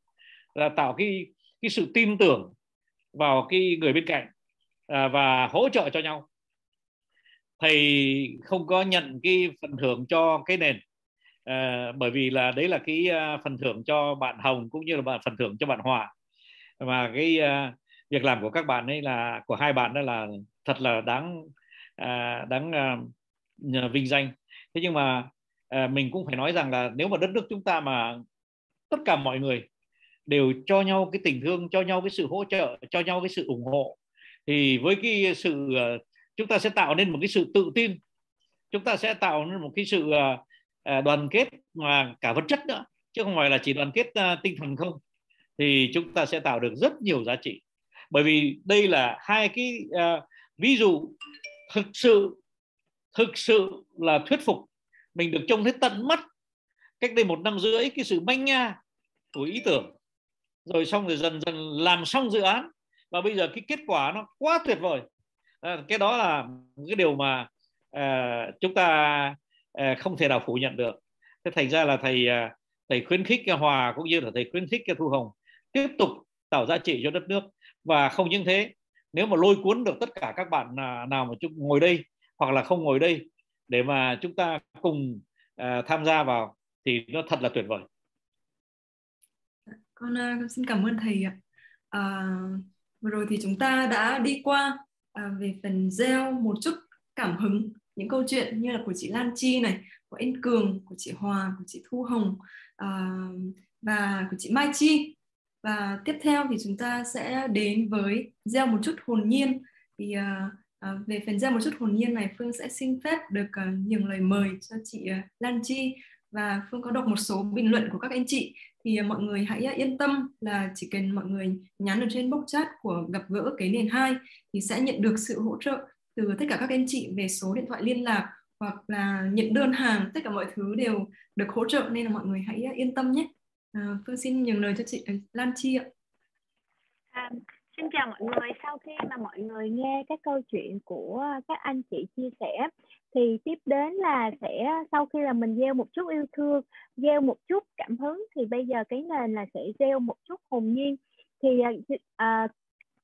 Là tạo cái cái sự tin tưởng vào cái người bên cạnh à, và hỗ trợ cho nhau. Thầy không có nhận cái phần thưởng cho cái nền à, bởi vì là đấy là cái à, phần thưởng cho bạn Hồng cũng như là bạn phần thưởng cho bạn Hòa. Và cái à, việc làm của các bạn ấy là của hai bạn đó là thật là đáng à, đáng vinh danh. Thế nhưng mà mình cũng phải nói rằng là nếu mà đất nước chúng ta mà tất cả mọi người đều cho nhau cái tình thương cho nhau cái sự hỗ trợ cho nhau cái sự ủng hộ. Thì với cái sự ờ, chúng ta sẽ tạo nên một cái sự tự tin. Chúng ta sẽ tạo nên một cái sự ờ, ờ, đoàn kết mà cả vật chất nữa chứ không phải là chỉ đoàn kết tinh thần không. Thì chúng ta sẽ tạo được rất nhiều giá trị. Bởi vì đây là hai cái uh, ví dụ thực sự thực sự là thuyết phục mình được trông thấy tận mắt cách đây một năm rưỡi cái sự manh nha của ý tưởng rồi xong rồi dần dần làm xong dự án. Và bây giờ cái kết quả nó quá tuyệt vời. À, cái đó là cái điều mà à, chúng ta À, không thể nào phủ nhận được. Thế thành ra là thầy à, thầy khuyến khích cái hòa cũng như là thầy khuyến khích cái thu hồng tiếp tục tạo giá trị cho đất nước. Và không những thế nếu mà lôi cuốn được tất cả các bạn à, nào mà chúng ngồi đây hoặc là không ngồi đây để mà chúng ta cùng uh, tham gia vào thì nó thật là tuyệt vời con uh, xin cảm ơn thầy ạ uh, vừa rồi thì chúng ta đã đi qua uh, về phần gieo một chút cảm hứng những câu chuyện như là của chị Lan Chi này, của anh Cường, của chị Hòa, của chị Thu Hồng uh, và của chị Mai Chi. Và tiếp theo thì chúng ta sẽ đến với gieo một chút hồn nhiên. Thì uh, uh, về phần gieo một chút hồn nhiên này Phương sẽ xin phép được uh, nhường lời mời cho chị uh, Lan Chi và Phương có đọc một số bình luận của các anh chị. Thì à, mọi người hãy à, yên tâm là chỉ cần mọi người nhắn ở trên box chat của gặp gỡ cái nền 2 thì sẽ nhận được sự hỗ trợ từ tất cả các anh chị về số điện thoại liên lạc hoặc là nhận đơn hàng. Tất cả mọi thứ đều được hỗ trợ nên là mọi người hãy à, yên tâm nhé. À, Phương xin nhường lời cho chị Lan Chi ạ. À, Xin chào mọi người. Sau khi mà mọi người nghe các câu chuyện của các anh chị chia sẻ thì tiếp đến là sẽ à, sau khi là mình gieo một chút yêu thương gieo một chút cảm hứng thì bây giờ cái nền là sẽ gieo một chút hồn nhiên thì à, à,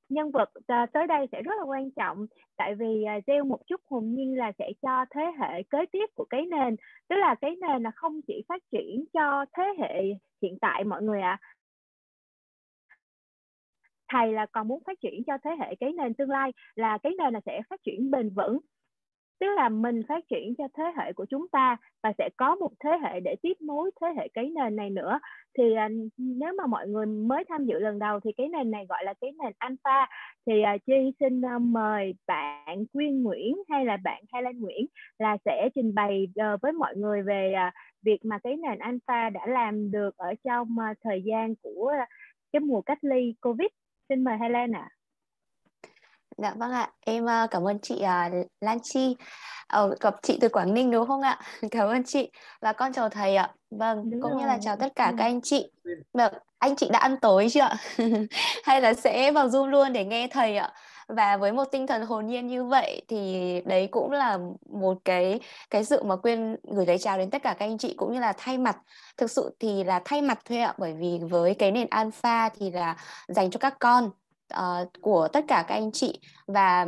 nhân vật à, tới đây sẽ rất là quan trọng tại vì à, gieo một chút hồn nhiên là sẽ cho thế hệ kế tiếp của cái nền tức là cái nền là không chỉ phát triển cho thế hệ hiện tại mọi người ạ à. thầy là còn muốn phát triển cho thế hệ cái nền tương lai là cái nền là sẽ phát triển bền vững tức là mình phát triển cho thế hệ của chúng ta và sẽ có một thế hệ để tiếp nối thế hệ cái nền này nữa. Thì uh, nếu mà mọi người mới tham dự lần đầu thì cái nền này gọi là cái nền alpha. Thì uh, chi xin uh, mời bạn quyên nguyễn hay là bạn helen nguyễn là sẽ trình bày uh, với mọi người về uh, việc mà cái nền alpha đã làm được ở trong uh, thời gian của uh, cái mùa cách ly covid. Xin mời helen ạ. à. Dạ vâng ạ, em uh, cảm ơn chị uh, Lan Chi. Ờ, gặp chị từ Quảng Ninh đúng không ạ? Cảm ơn chị. Và con chào thầy ạ. Vâng, đúng cũng rồi. như là chào tất cả các anh chị. Vâng, anh chị đã ăn tối chưa ạ? Hay là sẽ vào Zoom luôn để nghe thầy ạ? Và với một tinh thần hồn nhiên như vậy thì đấy cũng là một cái cái sự mà quên gửi lời chào đến tất cả các anh chị cũng như là thay mặt thực sự thì là thay mặt thôi ạ bởi vì với cái nền alpha thì là dành cho các con uh, của tất cả các anh chị và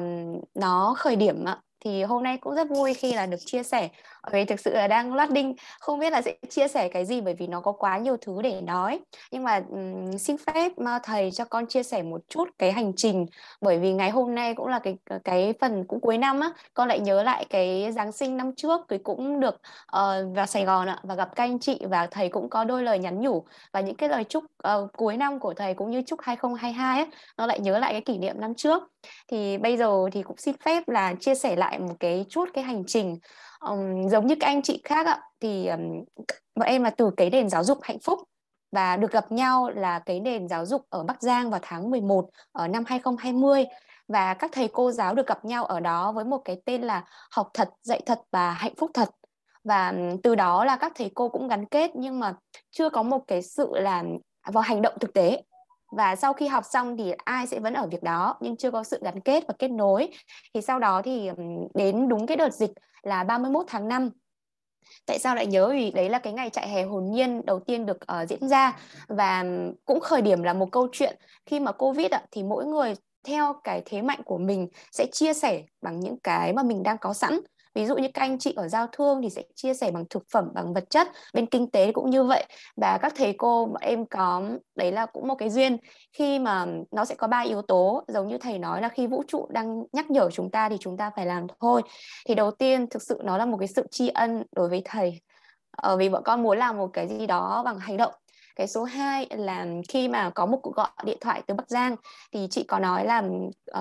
nó khởi điểm thì hôm nay cũng rất vui khi là được chia sẻ vì thực sự là đang loading không biết là sẽ chia sẻ cái gì bởi vì nó có quá nhiều thứ để nói. Nhưng mà um, xin phép mà thầy cho con chia sẻ một chút cái hành trình. Bởi vì ngày hôm nay cũng là cái ờ, cái phần cũng cuối năm á con lại nhớ lại cái giáng sinh năm trước thì cũng được uh, vào Sài Gòn ạ và gặp các anh chị và thầy cũng có đôi lời nhắn nhủ. Và những cái lời chúc uh, cuối năm của thầy cũng như chúc 2022 ấy, nó lại nhớ lại cái kỷ niệm năm trước. Thì bây giờ thì cũng xin phép là chia sẻ lại một cái chút cái hành trình um, giống như các anh chị khác ạ thì um, bọn em là từ cái nền giáo dục hạnh phúc và được gặp nhau là cái nền giáo dục ở Bắc Giang vào tháng 11 ở năm 2020 và các thầy cô giáo được gặp nhau ở đó với một cái tên là học thật dạy thật và hạnh phúc thật. Và từ đó là các thầy cô cũng gắn kết nhưng mà chưa có một cái sự là vào hành động thực tế và sau khi học xong thì ai sẽ vẫn ở việc đó nhưng chưa có sự gắn kết và kết nối. Thì sau đó thì đến đúng cái đợt dịch là 31 tháng 5 tại sao lại nhớ? Vì đấy là cái ngày trại hè hồn nhiên đầu tiên được uh, diễn ra. Và cũng khởi điểm là một câu chuyện. Khi mà covid ạ thì mỗi người theo cái thế mạnh của mình sẽ chia sẻ bằng những cái mà mình đang có sẵn ví dụ như các anh chị ở giao thương thì sẽ chia sẻ bằng thực phẩm bằng vật chất bên kinh tế cũng như vậy. Và các thầy cô mà em có đấy là cũng một cái duyên. Khi mà nó sẽ có ba yếu tố giống như thầy nói là khi vũ trụ đang nhắc nhở chúng ta thì chúng ta phải làm thôi. Thì đầu tiên thực sự nó là một cái sự tri ân đối với thầy. Ờ, vì bọn con muốn làm một cái gì đó bằng hành động cái số 2 là khi mà có một cuộc gọi điện thoại từ Bắc Giang thì chị có nói là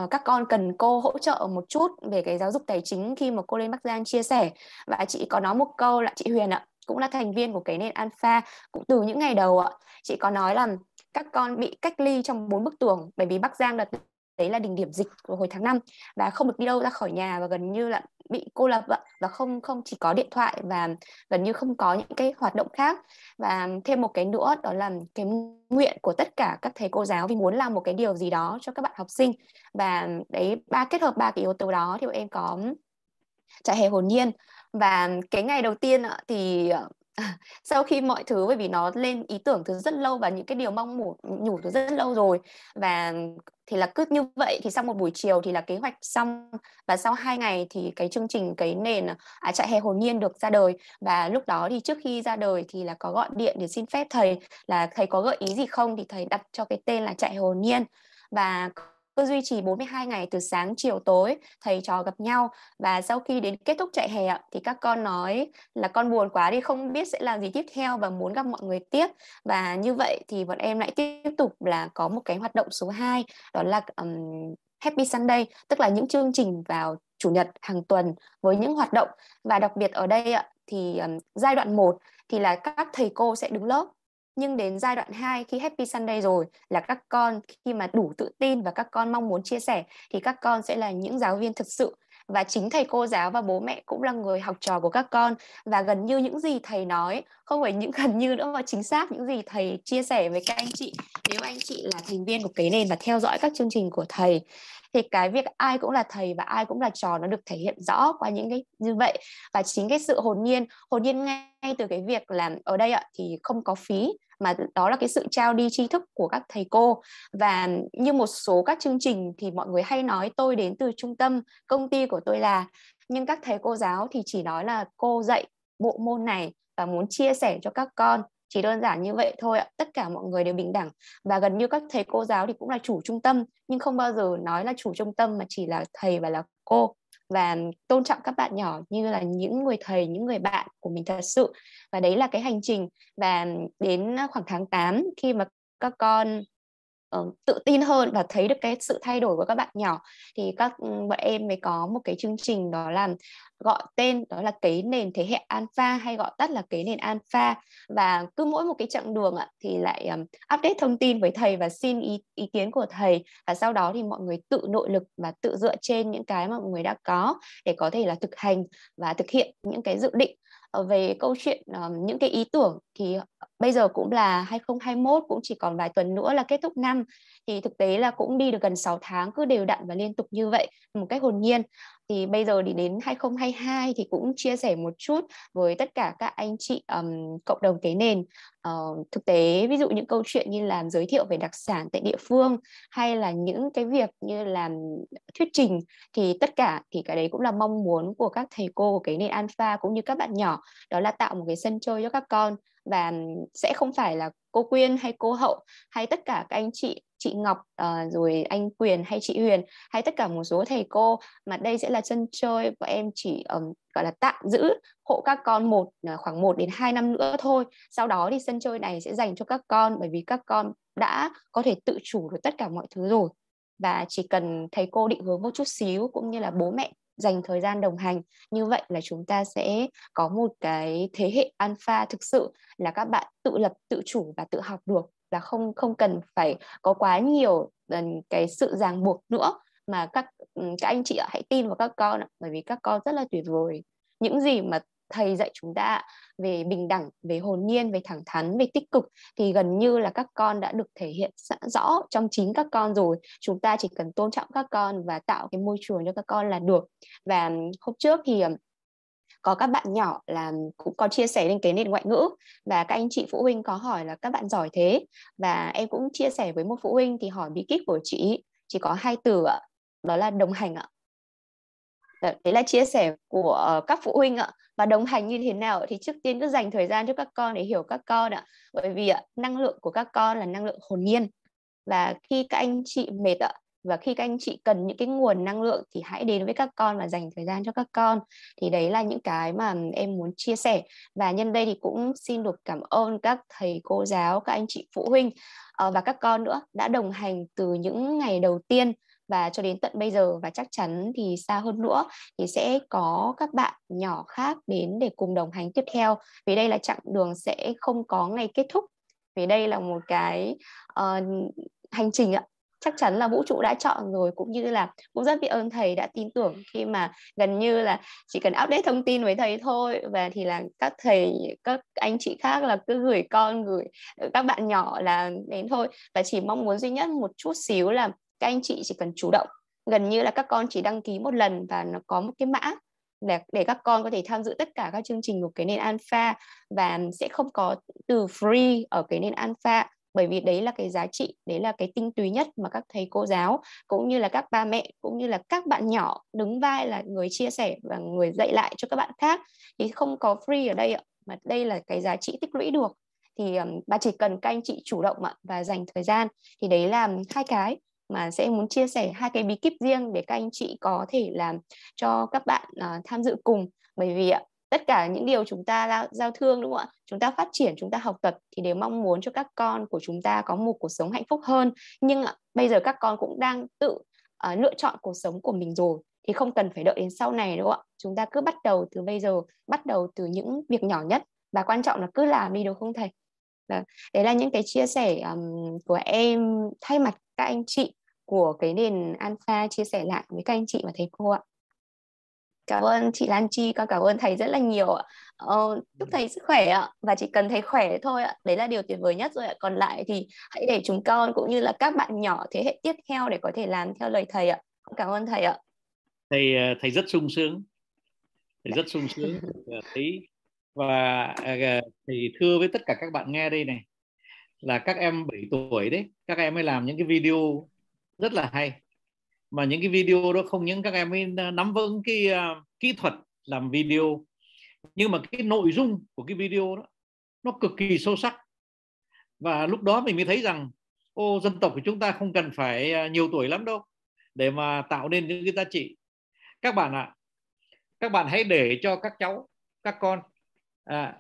uh, các con cần cô hỗ trợ một chút về cái giáo dục tài chính khi mà cô lên Bắc Giang chia sẻ. Và chị có nói một câu là chị Huyền ạ cũng là thành viên của cái nền alpha cũng từ những ngày đầu ạ. Chị có nói là các con bị cách ly trong bốn bức tường bởi vì Bắc Giang là đấy là đỉnh điểm dịch hồi tháng 5 và không được đi đâu ra khỏi nhà và gần như là bị cô lập và không không chỉ có điện thoại và gần như không có những cái hoạt động khác. Và thêm một cái nữa, đó là cái nguyện của tất cả các thầy cô giáo vì muốn làm một cái điều gì đó cho các bạn học sinh. Và đấy, ba kết hợp ba cái yếu tố đó thì em có trại hè hồn nhiên. Và cái ngày đầu tiên thì ờ, sau khi mọi thứ bởi vì nó lên ý tưởng từ rất lâu và những cái điều mong muốn nhủ từ rất lâu rồi. Và thì là cứ như vậy thì sau một buổi chiều thì là kế hoạch xong. Và sau hai ngày thì cái chương trình cái nền à, trại hè hồn nhiên được ra đời. Và lúc đó thì trước khi ra đời thì là có gọi điện để xin phép thầy là thầy có gợi ý gì không thì thầy đặt cho cái tên là trại hồn nhiên. Và cứ duy trì 42 ngày từ sáng chiều tối thầy trò gặp nhau và sau khi đến kết thúc chạy hè thì các con nói là con buồn quá đi không biết sẽ làm gì tiếp theo và muốn gặp mọi người tiếp. Và như vậy thì bọn em lại tiếp tục là có một cái hoạt động số 2 đó là um, Happy Sunday tức là những chương trình vào chủ nhật hàng tuần với những hoạt động. Và đặc biệt ở đây thì um, giai đoạn 1 thì là các thầy cô sẽ đứng lớp nhưng đến giai đoạn 2 khi Happy Sunday rồi, là các con khi mà đủ tự tin và các con mong muốn chia sẻ, thì các con sẽ là những giáo viên thực sự. Và chính thầy cô giáo và bố mẹ cũng là người học trò của các con. Và gần như những gì thầy nói, không phải những gần như nữa mà chính xác những gì thầy chia sẻ với các anh chị. Nếu anh chị là thành viên của cái nền và theo dõi các chương trình của thầy, thì cái việc ai cũng là thầy và ai cũng là trò nó được thể hiện rõ qua những cái như vậy. Và chính cái sự hồn nhiên hồn nhiên ngay từ cái việc làm ở đây ạ, thì không có phí mà đó là cái sự trao đi tri thức của các thầy cô. Và như một số các chương trình thì mọi người hay nói, tôi đến từ trung tâm, công ty của tôi là nhưng các thầy cô giáo thì chỉ nói là, cô dạy bộ môn này và muốn chia sẻ cho các con. Chỉ đơn giản như vậy thôi ạ. Tất cả mọi người đều bình đẳng. Và gần như các thầy cô giáo thì cũng là chủ trung tâm, nhưng không bao giờ nói là chủ trung tâm mà chỉ là thầy và là cô và tôn trọng các bạn nhỏ như là những người thầy, những người bạn của mình thật sự. Và đấy là cái hành trình. Và đến khoảng tháng 8 khi mà các con uh, tự tin hơn và thấy được cái sự thay đổi của các bạn nhỏ. Thì các ừ, bọn em mới có một cái chương trình đó là gọi tên đó là cái nền thế hệ alpha hay gọi tắt là cái nền alpha. Và cứ mỗi một cái chặng đường ạ thì lại um, update thông tin với thầy và xin ý ý kiến của thầy. Và sau đó thì mọi người tự nội lực và tự dựa trên những cái mà mọi người đã có để có thể là thực hành và thực hiện những cái dự định. Ờ, về câu chuyện um, những cái ý tưởng thì bây giờ cũng là 2021 cũng chỉ còn vài tuần nữa là kết thúc năm. Thì thực tế là cũng đi được gần 6 tháng cứ đều đặn và liên tục như vậy một cách hồn nhiên. Thì bây giờ đi đến 2022 thì cũng chia sẻ một chút với tất cả các anh chị um, cộng đồng tế nền. Uh, thực tế ví dụ những câu chuyện như là giới thiệu về đặc sản tại địa phương hay là những cái việc như làm thuyết trình thì tất cả thì cái đấy cũng là mong muốn của các thầy cô của cái nền alpha cũng như các bạn nhỏ. Đó là tạo một cái sân chơi cho các con và sẽ không phải là cô Quyên hay cô Hậu hay tất cả các anh chị chị Ngọc uh, rồi anh Quyền hay chị Huyền hay tất cả một số thầy cô mà đây sẽ là sân chơi. Và em chỉ um, gọi là tạm giữ hộ các con một ờ, khoảng 1 đến 2 năm nữa thôi. Sau đó thì sân chơi này sẽ dành cho các con bởi vì các con đã có thể tự chủ được tất cả mọi thứ rồi và chỉ cần thầy cô định hướng một chút xíu cũng như là bố mẹ dành thời gian đồng hành, như vậy là chúng ta sẽ có một cái thế hệ alpha thực sự là các bạn tự lập, tự chủ và tự học được. Là không không cần phải có quá nhiều cái sự ràng buộc nữa mà các các anh chị hãy tin vào các con bởi vì các con rất là tuyệt vời. Những gì mà thầy dạy chúng ta về bình đẳng, về hồn nhiên, về thẳng thắn, về tích cực, thì gần như là các con đã được thể hiện rõ trong chính các con rồi. Chúng ta chỉ cần tôn trọng các con và tạo cái môi trường cho các con là được. Và hôm trước thì có các bạn nhỏ là cũng có chia sẻ lên cái nền ngoại ngữ và các anh chị phụ huynh có hỏi là các bạn giỏi thế? Và em cũng chia sẻ với một phụ huynh thì hỏi bí kíp của chị chỉ có hai từ ạ, đó là đồng hành ạ. Đấy là chia sẻ của ờ, các phụ huynh ạ và đồng hành như thế nào thì trước tiên cứ dành thời gian cho các con để hiểu các con ạ. Bởi vì ạ, năng lượng của các con là năng lượng hồn nhiên. Và khi các anh chị mệt ạ, và khi các anh chị cần những cái nguồn năng lượng thì hãy đến với các con và dành thời gian cho các con. Thì đấy là những cái mà em muốn chia sẻ. Và nhân đây thì cũng xin được cảm ơn các thầy cô giáo, các anh chị phụ huynh ờ, và các con nữa đã đồng hành từ những ngày đầu tiên và cho đến tận bây giờ và chắc chắn thì xa hơn nữa thì sẽ có các bạn nhỏ khác đến để cùng đồng hành tiếp theo. Vì đây là chặng đường sẽ không có ngày kết thúc. Vì đây là một cái uh, hành trình ạ. Chắc chắn là vũ trụ đã chọn rồi cũng như là cũng rất biết ơn thầy đã tin tưởng khi mà gần như là chỉ cần update thông tin với thầy thôi. Và thì là các thầy các anh chị khác là cứ gửi con gửi các bạn nhỏ là đến thôi. Và chỉ mong muốn duy nhất một chút xíu là các anh chị chỉ cần chủ động. Gần như là các con chỉ đăng ký một lần và nó có một cái mã để, để các con có thể tham dự tất cả các chương trình của cái nền alpha và sẽ không có từ free ở cái nền alpha. Bởi vì đấy là cái giá trị đấy là cái tinh túy nhất mà các thầy cô giáo cũng như là các ba mẹ cũng như là các bạn nhỏ đứng vai là người chia sẻ và người dạy lại cho các bạn khác. Thì không có free ở đây ạ mà đây là cái giá trị tích lũy được. Thì um, bà chỉ cần các anh chị chủ động ạ và dành thời gian. Thì đấy là hai cái mà sẽ muốn chia sẻ hai cái bí kíp riêng để các anh chị có thể làm cho các bạn uh, tham dự cùng. Bởi vì ạ tất cả những điều chúng ta giao thương đúng không ạ? Chúng ta phát triển chúng ta học tập thì đều mong muốn cho các con của chúng ta có một cuộc sống hạnh phúc hơn. Nhưng ạ bây giờ các con cũng đang tự uh, lựa chọn cuộc sống của mình rồi thì không cần phải đợi đến sau này đúng không ạ? Chúng ta cứ bắt đầu từ bây giờ bắt đầu từ những việc nhỏ nhất. Và quan trọng là cứ làm đi được không thầy? Vâng, đấy là những cái chia sẻ um, của em thay mặt các anh chị của cái nền alpha chia sẻ lại với các anh chị và thầy cô ạ. Cảm ơn chị Lan Chi con cảm ơn thầy rất là nhiều ạ. Ờ, chúc thầy sức khỏe ạ và chỉ cần thầy khỏe thôi ạ. Đấy là điều tuyệt vời nhất rồi ạ. Còn lại thì hãy để chúng con cũng như là các bạn nhỏ thế hệ tiếp theo để có thể làm theo lời thầy ạ. Cảm ơn thầy ạ. Thầy ờ, thầy rất sung sướng. Thầy rất sung sướng. Thấy và ờ, thầy thưa với tất cả các bạn nghe đây này. Là các em 7 tuổi đấy các em mới làm những cái video rất là hay. Mà những cái video đó không những các em ấy nắm vững cái uh, kỹ thuật làm video nhưng mà cái nội dung của cái video đó nó cực kỳ sâu sắc. Và lúc đó mình mới thấy rằng ô dân tộc của chúng ta không cần phải uh, nhiều tuổi lắm đâu. Để mà tạo nên những cái giá trị. Các bạn ạ à, các bạn hãy để cho các cháu các con à,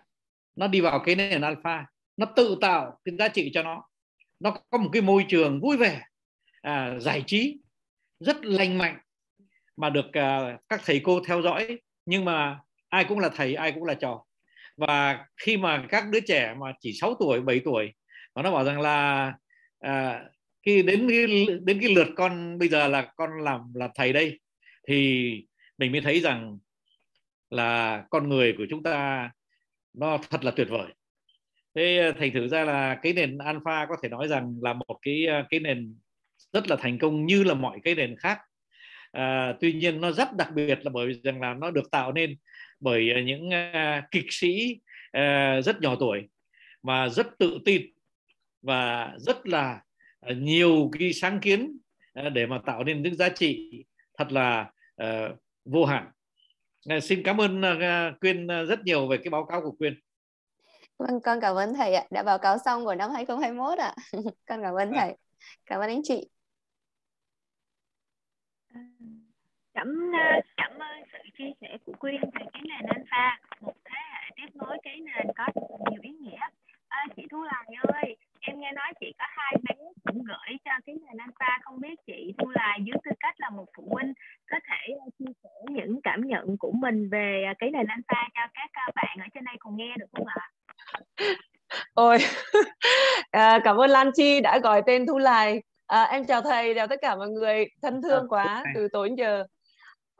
nó đi vào cái nền alpha nó tự tạo cái giá trị cho nó. Nó có một cái môi trường vui vẻ à, giải trí rất lành mạnh mà được à, các thầy cô theo dõi. Nhưng mà ai cũng là thầy ai cũng là trò. Và khi mà các đứa trẻ mà chỉ 6 tuổi 7 tuổi mà nó bảo rằng là à, khi đến cái, đến cái lượt con bây giờ là con làm là thầy đây thì mình mới thấy rằng là con người của chúng ta nó thật là tuyệt vời. Thế à, thành thử ra là cái nền alpha có thể nói rằng là một cái à, cái nền rất là thành công như là mọi cái nền khác à, tuy nhiên nó rất đặc biệt là bởi vì rằng là nó được tạo nên bởi à, những uh, kịch sĩ uh, rất nhỏ tuổi và rất tự tin và rất là nhiều cái sáng kiến để mà tạo nên những giá trị thật là uh, vô hạn uh, xin cảm ơn uh, quyên rất nhiều về cái báo cáo của quyên Vâng, con cảm ơn thầy ạ. Đã báo cáo xong của năm 2021 ạ. con cảm ơn thầy. Cảm ơn anh chị cảm ờ, cảm ơn sự chia sẻ của quyên về cái nền alpha một thế hệ tiếp nối cái nền có nhiều ý nghĩa. À, chị thu lành ơi em nghe nói chị có hai bé cũng gửi cho cái nền alpha không biết chị thu lành dưới tư cách là một phụ huynh có thể ờ, chia sẻ những cảm nhận của mình về cái nền alpha cho các bạn ở trên đây cùng nghe được không ạ? Ôi à, cảm ơn Lan Chi đã gọi tên Thu Lài. À, em chào thầy, chào tất cả mọi người. Thân thương quá, từ tối giờ.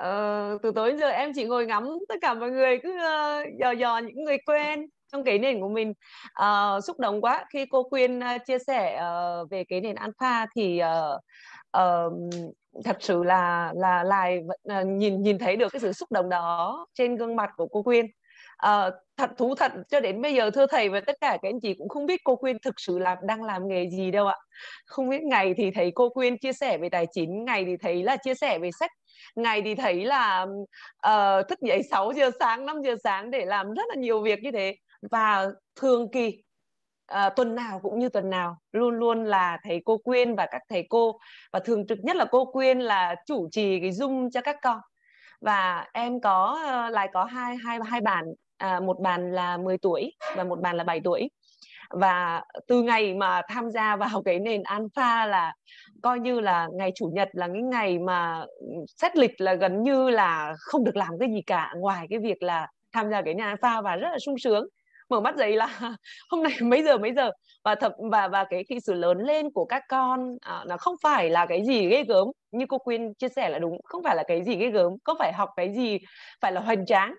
Uh, từ tối giờ em chỉ ngồi ngắm tất cả mọi người cứ uh, dò dò những người quen trong cái nền của mình uh, xúc động quá khi cô Quyên uh, chia sẻ uh, về cái nền alpha thì uh, uh, thật sự là là lại uh, nhìn nhìn thấy được cái sự xúc động đó trên gương mặt của cô Quyên uh, thật thú thật cho đến bây giờ thưa thầy và tất cả các anh chị cũng không biết cô Quyên thực sự là đang làm nghề gì đâu ạ. Không biết ngày thì thấy cô Quyên chia sẻ về tài chính ngày thì thấy là chia sẻ về sách ngày thì thấy là uh, thức dậy 6 giờ sáng 5 giờ sáng để làm rất là nhiều việc như thế. Và thường kỳ uh, tuần nào cũng như tuần nào luôn luôn là thầy cô Quyên và các thầy cô và thường trực nhất là cô Quyên là chủ trì cái zoom cho các con. Và em có uh, lại có hai hai hai bạn à, một bạn là 10 tuổi và một bạn là 7 tuổi. Và từ ngày mà tham gia vào cái nền alpha là coi như là ngày chủ nhật là cái ngày mà xét lịch là gần như là không được làm cái gì cả ngoài cái việc là tham gia cái nền alpha và rất là sung sướng. Mở mắt dậy là hôm nay mấy giờ mấy giờ? Và thậm và và cái khi sự lớn lên của các con à, nó không phải là cái gì ghê gớm như cô Quyên chia sẻ là đúng không phải là cái gì ghê gớm có phải học cái gì phải là hoành tráng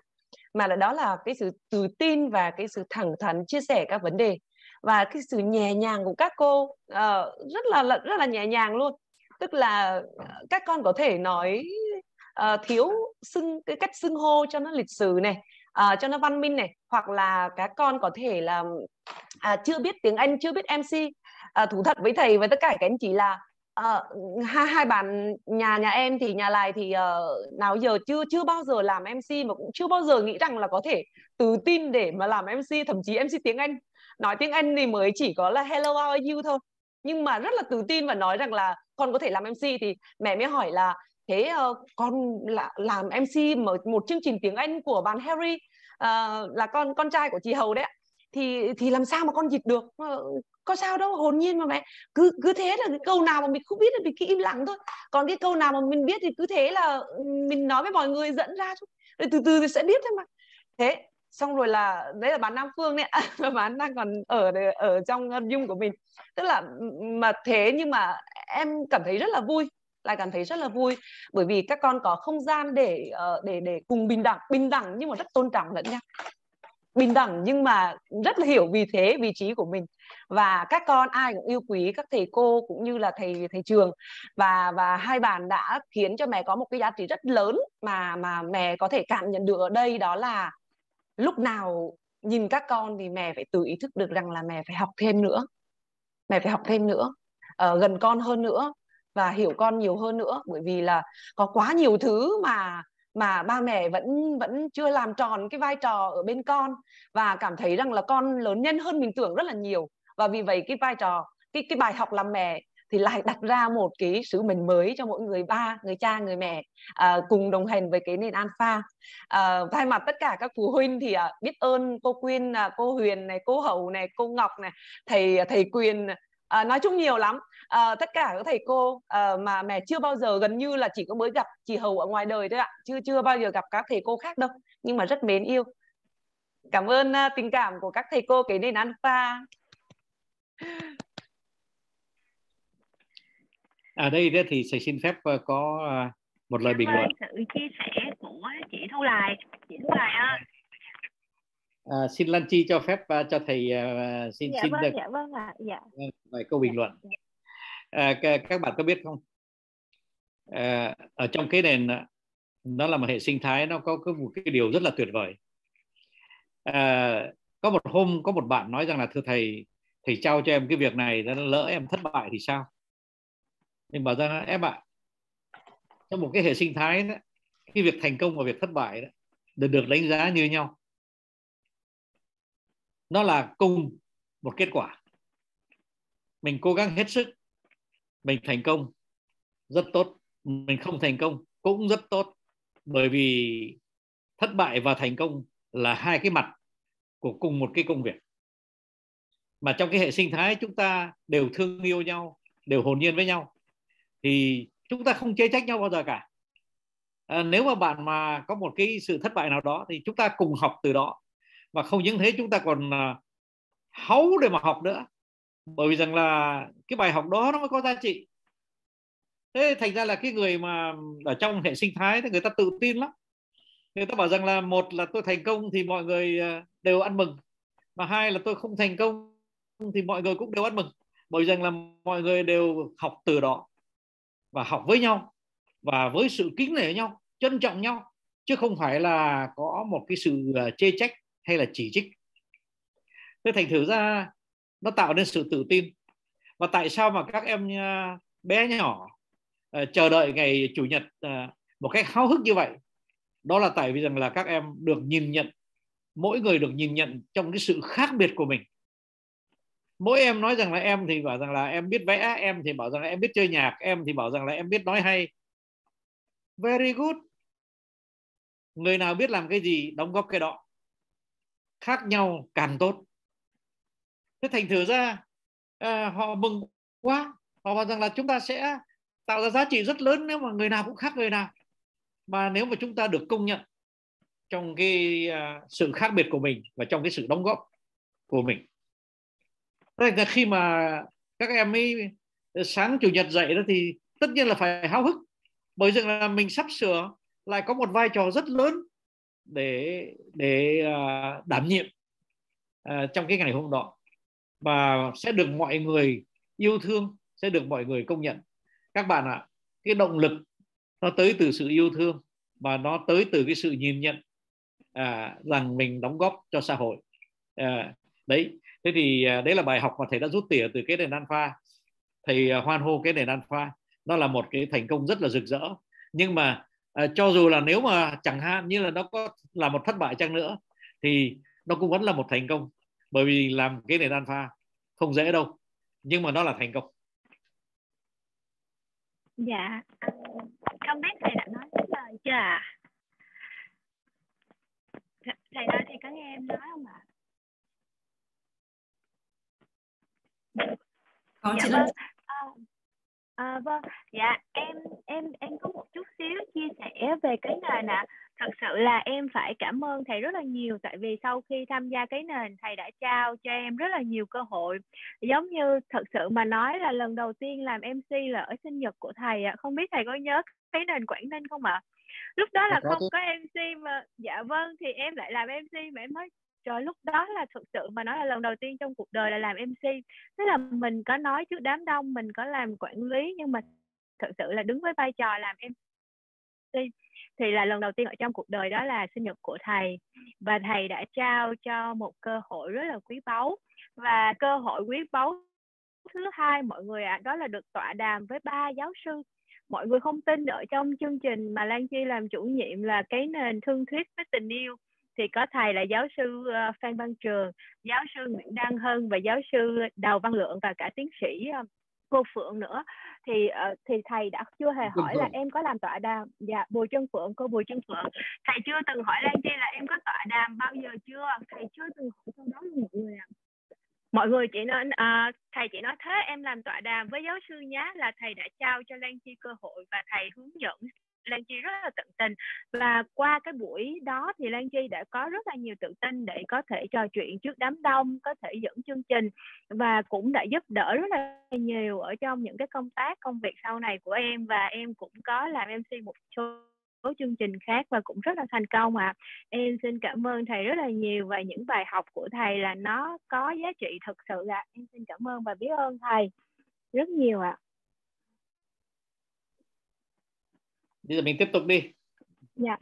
mà là đó là cái sự tự tin và cái sự thẳng thắn chia sẻ các vấn đề. Và cái sự nhẹ nhàng của các cô uh, rất là rất là nhẹ nhàng luôn. Tức là ờ, các con có thể nói uh, thiếu xưng cái cách xưng hô cho nó lịch sử này uh, cho nó văn minh này hoặc là các con có thể là uh, chưa biết tiếng Anh chưa biết MC uh, thú thật với thầy và tất cả các anh chị là À, hai hai bạn nhà nhà em thì nhà lại thì uh, nào giờ chưa chưa bao giờ làm MC mà cũng chưa bao giờ nghĩ rằng là có thể tự tin để mà làm MC thậm chí MC tiếng Anh. Nói tiếng Anh thì mới chỉ có là hello how are you thôi. Nhưng mà rất là tự tin và nói rằng là con có thể làm MC thì mẹ mới hỏi là thế uh, con là làm MC một một chương trình tiếng Anh của bạn Harry uh, là con con trai của chị Hầu đấy thì thì làm sao mà con dịch được? Có sao đâu, hồn nhiên mà mẹ. Cứ cứ thế là cái câu nào mà mình không biết là mình cứ im lặng thôi. Còn cái câu nào mà mình biết thì cứ thế là mình nói với mọi người dẫn ra thôi. Rồi từ từ thì sẽ biết thôi mà. Thế, xong rồi là, đấy là bán Nam Phương đấy và bán đang còn ở ở trong dung của mình. Tức là mà thế nhưng mà em cảm thấy rất là vui. Lại cảm thấy rất là vui. Bởi vì các con có không gian để ờ, để để cùng bình đẳng bình đẳng nhưng mà rất tôn trọng lẫn nhau bình đẳng nhưng mà rất là hiểu vì thế vị trí của mình. Và các con ai cũng yêu quý các thầy cô cũng như là thầy thầy trường. Và và hai bạn đã khiến cho mẹ có một cái giá trị rất lớn mà mà mẹ có thể cảm nhận được ở đây đó là lúc nào nhìn các con thì mẹ phải tự ý thức được rằng là mẹ phải học thêm nữa. Mẹ phải học thêm nữa uh, gần con hơn nữa và hiểu con nhiều hơn nữa. Bởi vì là có quá nhiều thứ mà mà ba mẹ vẫn vẫn chưa làm tròn cái vai trò ở bên con và cảm thấy rằng là con lớn nhân hơn mình tưởng rất là nhiều. Và vì vậy cái vai trò cái cái bài học làm mẹ thì lại đặt ra một cái sứ mệnh mới cho mỗi người ba người cha người mẹ à, cùng đồng hành với cái nền alpha. À, thay mặt tất cả các phụ huynh thì à, biết ơn cô Quyên à, cô Huyền này cô Hậu này cô Ngọc này thầy à, thầy Quyền à, nói chung nhiều lắm. À, tất cả các thầy cô à, mà mẹ chưa bao giờ gần như là chỉ có mới gặp chị Hầu ở ngoài đời thôi ạ. Chưa chưa bao giờ gặp các thầy cô khác đâu. Nhưng mà rất mến yêu. Cảm ơn uh, tình cảm của các thầy cô cái nền alpha. À đây thì sẽ xin phép uh, có một lời bình luận. sự chia sẻ của chị Thu Lài. Chị Thu Lài ơi À, xin Lan Chi cho phép uh, cho thầy uh, xin dạ xin vâng, được. dạ vâng ạ dạ. vài câu bình luận. à, các, các bạn có biết không? À, ở trong cái nền nó là một hệ sinh thái nó có, có một cái điều rất là tuyệt vời. À, có một hôm có một bạn nói rằng là thưa thầy thầy trao cho em cái việc này nó lỡ em thất bại thì sao? Nhưng bảo rằng em ạ trong một cái hệ sinh thái đó, cái việc thành công và việc thất bại đó, được được đánh giá như nhau nó là cùng một kết quả. Mình cố gắng hết sức mình thành công rất tốt. Mình không thành công cũng rất tốt bởi vì thất bại và thành công là hai cái mặt của cùng một cái công việc. Mà trong cái hệ sinh thái chúng ta đều thương yêu nhau đều hồn nhiên với nhau thì chúng ta không chê trách nhau bao giờ cả. À, nếu mà bạn mà có một cái sự thất bại nào đó thì chúng ta cùng học từ đó và không những thế, chúng ta còn à, háu để mà học nữa. Bởi vì rằng là cái bài học đó nó mới có giá trị. Thế thành ra là cái người mà ở trong hệ sinh thái thì người ta tự tin lắm. Người ta bảo rằng là một là tôi thành công thì mọi người à, đều ăn mừng. Mà hai là tôi không thành công thì mọi người cũng đều ăn mừng. Bởi rằng là mọi người đều học từ đó và học với nhau và với sự kính nể nhau, trân trọng nhau. Chứ không phải là có một cái sự à, chê trách hay là chỉ trích? Thế thành thử ra nó tạo nên sự tự tin. Và tại sao mà các em à, bé nhỏ uh, chờ đợi ngày chủ nhật uh, một cách háo hức như vậy? Đó là tại vì rằng là các em được nhìn nhận mỗi người được nhìn nhận trong cái sự khác biệt của mình. Mỗi em nói rằng là em thì bảo rằng là em biết vẽ em thì bảo rằng là em biết chơi nhạc em thì bảo rằng là em biết nói hay. Very good. Người nào biết làm cái gì đóng góp cái đó khác nhau càng tốt. Thế thành thử ra à, họ mừng quá. Họ bảo rằng là chúng ta sẽ tạo ra giá trị rất lớn nếu mà người nào cũng khác người nào. Mà nếu mà chúng ta được công nhận trong cái uh, sự khác biệt của mình và trong cái sự đóng góp của mình. Thế là khi mà các em ấy sáng chủ nhật dậy đó thì tất nhiên là phải háo hức. Bởi rằng là mình sắp sửa lại có một vai trò rất lớn để để à, đảm nhiệm à, trong cái ngày hôm đó. Và sẽ được mọi người yêu thương sẽ được mọi người công nhận. Các bạn ạ à, cái động lực nó tới từ sự yêu thương và nó tới từ cái sự nhìn nhận à, rằng mình đóng góp cho xã hội. À, đấy thế thì à, đấy là bài học mà thầy đã rút tỉa từ cái nền alpha thầy à, hoan hô cái nền alpha nó là một cái thành công rất là rực rỡ. Nhưng mà à, cho dù là nếu mà chẳng hạn như là nó có là một thất bại chăng nữa thì nó cũng vẫn là một thành công. Bởi vì làm cái nền alpha không dễ đâu nhưng mà nó là thành công. Dạ. Không biết thầy đã nói hết lời chưa ạ? À? thầy nói thì có nghe em nói không ạ? Có dạ chị vâng à, vâng dạ em em em có một chút xíu chia sẻ về cái nền ạ à. thật sự là em phải cảm ơn thầy rất là nhiều tại vì sau khi tham gia cái nền thầy đã trao cho em rất là nhiều cơ hội giống như thật sự mà nói là lần đầu tiên làm MC là ở sinh nhật của thầy ạ à. không biết thầy có nhớ cái nền Quảng Ninh không ạ à? lúc đó là không có MC mà dạ vâng thì em lại làm MC mà em nói trời lúc đó là thực sự mà nói là lần đầu tiên trong cuộc đời là làm MC tức là mình có nói trước đám đông mình có làm quản lý nhưng mà thực sự là đứng với vai trò làm MC thì là lần đầu tiên ở trong cuộc đời đó là sinh nhật của thầy. Và thầy đã trao cho một cơ hội rất là quý báu. Và cơ hội quý báu thứ hai mọi người ạ à, đó là được tọa đàm với ba giáo sư. Mọi người không tin ở trong chương trình mà Lan Chi làm chủ nhiệm là cái nền thương thuyết với tình yêu thì có thầy là giáo sư ờ, Phan Văn Trường, giáo sư Nguyễn Đăng Hân và giáo sư Đào Văn Lượng và cả tiến sĩ ờ, cô Phượng nữa. Thì uh, thì thầy đã chưa hề hỏi là em có làm tọa đàm? Dạ Bùi Trân Phượng cô Bùi Trân Phượng. Thầy chưa từng hỏi Lan Chi là em có tọa đàm bao giờ chưa? Thầy chưa từng hỏi câu đó mọi người ạ. Mọi người chỉ nói uh, thầy chỉ nói thế em làm tọa đàm với giáo sư nhá là thầy đã trao cho Lan Chi cơ hội và thầy hướng dẫn Lan Chi rất là tận tình và qua cái buổi đó thì Lan Chi đã có rất là nhiều tự tin để có thể trò chuyện trước đám đông, có thể dẫn chương trình và cũng đã giúp đỡ rất là nhiều ở trong những cái công tác công việc sau này của em và em cũng có làm MC một số số chương trình khác và cũng rất là thành công ạ. À. Em xin cảm ơn thầy rất là nhiều và những bài học của thầy là nó có giá trị thật sự ạ. À. Em xin cảm ơn và biết ơn thầy rất nhiều ạ. À. bây giờ mình tiếp tục đi. Dạ.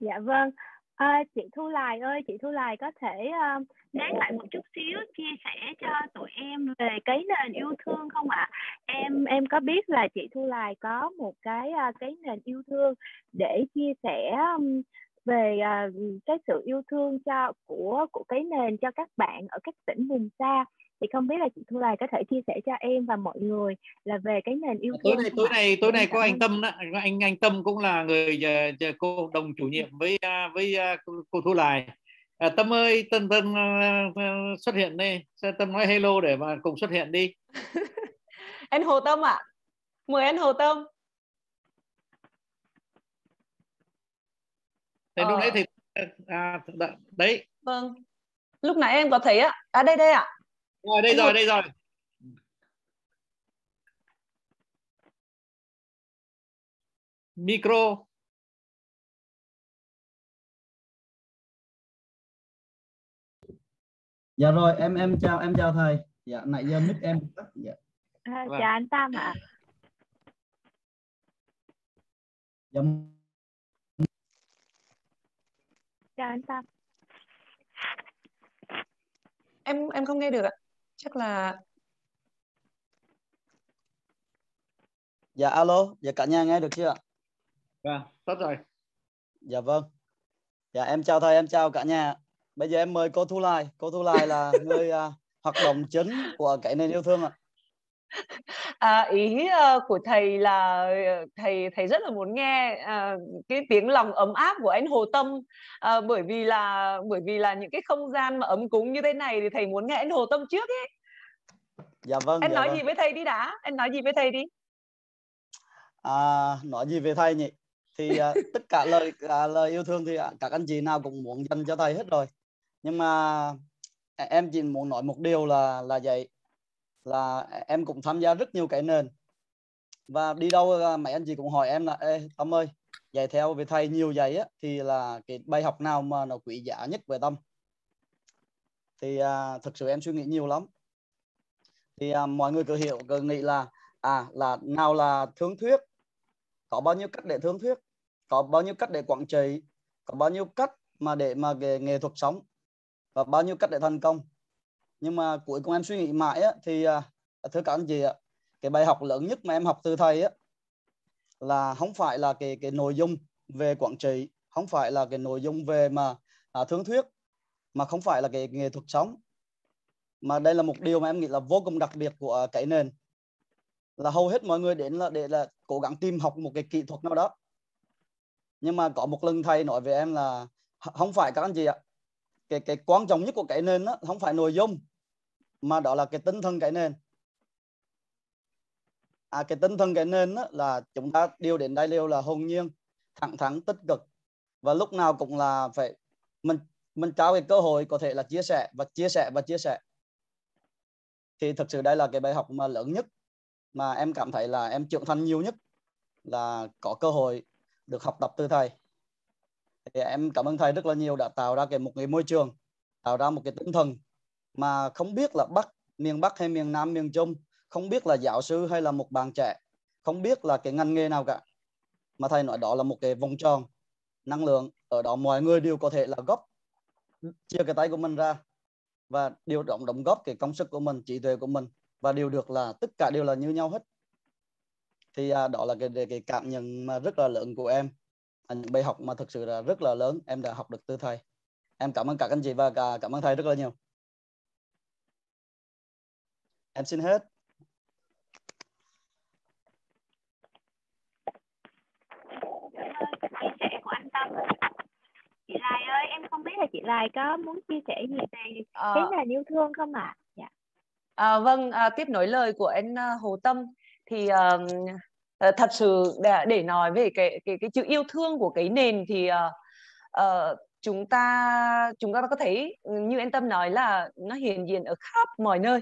Dạ vâng. À, chị Thu Lài ơi chị Thu Lài có thể ờ, uh, nán lại một chút xíu chia sẻ cho tụi em về cái nền yêu thương không ạ? Em em có biết là chị Thu Lài có một cái uh, cái nền yêu thương để chia sẻ um, về uh, cái sự yêu thương cho của của cái nền cho các bạn ở các tỉnh vùng xa thì không biết là chị Thu Lài có thể chia sẻ cho em và mọi người là về cái nền yêu thương tối này tối này tối này có anh Tâm đó. Anh anh Tâm cũng là người uh, cô đồng chủ nhiệm với uh, với cô, Thu Lài à, Tâm ơi Tâm Tâm xuất hiện đây Tâm nói hello để mà cùng xuất hiện đi. Anh Hồ Tâm ạ. À? mời anh Hồ Tâm. Thì lúc nãy thì à, đấy. Vâng. Lúc nãy em có thấy ạ. À đây đây ạ. à? Rồi đây rồi đây rồi. Micro. Dạ rồi em em chào em chào thầy. Dạ nãy giờ mic em. Tắt dạ. À, Vâng. chào anh Tâm ạ. dạ. Chào anh Tâm. em em không nghe được ạ chắc là dạ alo. Dạ cả nhà nghe được chưa ạ? Vâng, tốt rồi. dạ vâng. Dạ em chào thầy em chào cả nhà. Bây giờ em mời cô Thu Lai. Cô Thu Lai là người à, hoạt động chính của cái nền yêu thương ạ. À, ý ờ, của thầy là ờ, thầy thầy rất là muốn nghe ờ, cái tiếng lòng ấm áp của anh Hồ Tâm Ờ, bởi vì là bởi vì là những cái không gian mà ấm cúng như thế này thì thầy muốn nghe anh Hồ Tâm trước ấy. dạ vâng Anh dạ nói vâng. gì với thầy đi đã, anh nói gì với thầy đi. À, nói gì về thầy nhỉ? Thì à, tất cả lời à, lời yêu thương thì à, các anh chị nào cũng muốn dành cho thầy hết rồi. Nhưng mà à, em chỉ muốn nói một điều là là vậy là em cũng tham gia rất nhiều cái nền. Và đi đâu à, mấy anh chị cũng hỏi em là Ê, Tâm ơi dạy theo về thầy nhiều dạy á thì là cái bài học nào mà nó quý giá nhất về Tâm? Thì à, thực sự em suy nghĩ nhiều lắm. Thì à, mọi người cứ hiểu cứ nghĩ là à là nào là thương thuyết? Có bao nhiêu cách để thương thuyết? Có bao nhiêu cách để quản trị? Có bao nhiêu cách mà để mà nghề nghệ thuật sống? Và bao nhiêu cách để thành công? Nhưng mà cuối cùng em suy nghĩ mãi á, thì à, thưa các anh chị ạ cái bài học lớn nhất mà em học từ thầy á là không phải là cái cái nội dung về quản trị không phải là cái nội dung về mà à, thương thuyết mà không phải là cái nghệ thuật sống. Mà đây là một điều mà em nghĩ là vô cùng đặc biệt của cái nền. Là hầu hết mọi người đến là để là cố gắng tìm học một cái kỹ thuật nào đó. Nhưng mà có một lần thầy nói với em là không phải các anh chị ạ cái cái quan trọng nhất của cái nền đó không phải nội dung mà đó là cái tinh thần cái nền. À cái tinh thần cái nền đó là chúng ta điều đến đây đều là hồn nhiên, thẳng thắn, tích cực. Và lúc nào cũng là phải, mình mình trao cái cơ hội có thể là chia sẻ và chia sẻ và chia sẻ. Thì thực sự đây là cái bài học mà lớn nhất mà em cảm thấy là em trưởng thành nhiều nhất là có cơ hội được học tập từ thầy. Thì em cảm ơn thầy rất là nhiều đã tạo ra cái một cái môi trường, tạo ra một cái tinh thần mà không biết là bắc miền bắc hay miền nam miền trung không biết là giáo sư hay là một bạn trẻ không biết là cái ngành nghề nào cả. Mà thầy nói đó là một cái vòng tròn năng lượng ở đó mọi người đều có thể là góp chia cái tay của mình ra và điều động đóng góp cái công sức của mình trí tuệ của mình và đều được là tất cả đều là như nhau hết. Thì à, đó là cái cái cảm nhận mà rất là lớn của em. À, những bài học mà thực sự là rất là lớn em đã học được từ thầy. Em cảm ơn các anh chị và cả cảm ơn thầy rất là nhiều em xin hết chia sẻ của anh Tâm. Chị Lai ơi, em không biết là chị Lai có muốn chia sẻ gì về Ờ. cái nền yêu thương không ạ? Dạ. À, vâng, à, tiếp nối lời của anh à, Hồ Tâm thì à, à, thật sự để, để nói về cái cái cái chữ yêu thương của cái nền thì à, ờ, chúng ta chúng ta có thấy như anh Tâm nói là nó hiện diện ở khắp mọi nơi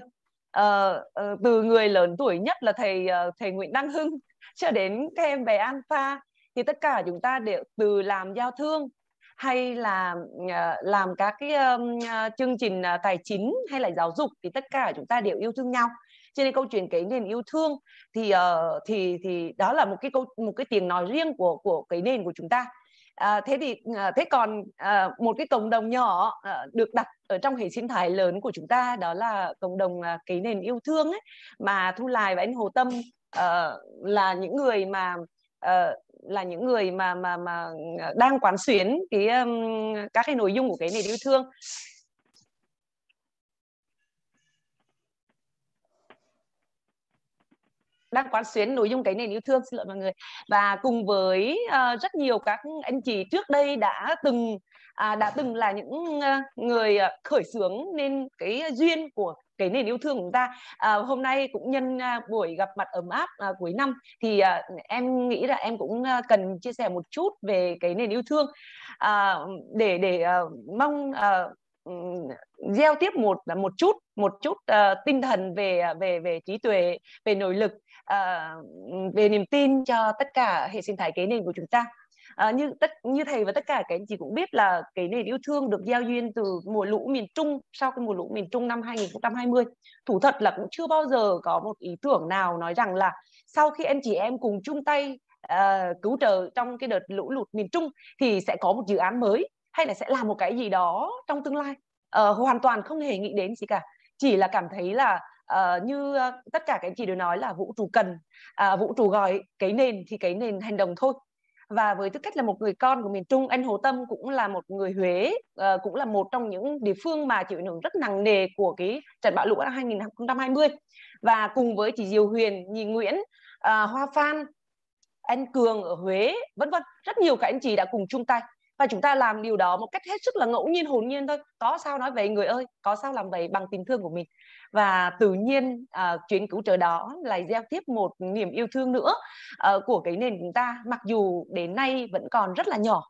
uh, từ người lớn tuổi nhất là thầy uh, thầy Nguyễn Đăng Hưng cho đến các em bé Alpha. Thì tất cả chúng ta đều từ làm giao thương hay là uh, làm các cái um, uh, chương trình uh, tài chính hay là giáo dục thì tất cả chúng ta đều yêu thương nhau. Cho nên câu chuyện cái nền yêu thương thì uh, thì thì đó là một cái câu một cái tiếng nói riêng của của cái nền của chúng ta à, thế thì à, thế còn à, một cái cộng đồng nhỏ à, được đặt ở trong hệ sinh thái lớn của chúng ta đó là cộng đồng à, cái nền yêu thương ấy mà thu lài và anh hồ tâm à, là những người mà à, là những người mà mà mà đang quán xuyến cái um, các cái nội dung của cái nền yêu thương. Đang quán xuyến nội dung cái nền yêu thương xin lỗi mọi người. Và cùng với uh, rất nhiều các anh chị trước đây đã từng à, đã từng là những uh, người uh, khởi xướng nên cái duyên của cái nền yêu thương của chúng ta. À, hôm nay cũng nhân à, buổi gặp mặt ấm áp à, cuối năm thì à, em nghĩ là em cũng cần chia sẻ một chút về cái nền yêu thương. À, để để à, mong à, gieo tiếp một à, một chút một chút uh, tinh thần về à, về về trí tuệ về nội lực uh, về niềm tin cho tất cả hệ sinh thái kế nền của chúng ta. Uh, như tất như thầy và tất cả các anh chị cũng biết là cái nền yêu thương được gieo duyên từ mùa lũ miền Trung sau cái mùa lũ miền Trung năm 2020 thủ thật là cũng chưa bao giờ có một ý tưởng nào nói rằng là sau khi anh chị em cùng chung tay uh, cứu trợ trong cái đợt lũ lụt miền Trung thì sẽ có một dự án mới hay là sẽ làm một cái gì đó trong tương lai? Uh, hoàn toàn không hề nghĩ đến gì cả. Chỉ là cảm thấy là uh, như uh, tất cả các anh chị đều nói là vũ trụ cần uh, vũ trụ gọi cái nền thì cái nền hành động thôi. Và với tư cách là một người con của miền Trung anh Hồ Tâm cũng là một người Huế uh, cũng là một trong những địa phương mà chịu ảnh hưởng rất nặng nề của cái trận bão lũ năm 2020 và cùng với chị Diều Huyền, Nhị Nguyễn, uh, Hoa Phan, anh Cường ở Huế vân vân. Rất nhiều các anh chị đã cùng chung tay và chúng ta làm điều đó một cách hết sức là ngẫu nhiên hồn nhiên thôi. Có sao nói vậy người ơi có sao làm vậy bằng tình thương của mình. Và tự nhiên à, chuyến cứu trợ đó lại gieo tiếp một niềm yêu thương nữa à, của cái nền chúng ta. Mặc dù đến nay vẫn còn rất là nhỏ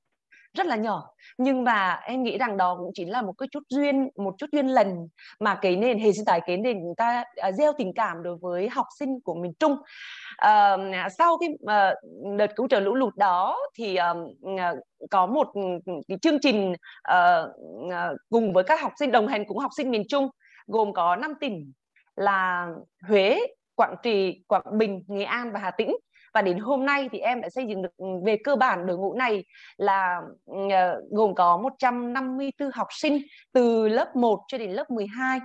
rất là nhỏ. Nhưng mà em nghĩ rằng đó cũng chính là một cái chút duyên một chút duyên lần mà cái nền hệ sinh thái cái nền chúng ta uh, gieo tình cảm đối với học sinh của miền Trung. Uh, sau cái uh, đợt cứu trợ lũ lụt đó thì uh, có một ừ, cái chương trình uh, uh, cùng với các học sinh đồng hành cùng học sinh miền Trung gồm có 5 tỉnh là Huế, Quảng Trị, Quảng Bình, Nghệ An và Hà Tĩnh và đến hôm nay thì em đã xây dựng được ừ, về cơ bản đội ngũ này là uh, gồm có 154 học sinh từ lớp 1 cho đến lớp 12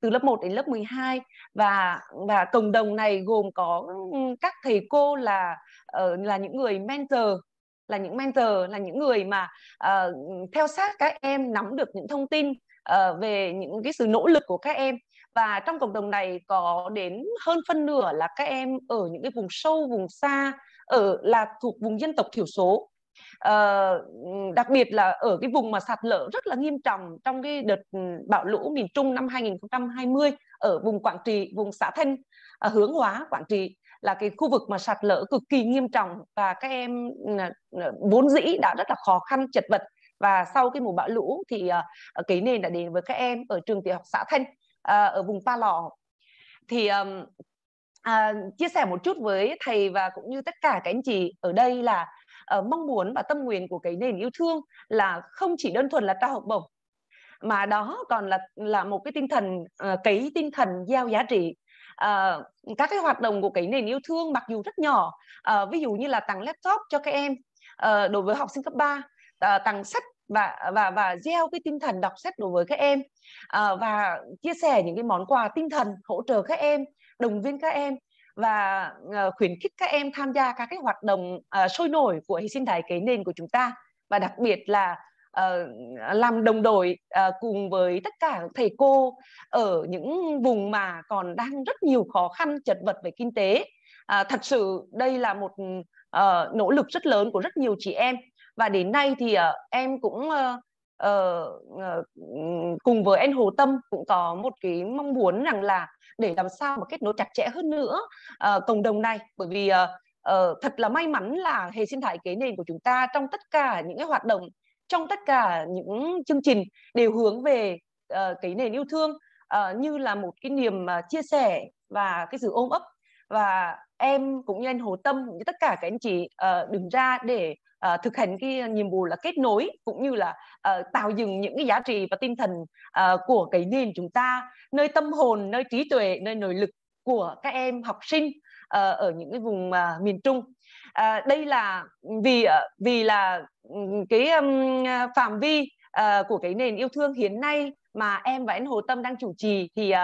từ lớp 1 đến lớp 12 và và cộng đồng này gồm có ừ, các thầy cô là uh, là những người mentor là những mentor là những người mà uh, theo sát các em nắm được những thông tin uh, về những cái sự nỗ lực của các em và trong cộng đồng này có đến hơn phân nửa là các em ở những cái vùng sâu vùng xa ở là thuộc vùng dân tộc thiểu số. À, đặc biệt là ở cái vùng mà sạt lở rất là nghiêm trọng trong cái đợt ừ, bão lũ miền Trung năm 2020 ở vùng Quảng Trị, vùng xã Thanh, à, hướng hóa Quảng Trị là cái khu vực mà sạt lở cực kỳ nghiêm trọng và các em ừ, ừ, vốn dĩ đã rất là khó khăn chật vật. Và sau cái mùa bão lũ thì uh, cái nền đã đến với các em ở trường tiểu học xã Thanh. Ờ, ở vùng Pa Lò thì um, uh, chia sẻ một chút với thầy và cũng như tất cả các anh chị ở đây là uh, mong muốn và tâm nguyện của cái nền yêu thương là không chỉ đơn thuần là trao học bổng mà đó còn là là một cái tinh thần uh, cái tinh thần gieo giá trị. Uh, các cái hoạt động của cái nền yêu thương mặc dù rất nhỏ uh, ví dụ như là tặng laptop cho các em uh, đối với học sinh cấp 3 uh, tặng sách và và và gieo cái tinh thần đọc sách đối với các em. À, và chia sẻ những cái món quà tinh thần hỗ trợ các em động viên các em và uh, khuyến khích các em tham gia các cái hoạt động uh, sôi nổi của hệ sinh thái kế nền của chúng ta. Và đặc biệt là uh, làm đồng đội uh, cùng với tất cả thầy cô ở những vùng mà còn đang rất nhiều khó khăn chật vật về kinh tế. Uh, thật sự đây là một uh, nỗ lực rất lớn của rất nhiều chị em và đến nay thì uh, em cũng uh, uh, cùng với anh Hồ Tâm cũng có một cái mong muốn rằng là để làm sao mà kết nối chặt chẽ hơn nữa uh, cộng đồng này. Bởi vì uh, uh, thật là may mắn là hệ sinh thái kế nền của chúng ta trong tất cả những cái hoạt động trong tất cả những chương trình đều hướng về uh, cái nền yêu thương uh, như là một cái niềm uh, chia sẻ và cái sự ôm ấp. Và em cũng như anh Hồ Tâm cũng như tất cả các anh chị uh, đứng ra để uh, thực hành cái nhiệm vụ là kết nối cũng như là uh, tạo dựng những cái giá trị và tinh thần uh, của cái nền chúng ta nơi tâm hồn nơi trí tuệ nơi nội lực của các em học sinh uh, ở những cái vùng uh, miền Trung. Uh, đây là vì uh, vì là cái um, phạm vi uh, của cái nền yêu thương hiện nay mà em và anh Hồ Tâm đang chủ trì thì uh,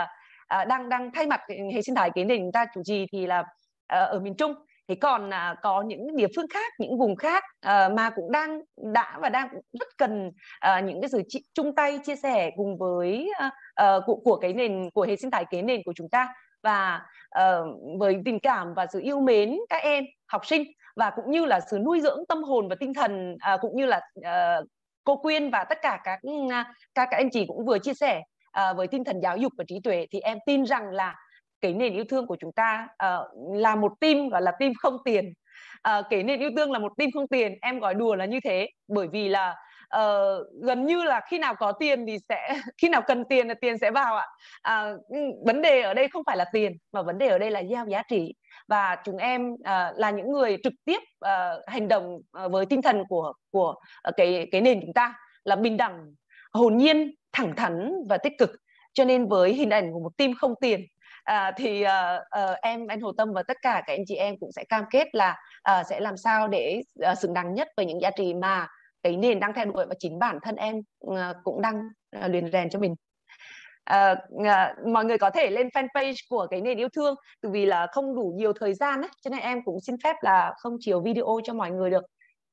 uh, đang đang thay mặt hệ sinh thái kiến nền chúng ta chủ trì thì là uh, ở miền Trung thì còn à, có những địa phương khác những vùng khác à, mà cũng đang đã và đang rất cần à, những cái sự chung tay chia sẻ cùng với à, của, của cái nền của hệ sinh thái kế nền của chúng ta và uh, với tình cảm và sự yêu mến các em học sinh và cũng như là sự nuôi dưỡng tâm hồn và tinh thần uh, cũng như là uh, cô Quyên và tất cả các ừ, à, các, các anh chị cũng vừa chia sẻ uh, với tinh thần giáo dục và trí tuệ thì em tin rằng là cái nền yêu thương của chúng ta uh, là một team gọi là team không tiền. Uh, cái nền yêu thương là một team không tiền em gọi đùa là như thế. Bởi vì là uh, gần như là khi nào có tiền thì sẽ khi nào cần tiền là tiền sẽ vào ạ. Uh, vấn đề ở đây không phải là tiền mà vấn đề ở đây là giao giá trị. Và chúng em uh, là những người trực tiếp uh, hành động uh, với tinh thần của của uh, cái cái nền chúng ta là bình đẳng hồn nhiên thẳng thắn và tích cực. Cho nên với hình ảnh của một team không tiền à, thì à, à, em anh Hồ Tâm và tất cả các anh chị em cũng sẽ cam kết là à, sẽ làm sao để à, xứng đáng nhất với những giá trị mà cái nền đang theo đuổi và chính bản thân em à, cũng đang à, luyện rèn cho mình. À, à, mọi người có thể lên fanpage của cái nền yêu thương từ vì là không đủ nhiều thời gian ấy, cho nên em cũng xin phép là không chiều video cho mọi người được.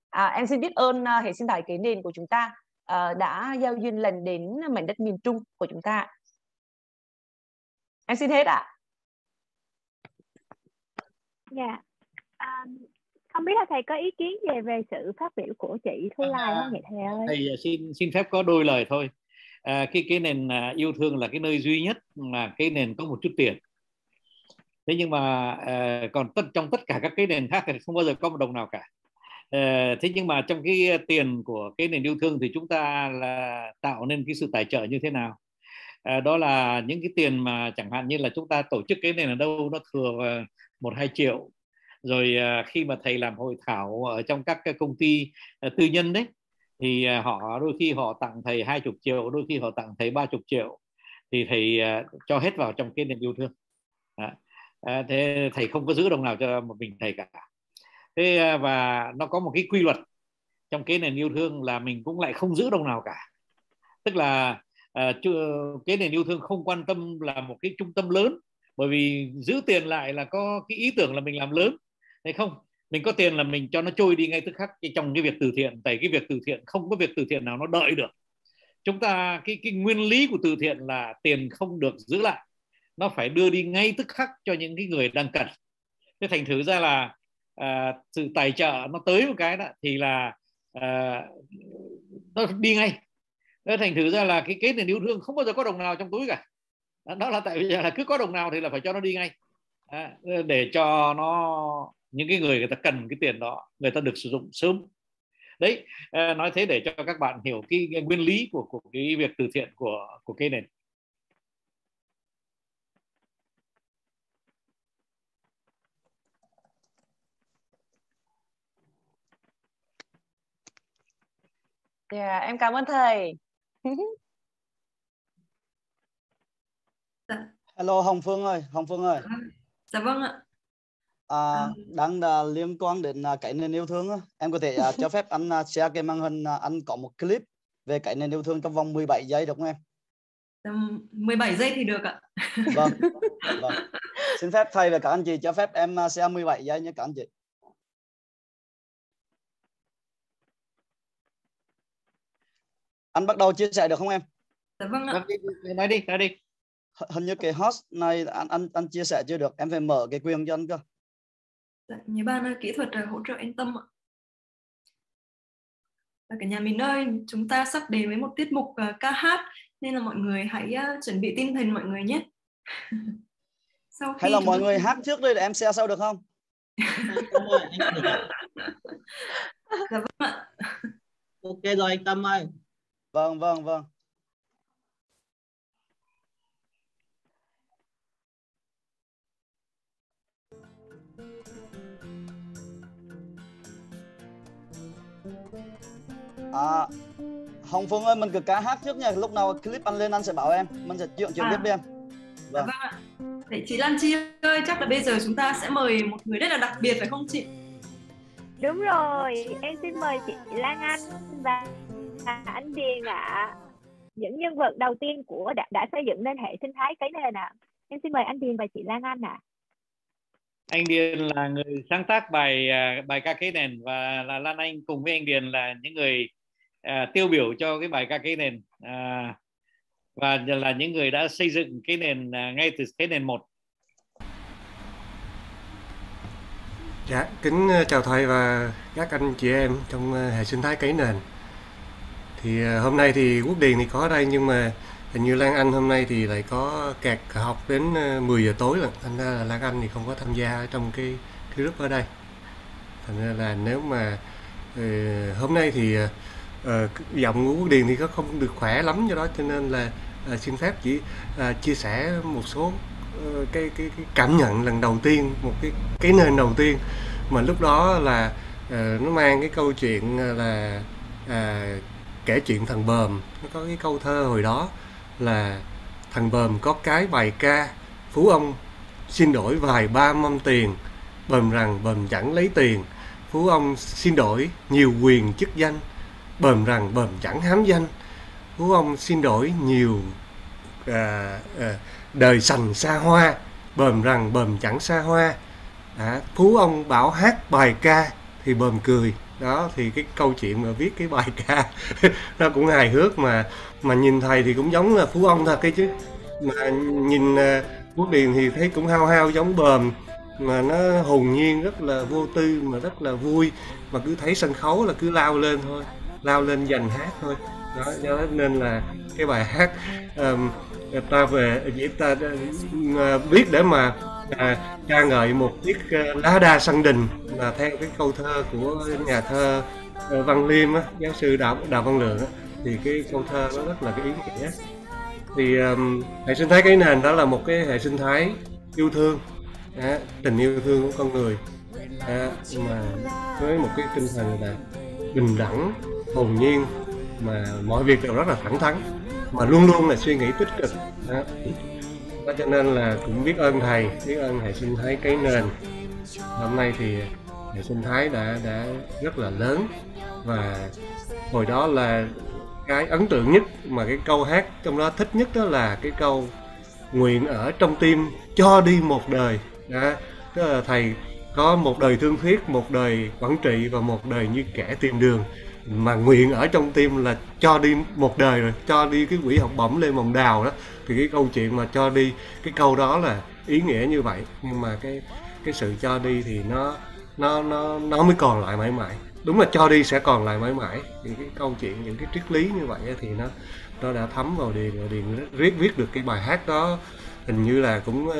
À, em xin biết ơn à, hệ sinh thái cái nền của chúng ta à, đã giao duyên lần đến mảnh đất miền Trung của chúng ta em xin hết ạ. Dạ. Um, không biết là thầy có ý kiến gì về sự phát biểu của chị Thu Lai không vậy thầy ơi? thầy à, xin xin phép có đôi lời thôi. À, cái cái nền à, yêu thương là cái nơi duy nhất mà cái nền có một chút tiền. Thế nhưng mà à, còn tất trong tất cả các cái nền khác thì không bao giờ có một đồng nào cả. À, thế nhưng mà trong cái tiền của cái nền yêu thương thì chúng ta là tạo nên cái sự tài trợ như thế nào à, đó là những cái tiền mà chẳng hạn như là chúng ta tổ chức cái nền ở đâu nó thừa ờ, một hai triệu. Rồi à, khi mà thầy làm hội thảo ở trong các cái công ty à, tư nhân đấy thì à, họ đôi khi họ tặng thầy hai chục triệu đôi khi họ tặng thầy ba chục triệu thì thầy cho hết vào trong cái niềm yêu thương. À, thế thầy không có giữ đồng nào cho một mình thầy cả. Thế và nó có một cái quy luật trong cái nền yêu thương là mình cũng lại không giữ đồng nào cả. Tức là à, cái nền yêu thương không quan tâm là một cái trung tâm lớn bởi vì giữ tiền lại là có cái ý tưởng là mình làm lớn. Hay không mình có tiền là mình cho nó trôi đi ngay tức khắc trong cái việc từ thiện tại cái việc từ thiện không có việc từ thiện nào nó đợi được. Chúng ta cái cái nguyên lý của từ thiện là tiền không được giữ lại. Nó phải đưa đi ngay tức khắc cho những cái người đang cần. Thế thành thử ra là à, sự tài trợ nó tới một cái đó thì là à, nó đi ngay nên thành thử ra là cái kết nền yêu thương không bao giờ có đồng nào trong túi cả. Đó là tại vì là cứ có đồng nào thì là phải cho nó đi ngay. À, để cho nó những cái người người ta cần cái tiền đó người ta được sử dụng sớm. Đấy à, nói thế để cho các bạn hiểu cái, cái nguyên lý của của cái việc từ thiện của của cái nền Yeah, dạ, em cảm ơn thầy dạ. Hello Hồng Phương ơi, Hồng Phương ơi. Dạ vâng ạ. À, à. đang là liên quan đến à, cái nền yêu thương á. Em có thể uh, cho phép anh uh, share cái màn hình uh, anh có một clip về cái nền yêu thương trong vòng 17 giây được không em? 17 giây thì được ạ. Vâng. vâng. Xin phép thầy và các anh chị cho phép em uh, share 17 giây nhé các anh chị. Anh bắt đầu chia sẻ được không em? Dạ vâng ạ. Nói đi nói đi. Hình như cái host này anh anh anh chia sẻ chưa được. Em phải mở cái quyền cho anh cơ. Dạ, nhớ ban kỹ thuật hỗ trợ yên tâm ạ. Và cả nhà mình ơi chúng ta sắp đến với một tiết mục uh, ca hát nên là mọi người hãy uh, chuẩn bị tinh thần mọi người nhé. Sau khi hay là mọi người hát trước đi để em share sau được không? Dạ vâng ạ. Ok rồi anh tâm ơi vâng vâng vâng À, Hồng Phương ơi, mình cứ ca hát trước nha. Lúc nào clip anh lên anh sẽ bảo em. Mình sẽ chuyện chuyện à. tiếp đi em. Vâng. vâng ạ. Vậy chị Lan Chi ơi, chắc là bây giờ chúng ta sẽ mời một người rất là đặc biệt phải không chị? Đúng rồi, em xin mời chị Lan Anh và À, anh Điền ạ à, những nhân vật đầu tiên của đã, đã xây dựng nên hệ sinh thái cái nền ạ à. em xin mời anh Điền và chị Lan Anh ạ à. anh Điền là người sáng tác bài à, bài ca kế nền và là Lan Anh cùng với anh Điền là những người à, tiêu biểu cho cái bài ca kế nền à, và là những người đã xây dựng cái nền à, ngay từ cái nền một Dạ, kính chào thầy và các anh chị em trong hệ sinh thái cấy nền thì à, hôm nay thì Quốc Điền thì có ở đây nhưng mà hình như Lan Anh hôm nay thì lại có kẹt học đến à, 10 giờ tối rồi thành ra là Lan Anh thì không có tham gia trong cái cái group ở đây. Thành ra là nếu mà uh, hôm nay thì uh, giọng của quốc điền thì có không được khỏe lắm do đó cho nên là uh, xin phép chỉ uh, chia sẻ một số uh, cái, cái cái cảm nhận lần đầu tiên một cái cái nền đầu tiên mà lúc đó là uh, nó mang cái câu chuyện là uh, kể chuyện thằng bờm. Nó có cái câu thơ hồi đó là thằng bờm có cái bài ca phú ông xin đổi vài ba mâm tiền. Bờm rằng bờm chẳng lấy tiền. Phú ông xin đổi nhiều quyền chức danh. Bờm rằng bờm chẳng hám danh. Phú ông xin đổi nhiều à, à, đời sành xa hoa. Bờm rằng bờm chẳng xa hoa. À, phú ông bảo hát bài ca. Thì bờm cười đó thì cái câu chuyện mà viết cái bài ca nó cũng hài hước mà mà nhìn thầy thì cũng giống là phú ông thật cái chứ. Mà nhìn ờ, quốc điền thì thấy cũng hao hao giống bờm mà nó hồn nhiên rất là vô tư mà rất là vui. Mà cứ thấy sân khấu là cứ lao lên thôi lao lên dành hát thôi. Đó nên là cái bài hát um, ta về ta uh, biết để mà à, ca ngợi một chiếc uh, lá đa sân đình là theo cái câu thơ của nhà thơ uh, Văn Liêm á, giáo sư Đào Đào Văn Lượng á, thì cái câu thơ nó rất là cái ý nghĩa thì um, hệ sinh thái cái nền đó là một cái hệ sinh thái yêu thương à, tình yêu thương của con người à, mà với một cái tinh thần là bình đẳng hồn nhiên mà mọi việc đều rất là thẳng thắn mà luôn luôn là suy nghĩ tích cực đó đó cho nên là cũng biết ơn thầy, biết ơn hệ sinh thái cái nền. Hôm nay thì hệ sinh thái đã đã rất là lớn và hồi đó là cái ấn tượng nhất mà cái câu hát trong đó thích nhất đó là cái câu nguyện ở trong tim cho đi một đời đó, tức là thầy có một đời thương thuyết, một đời quản trị và một đời như kẻ tìm đường mà nguyện ở trong tim là cho đi một đời rồi, cho đi cái quỹ học bổng lê mộng đào đó. Thì cái câu chuyện mà cho đi, cái câu đó là ý nghĩa như vậy. Nhưng mà cái cái sự cho đi thì nó nó nó nó mới còn lại mãi mãi. Đúng là cho đi sẽ còn lại mãi mãi. Thì cái câu chuyện, những cái triết lý như vậy thì nó nó đã thấm vào điền và điền viết viết được cái bài hát đó. Hình như là cũng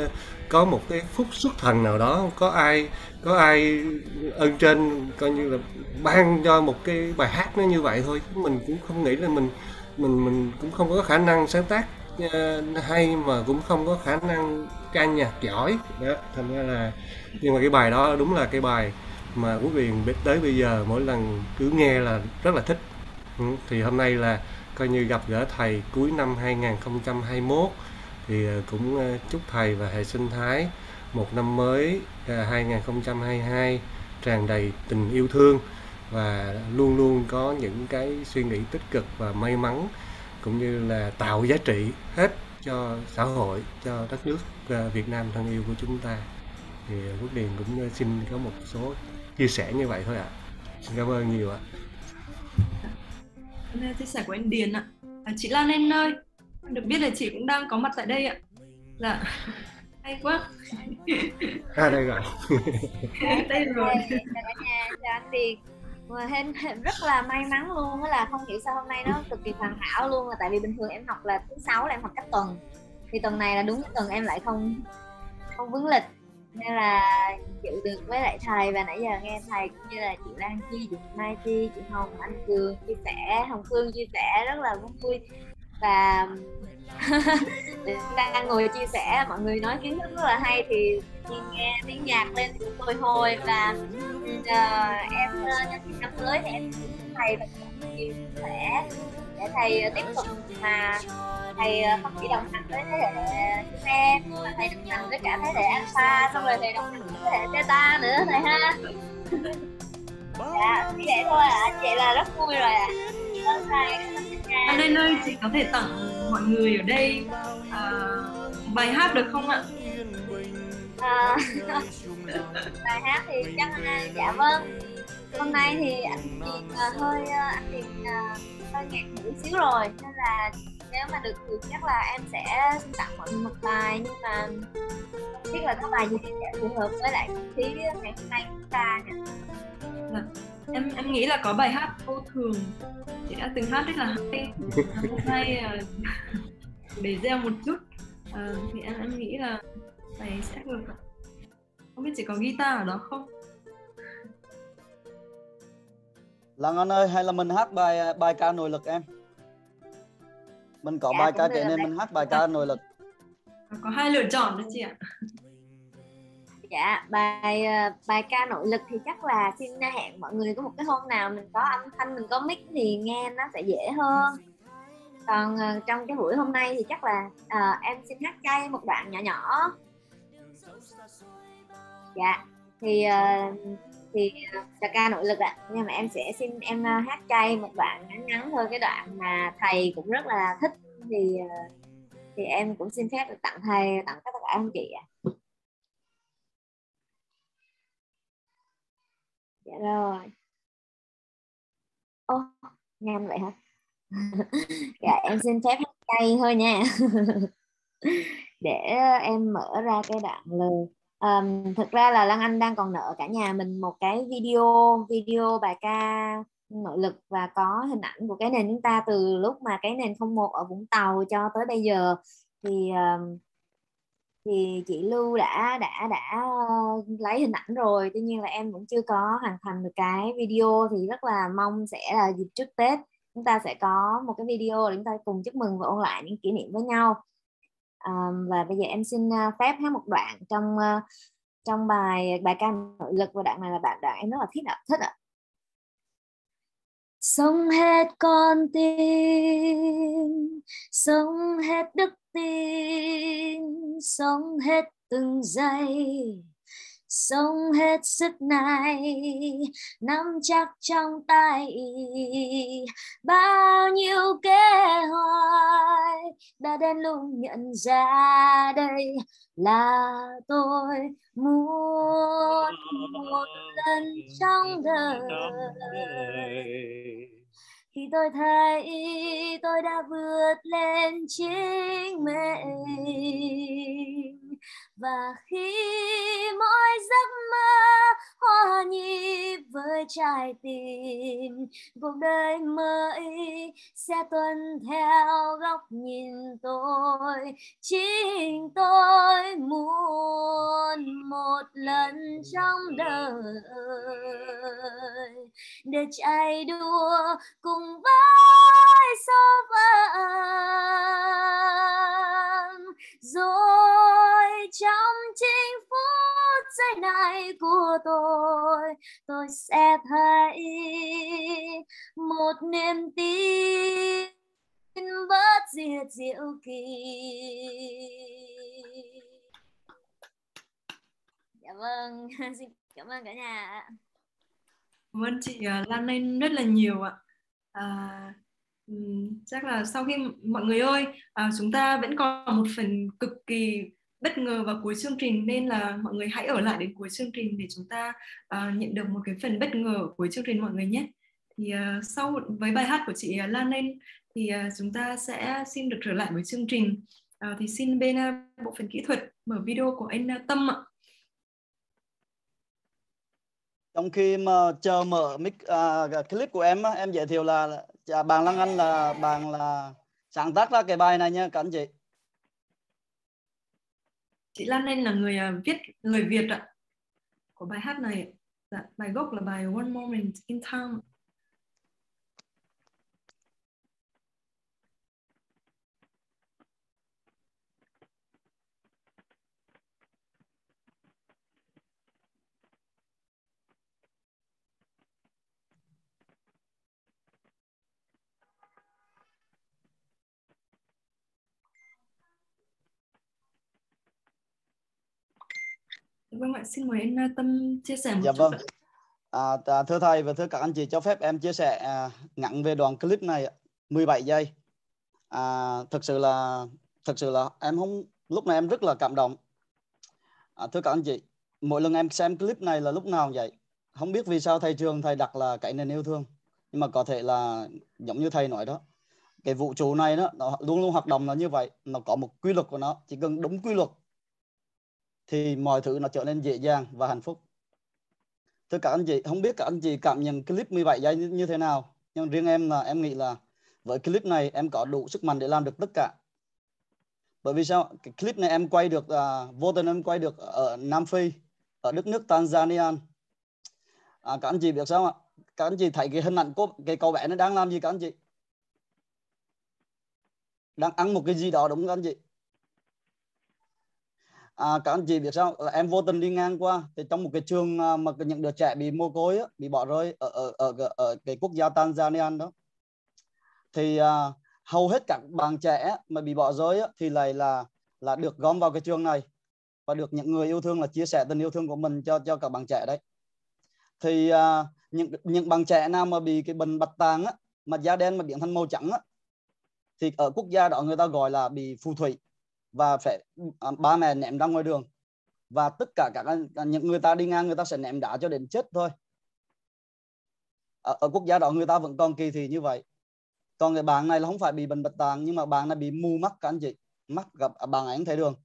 có một cái phúc xuất thần nào đó, có ai có ai ơn trên, coi như là ban cho một cái bài hát nó như vậy thôi. Mình cũng không nghĩ là mình mình mình cũng không có khả năng sáng tác ờ, hay mà cũng không có khả năng ca nhạc giỏi. Đó, thành ra là nhưng mà cái bài đó đúng là cái bài mà Quốc Điền tới bây giờ, mỗi lần cứ nghe là rất là thích. Ừ, thì hôm nay là coi như gặp gỡ thầy cuối năm 2021 thì ờ, cũng ờ, chúc thầy và hệ sinh thái một năm mới ờ, 2022 tràn đầy tình yêu thương và luôn luôn có những cái suy nghĩ tích cực và may mắn cũng như là tạo giá trị hết cho xã hội cho đất nước Việt Nam thân yêu của chúng ta thì Quốc Điền cũng xin có một số chia sẻ như vậy thôi ạ. À. Xin cảm ơn nhiều ạ. À. Chia sẻ của anh Điền ạ. À, chị Lan em ơi, được biết là chị cũng đang có mặt tại đây ạ. Dạ. Hay quá. À đây rồi. đây rồi. Chào cả nhà, chào anh Điền mà hên rất là may mắn luôn là không hiểu sao hôm nay nó cực kỳ hoàn hảo luôn là tại vì bình thường em học là thứ sáu là em học cách tuần thì tuần này là đúng tuần em lại không không vướng lịch nên là chịu được với lại thầy và nãy giờ nghe thầy cũng như là chị Lan Chi, chị Mai Chi, chị Hồng, anh Cường chia sẻ, Hồng Phương chia sẻ rất là vui và đang ngồi chia sẻ mọi người nói kiến thức rất là hay thì nghe tiếng nhạc lên thì cũng bồi hồi và uh, em ờ, nhân dịp năm mới thì em thầy và chia sẻ để thầy tiếp tục mà thầy ờ, không chỉ đồng hành với thế hệ chúng em mà thầy đồng hành với cả thế hệ alpha xong rồi thầy đồng hành với thế hệ beta nữa thầy ha dạ chỉ vậy thôi ạ à. chị là rất vui rồi ạ à. ơn thầy anh lên ơi chị có thể tặng mọi người ở đây uh, bài hát được không ạ? À, bài hát thì chắc là dạ vâng. Hôm nay thì anh tiền uh, à, hơi uh, anh tiền uh, hơi ngạc một xíu rồi nên là nếu mà được thì chắc là em sẽ tặng mọi người một bài nhưng mà không biết là có bài gì thì sẽ phù hợp với lại không khí ngày hôm nay chúng ta nhỉ? Dạ. em em nghĩ là có bài hát vô thường. Chị đã từng hát rất là hay. Hôm nay để gieo một chút. À, thì em em nghĩ là bài sẽ được không biết chị có guitar ở đó không? Lan Anh ơi hay là mình hát bài bài ca nội lực em? Mình có Dạ, bài ca trẻ nên mình hát bài ca nội lực. Có hai lựa chọn đó chị ạ Dạ, bài ờ, bài ca nội lực thì chắc là xin ờ, hẹn mọi người có một cái hôm nào mình có âm thanh, mình có mic thì nghe nó sẽ dễ hơn. Còn ờ, trong cái buổi hôm nay thì chắc là ờ, em xin hát chay một đoạn nhỏ nhỏ. Dạ, thì thì là ca nội lực ạ. Nhưng mà em sẽ xin em hát chay một đoạn ngắn ngắn thôi, cái đoạn mà thầy cũng rất là thích thì thì em cũng xin phép được tặng thầy, tặng tất cả anh chị ạ. Dạ rồi. Ô, nhanh vậy hả? dạ em xin phép chay thôi nha. Để em mở ra cái đoạn lời. Ờm, thực ra là Lan Anh đang còn nợ cả nhà mình một cái video video bài ca nội lực và có hình ảnh của cái nền chúng ta từ lúc mà cái nền 01 ở Vũng Tàu cho tới bây giờ thì ờm, thì chị Lưu đã đã đã ờ, lấy hình ảnh rồi. Tuy nhiên là em vẫn chưa có hoàn thành được cái video thì rất là mong sẽ là dịp trước Tết chúng ta sẽ có một cái video để chúng ta cùng chúc mừng và ôn lại những kỷ niệm với nhau. À, và bây giờ em xin ờ, phép hát một đoạn trong ờ, trong bài bài ca nội lực và đoạn này là bạn đoạn em rất là thích ạ thích ạ. Sống hết con tim sống hết đức tin. Sống hết từng giây sống hết sức này. Nắm chắc trong tay bao nhiêu kế hoạch đã đến lúc nhận ra đây là tôi muốn một lần trong đời khi tôi thấy tôi đã vượt lên chính mình và khi mỗi giấc mơ hòa nhịp với trái tim, cuộc đời mới sẽ tuân theo góc nhìn tôi. Chính tôi muốn một lần trong đời để chạy đua cùng với số phận. Rồi trong chính phút giây này của tôi tôi sẽ thấy một niềm tin bớt diệt diệu kỳ dạ vâng xin cảm ơn cả nhà. Cảm ơn chị ờ, Lan Anh rất là nhiều ạ. À, chắc là sau khi mọi người ơi, à, chúng ta vẫn còn một phần cực kỳ bất ngờ vào cuối chương trình nên là mọi người hãy ở lại đến cuối chương trình để chúng ta uh, nhận được một cái phần bất ngờ ở cuối chương trình mọi người nhé. Thì uh, sau với bài hát của chị ờ, Lan Anh thì uh, chúng ta sẽ xin được trở lại với chương trình. uh, thì xin bên uh, bộ phận kỹ thuật mở video của anh uh, Tâm ạ. trong khi mà chờ mở mic uh, clip của em em giới thiệu là bạn Lan Anh là bạn là sáng tác ra cái bài này nha các anh chị Chị Lan Anh là người à, viết người Việt ạ của bài hát này. Dạ, bài gốc là bài One Moment in Time. Vâng ạ, xin mời anh à, Tâm chia sẻ một dạ chút vâng. à, à, thưa thầy và thưa các anh chị cho phép em chia sẻ à, ngắn về đoạn clip này ạ. 17 giây. À, thực sự là thực sự là em không lúc này em rất là cảm động. À, thưa các anh chị mỗi lần em xem clip này là lúc nào vậy? Không biết vì sao thầy trường thầy đặt là cái nền yêu thương. Nhưng mà có thể là giống như thầy nói đó cái vũ trụ này đó nó luôn luôn hoạt động là như vậy. Nó có một quy luật của nó chỉ cần đúng quy luật thì mọi thứ nó trở nên dễ dàng và hạnh phúc. Thưa các anh chị không biết các anh chị cảm nhận clip 17 giây như, thế nào nhưng riêng em là em nghĩ là với clip này em có đủ sức mạnh để làm được tất cả. Bởi vì sao? Cái clip này em quay được à, vô tình em quay được ở Nam Phi ở đất nước Tanzania. À, các anh chị biết sao ạ? Các anh chị thấy cái hình ảnh của cái cậu bé nó đang làm gì các anh chị? Đang ăn một cái gì đó đúng không các anh chị? À, các anh chị biết sao? Là em vô tình đi ngang qua thì trong một cái trường à, mà những đứa trẻ bị mồ côi á, bị bỏ rơi ở ở ở, ở, ở cái quốc gia Tanzania đó. Thì à, hầu hết các bạn trẻ mà bị bỏ rơi á, thì lại là là được gom vào cái trường này và được những người yêu thương là chia sẻ tình yêu thương của mình cho cho các bạn trẻ đấy. Thì à, những những bạn trẻ nào mà bị cái bệnh bạch tàng á mà da đen mà biến thành màu trắng á thì ở quốc gia đó người ta gọi là bị phù thủy và phải à, ba mẹ ném ra ngoài đường. Và tất cả các à, những người ta đi ngang người ta sẽ ném đá cho đến chết thôi. Ở, ở quốc gia đó người ta vẫn còn kỳ thị như vậy. Còn cái bạn này là không phải bị bệnh bạch tạng nhưng mà bạn này bị mù mắt các anh chị. Mắt gặp à, bạn ấy thấy đường.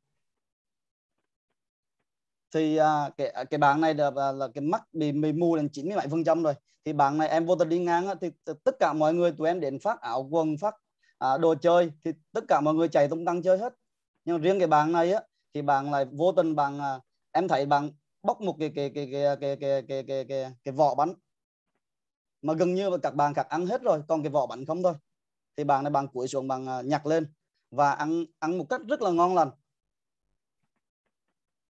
Thì à, cái cái bạn này là, là, là cái mắt bị, bị mù đến 97 phần trăm rồi. Thì bạn này em vô tình đi ngang thì tất cả mọi người tụi em đến phát áo quần phát à, đồ chơi thì tất cả mọi người chạy tung tăng chơi hết nhưng riêng cái bạn này á thì bạn lại vô tình bạn à, em thấy bạn bóc một cái cái cái cái cái cái cái cái, cái, cái vỏ bánh mà gần như các bạn khác ăn hết rồi còn cái vỏ bánh không thôi. Thì bạn này bạn cúi xuống bạn à, nhặt lên và ăn ăn một cách rất là ngon lành.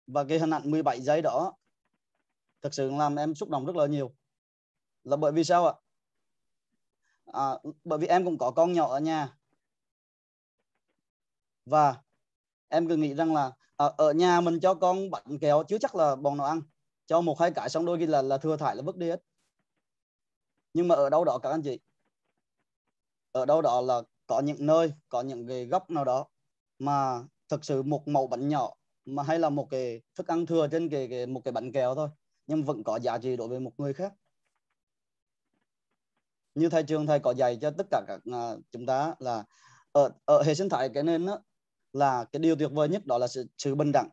Và cái hình ảnh 17 giây đó thực sự làm em xúc động rất là nhiều. Là bởi vì sao ạ? À, bởi vì em cũng có con nhỏ ở nhà. Và em cứ nghĩ rằng là ở, ở nhà mình cho con bánh kẹo chứ chắc là bọn nó ăn. Cho một hai cái xong đôi khi là là thừa thải là vứt đi hết. Nhưng mà ở đâu đó các anh chị ở đâu đó là có những nơi có những cái góc nào đó mà thực sự một mẫu bánh nhỏ mà hay là một cái thức ăn thừa trên cái, cái một cái bánh kẹo thôi nhưng vẫn có giá trị đối với một người khác. Như thầy trường thầy có dạy cho tất cả các uh, chúng ta là ở ở hệ sinh thái cái nên đó, là cái điều tuyệt vời nhất đó là sự, sự bình đẳng.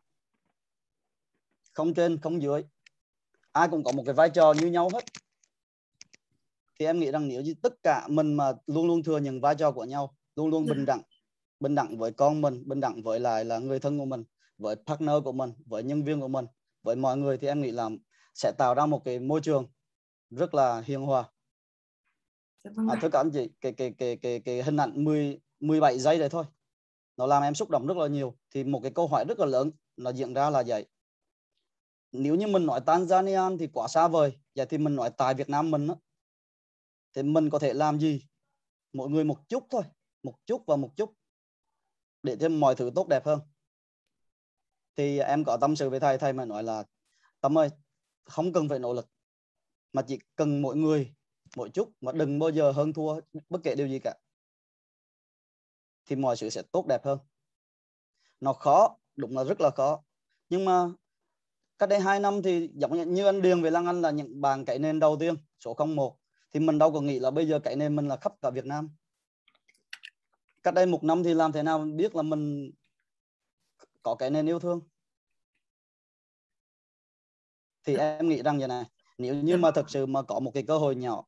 Không trên không dưới. Ai cũng có một cái vai trò như nhau hết. Thì em nghĩ rằng nếu như tất cả mình mà luôn luôn thừa nhận vai trò của nhau luôn luôn bình đẳng bình đẳng với con mình bình đẳng với lại là người thân của mình với partner của mình với nhân viên của mình với mọi người thì em nghĩ là sẽ tạo ra một cái môi trường rất là hiền hòa. Dạ vâng à, thưa các anh chị cái cái cái cái cái hình ảnh 10 17 giây đấy thôi nó làm em xúc động rất là nhiều. Thì một cái câu hỏi rất là lớn nó diễn ra là vậy. Nếu như mình nói Tanzania thì quá xa vời. Vậy thì mình nói tại Việt Nam mình đó, thì mình có thể làm gì? Mỗi người một chút thôi. Một chút và một chút. Để cho mọi thứ tốt đẹp hơn. Thì em có tâm sự với thầy thầy mà nói là tâm ơi không cần phải nỗ lực mà chỉ cần mỗi người mỗi chút mà đừng bao giờ hơn thua bất kể điều gì cả thì mọi sự sẽ tốt đẹp hơn. Nó khó, đúng là rất là khó. Nhưng mà cách đây hai năm thì giống như anh Điền về Lăng Anh là những bàn cậy nền đầu tiên, số 01 thì mình đâu có nghĩ là bây giờ cậy nền mình là khắp cả Việt Nam. Cách đây một năm thì làm thế nào biết là mình có cái nền yêu thương. Thì em nghĩ rằng như này, nếu như mà thực sự mà có một cái cơ hội nhỏ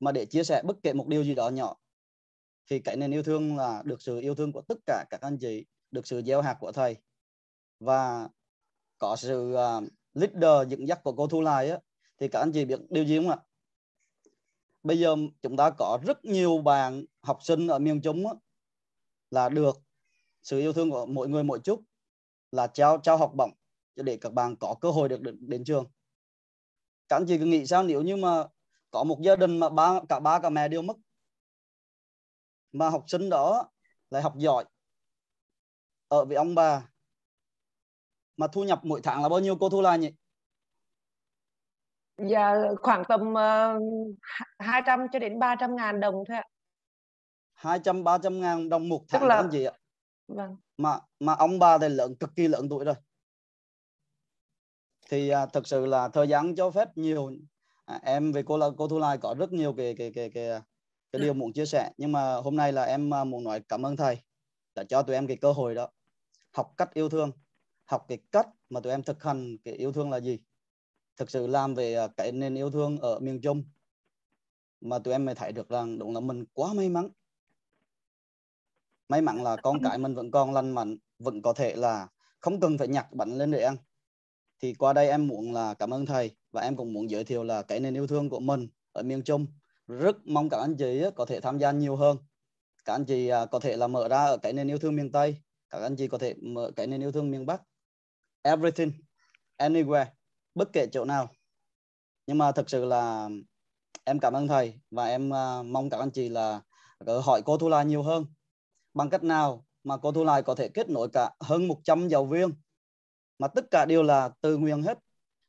mà để chia sẻ bất kể một điều gì đó nhỏ thì cái nền yêu thương là được sự yêu thương của tất cả các anh chị được sự gieo hạt của thầy. Và có sự uh, leader dẫn dắt của cô Thu Lai á, thì các anh chị biết điều gì không ạ? Bây giờ chúng ta có rất nhiều bạn học sinh ở miền Trung á, là được sự yêu thương của mỗi người mỗi chút là trao trao học bổng để các bạn có cơ hội được đến, đến trường. Các anh chị cứ nghĩ sao? Nếu như mà có một gia đình mà ba cả ba cả mẹ đều mất mà học sinh đó lại học giỏi ở với ông bà mà thu nhập mỗi tháng là bao nhiêu cô thu lại nhỉ? Dạ khoảng tầm uh, ờ, 200 cho đến 300 ngàn đồng thôi ạ. 200 300 ngàn đồng một tháng Tức là... gì ạ? Vâng. Mà mà ông bà thì lớn cực kỳ lớn tuổi rồi. Thì à, thực sự là thời gian cho phép nhiều à, em về cô là cô Thu Lai có rất nhiều cái cái cái cái cái điều muốn chia sẻ. Nhưng mà hôm nay là em à, muốn nói cảm ơn thầy đã cho tụi em cái cơ hội đó học cách yêu thương, học cái cách mà tụi em thực hành cái yêu thương là gì. Thực sự làm về à, cái nền yêu thương ở miền Trung mà tụi em mới thấy được rằng đúng là mình quá may mắn. May mắn là con cái mình vẫn còn lành mạnh, vẫn có thể là không cần phải nhặt bánh lên để ăn. Thì qua đây em muốn là cảm ơn thầy và em cũng muốn giới thiệu là cái nền yêu thương của mình ở miền Trung rất mong các anh chị có thể tham gia nhiều hơn. Các anh chị à, có thể là mở ra ở cái nền yêu thương miền Tây. Các anh chị có thể mở cái nền yêu thương miền Bắc. Everything anywhere bất kể chỗ nào. Nhưng mà thực sự là em cảm ơn thầy và em à, mong các anh chị là ờ, hỏi cô Thu Lai nhiều hơn. Bằng cách nào mà cô Thu Lai có thể kết nối cả hơn 100 giáo viên? Mà tất cả đều là tự nguyện hết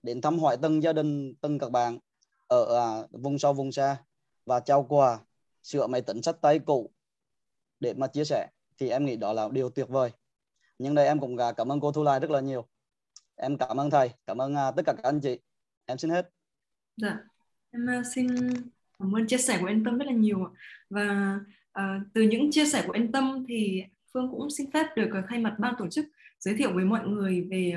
đến thăm hỏi từng gia đình từng các bạn ở à, vùng sâu vùng xa và trao quà sửa máy tính sách tay cũ để mà chia sẻ thì em nghĩ đó là điều tuyệt vời. Nhưng đây em cũng cảm ơn cô Thu Lai rất là nhiều. Em cảm ơn thầy cảm ơn à, tất cả các anh chị. Em xin hết. Dạ. Em à, xin cảm ơn chia sẻ của anh Tâm rất là nhiều và uh, từ những chia sẻ của anh Tâm thì Phương cũng xin phép được thay mặt ban tổ chức giới thiệu với mọi người về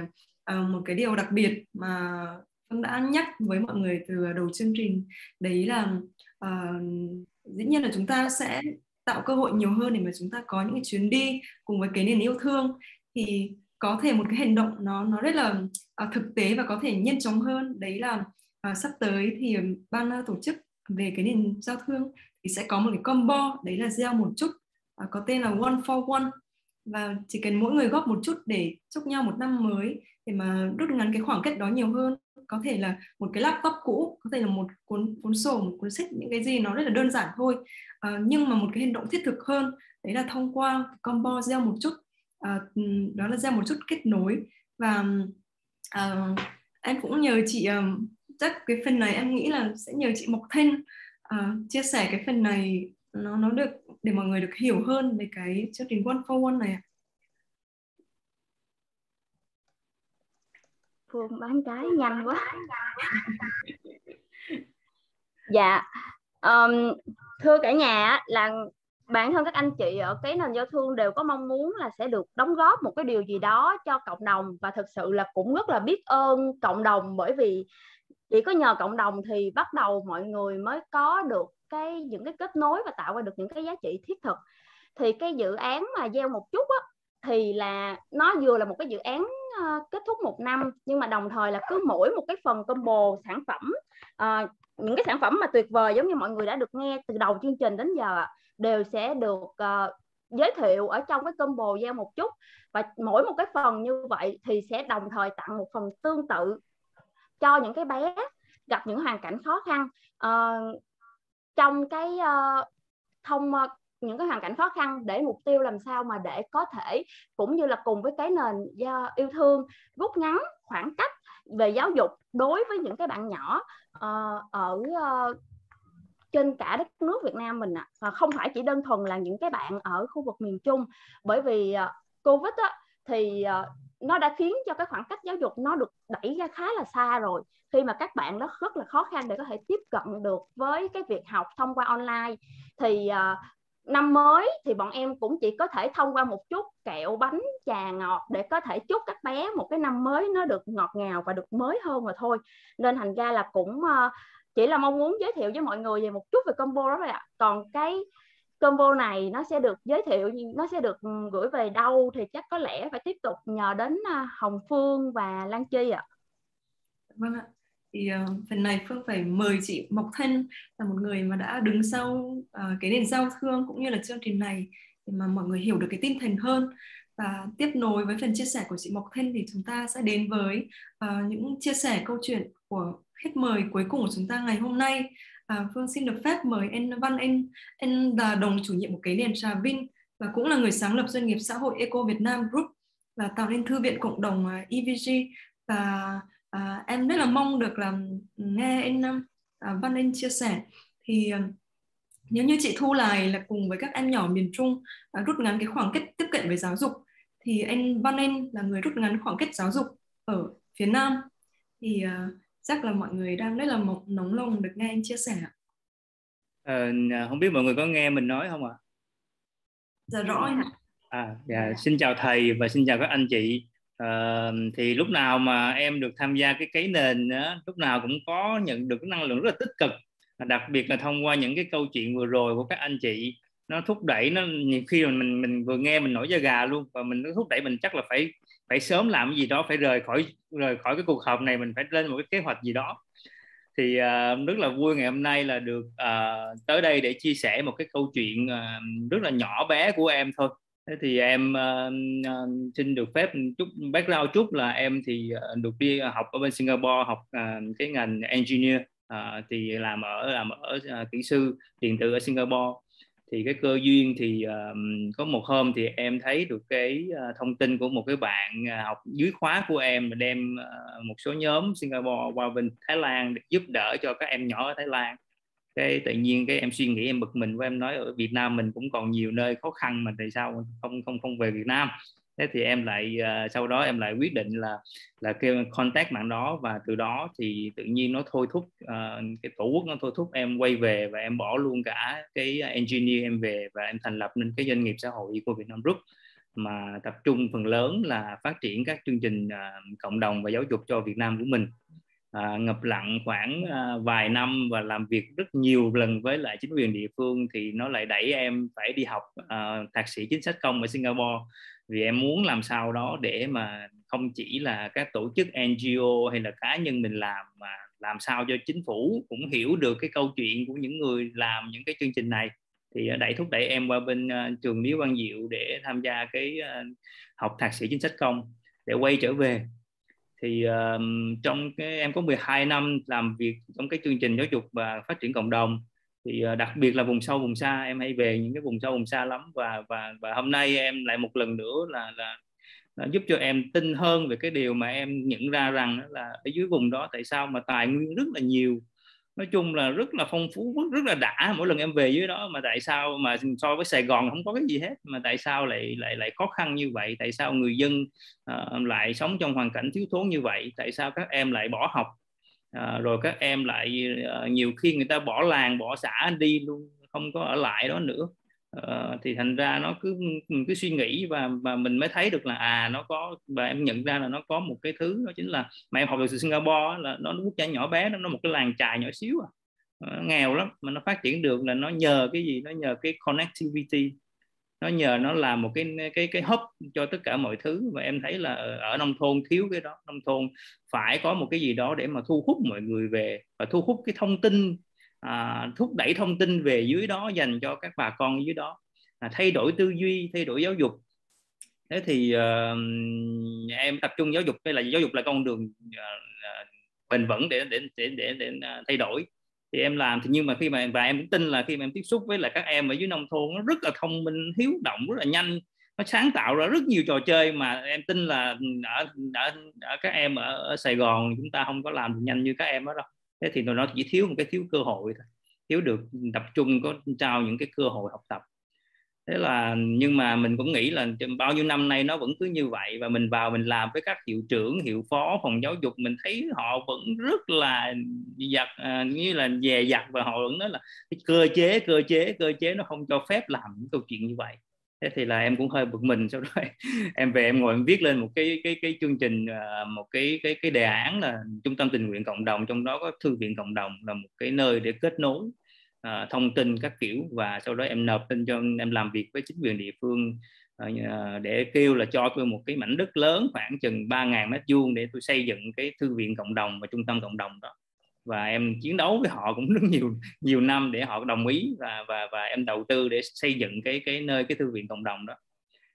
uh, một cái điều đặc biệt mà Phương đã nhắc với mọi người từ đầu chương trình. Đấy là uh, dĩ nhiên là chúng ta sẽ tạo cơ hội nhiều hơn để mà chúng ta có những cái chuyến đi cùng với cái niềm yêu thương. Thì có thể một cái hành động nó nó rất là uh, thực tế và có thể nhanh chóng hơn. Đấy là uh, sắp tới thì ban tổ chức về cái nền giao thương thì sẽ có một cái combo đấy là gieo một chút uh, có tên là one for one. Và chỉ cần mỗi người góp một chút để chúc nhau một năm mới để mà rút ngắn cái khoảng cách đó nhiều hơn có thể là một cái laptop cũ có thể là một cuốn cuốn sổ một cuốn sách những cái gì nó rất là đơn giản thôi. À, nhưng mà một cái hành động thiết thực hơn đấy là thông qua combo gieo một chút à, đó là gieo một chút kết nối. Và à, em cũng nhờ chị chắc cái phần này em nghĩ là sẽ nhờ chị Mộc Thanh uh, chia sẻ cái phần này. Nó nó được để mọi người được hiểu hơn về cái chương trình one for one này ạ. Phương bán cái nhanh quá. dạ, um, thưa cả nhà là bản thân các anh chị ở cái nền giao thương đều có mong muốn là sẽ được đóng góp một cái điều gì đó cho cộng đồng và thực sự là cũng rất là biết ơn cộng đồng bởi vì chỉ có nhờ cộng đồng thì bắt đầu mọi người mới có được cái những cái kết nối và tạo ra được những cái giá trị thiết thực thì cái dự án mà gieo một chút á, thì là nó vừa là một cái dự án uh, kết thúc một năm nhưng mà đồng thời là cứ mỗi một cái phần combo sản phẩm uh, những cái sản phẩm mà tuyệt vời giống như mọi người đã được nghe từ đầu chương trình đến giờ đều sẽ được uh, giới thiệu ở trong cái combo gieo một chút. Và mỗi một cái phần như vậy thì sẽ đồng thời tặng một phần tương tự cho những cái bé gặp những hoàn cảnh khó khăn. Uh, trong cái uh, thông uh, những cái hoàn cảnh khó khăn để mục tiêu làm sao mà để có thể cũng như là cùng với cái nền do yêu thương rút ngắn khoảng cách về giáo dục đối với những cái bạn nhỏ uh, ở uh, trên cả đất nước Việt Nam mình ạ à. không phải chỉ đơn thuần là những cái bạn ở khu vực miền Trung bởi vì uh, Covid á, thì uh, nó đã khiến cho cái khoảng cách giáo dục nó được đẩy ra khá là xa rồi khi mà các bạn đó rất là khó khăn để có thể tiếp cận được với cái việc học thông qua online thì uh, năm mới thì bọn em cũng chỉ có thể thông qua một chút kẹo bánh trà ngọt để có thể chúc các bé một cái năm mới nó được ngọt ngào và được mới hơn mà thôi nên thành ra là cũng ờ, chỉ là mong muốn giới thiệu với mọi người về một chút về combo đó thôi ạ còn cái combo này nó sẽ được giới thiệu, nó sẽ được ừ, gửi về đâu thì chắc có lẽ phải tiếp tục nhờ đến ờ, Hồng Phương và Lan Chi ạ. Vâng ạ. Thì uh, phần này Phương phải mời chị Mộc Thân là một người mà đã đứng sau uh, cái nền giao thương cũng như là chương trình này để mà mọi người hiểu được cái tinh thần hơn. Và tiếp nối với phần chia sẻ của chị Mộc Thân thì chúng ta sẽ đến với uh, những chia sẻ câu chuyện của khách mời cuối cùng của chúng ta ngày hôm nay. Uh, Phương xin được phép mời anh Văn Anh, anh là đồng chủ nhiệm một cái nền Trà Vinh và cũng là người sáng lập doanh nghiệp xã hội Eco Việt Nam Group và tạo nên thư viện cộng đồng EVG và à, em rất là mong được làm nghe anh à, Văn Anh chia sẻ. Thì à, nếu như chị Thu Lài là cùng với các em nhỏ miền Trung à, rút ngắn cái khoảng cách tiếp cận với giáo dục thì anh Văn Anh là người rút ngắn khoảng cách giáo dục ở phía Nam. Thì à, chắc là mọi người đang rất là một nóng lòng được nghe anh chia sẻ ờ, không biết mọi người có nghe mình nói không ạ? Dạ rõ anh ạ. À dạ, xin chào thầy và xin chào các anh chị à, thì lúc nào mà em được tham gia cái cấy nền đó, lúc nào cũng có nhận được cái năng lượng rất là tích cực. Đặc biệt là thông qua những cái câu chuyện vừa rồi của các anh chị nó thúc đẩy nó nhiều khi mà mình mình vừa nghe mình nổi da gà luôn. Và mình nó thúc đẩy mình chắc là phải phải sớm làm cái gì đó phải rời khỏi rời khỏi cái cuộc họp này mình phải lên một cái kế hoạch gì đó. Thì uh, rất là vui ngày hôm nay là được uh, tới đây để chia sẻ một cái câu chuyện uh, rất là nhỏ bé của em thôi thế thì em uh, xin được phép chút background chút là em thì ờ, được đi học ở bên Singapore học uh, cái ngành engineer uh, thì làm ở làm ở uh, kỹ sư điện tử ở Singapore. Thì cái cơ duyên thì uh, có một hôm thì em thấy được cái uh, thông tin của một cái bạn uh, học dưới khóa của em mà đem uh, một số nhóm Singapore qua bên Thái Lan để giúp đỡ cho các em nhỏ ở Thái Lan cái tự nhiên cái em suy nghĩ em bực mình và em nói ở Việt Nam mình cũng còn nhiều nơi khó khăn mà tại sao không không không về Việt Nam? Thế thì em lại uh, sau đó em lại quyết định là là kêu contact bạn đó và từ đó thì tự nhiên nó thôi thúc uh, cái tổ quốc nó thôi thúc em quay về và em bỏ luôn cả cái engineer em về và em thành lập nên cái doanh nghiệp xã hội của Việt Nam Group. Mà tập trung phần lớn là phát triển các chương trình uh, cộng đồng và giáo dục cho Việt Nam của mình à, ngập lặng khoảng à, vài năm và làm việc rất nhiều lần với lại chính quyền địa phương thì nó lại đẩy em phải đi học à, thạc sĩ chính sách công ở Singapore. Vì em muốn làm sao đó để mà không chỉ là các tổ chức NGO hay là cá nhân mình làm mà làm sao cho chính phủ cũng hiểu được cái câu chuyện của những người làm những cái chương trình này. Thì à, đẩy thúc đẩy em qua bên uh, trường Lý Quang Diệu để tham gia cái uh, học thạc sĩ chính sách công để quay trở về thì uh, trong cái em có 12 năm làm việc trong cái chương trình giáo dục và phát triển cộng đồng thì uh, đặc biệt là vùng sâu vùng xa em hay về những cái vùng sâu vùng xa lắm. Và và và hôm nay em lại một lần nữa là là, là giúp cho em tin hơn về cái điều mà em nhận ra rằng là ở dưới vùng đó tại sao mà tài nguyên rất là nhiều nói chung là rất là phong phú rất, rất là đã mỗi lần em về dưới đó mà tại sao mà so với Sài Gòn không có cái gì hết mà tại sao lại lại lại khó khăn như vậy tại sao người dân uh, lại sống trong hoàn cảnh thiếu thốn như vậy tại sao các em lại bỏ học uh, rồi các em lại uh, nhiều khi người ta bỏ làng bỏ xã đi luôn không có ở lại đó nữa uh, thì thành ra nó cứ cứ suy nghĩ và và mình mới thấy được là à nó có và em nhận ra là nó có một cái thứ đó chính là mà em học được từ Singapore là nó quốc gia nhỏ bé nó một cái làng trài nhỏ xíu à. Nó nghèo lắm mà nó phát triển được là nó nhờ cái gì? Nó nhờ cái connectivity. Nó nhờ nó là một cái cái cái hub cho tất cả mọi thứ và em thấy là ở, ở nông thôn thiếu cái đó. Nông thôn phải có một cái gì đó để mà thu hút mọi người về và thu hút cái thông tin à, thúc đẩy thông tin về dưới đó dành cho các bà con dưới đó à, thay đổi tư duy thay đổi giáo dục. Thế thì uh, em tập trung giáo dục đây là giáo dục là con đường uh, bền vững để để để để, để uh, thay đổi. Thì em làm thì nhưng mà khi mà và em cũng tin là khi mà em tiếp xúc với là các em ở dưới nông thôn nó rất là thông minh hiếu động rất là nhanh. Nó sáng tạo ra rất nhiều trò chơi mà em tin là ở, ở, ở các em ở, ở Sài Gòn chúng ta không có làm nhanh như các em đó đâu thế thì nó chỉ thiếu một cái thiếu cơ hội thôi thiếu được tập trung có trao những cái cơ hội học tập. Thế là nhưng mà mình cũng nghĩ là bao nhiêu năm nay nó vẫn cứ như vậy và mình vào mình làm với các hiệu trưởng hiệu phó phòng giáo dục mình thấy họ vẫn rất là giặt à, như là dè dặt và họ vẫn nói là cái cơ chế cơ chế cơ chế nó không cho phép làm những câu chuyện như vậy thế thì là em cũng hơi bực mình sau đó em về em ngồi em viết lên một cái cái cái chương trình à, một cái cái cái đề án là trung tâm tình nguyện cộng đồng trong đó có thư viện cộng đồng là một cái nơi để kết nối uh, thông tin các kiểu. Và sau đó em nộp tin cho em làm việc với chính quyền địa phương uh, để kêu là cho tôi một cái mảnh đất lớn khoảng chừng 3.000 mét vuông để tôi xây dựng cái thư viện cộng đồng và trung tâm cộng đồng đó và em chiến đấu với họ cũng rất nhiều nhiều năm để họ đồng ý và và và em đầu tư để xây dựng cái cái nơi cái thư viện cộng đồng đó.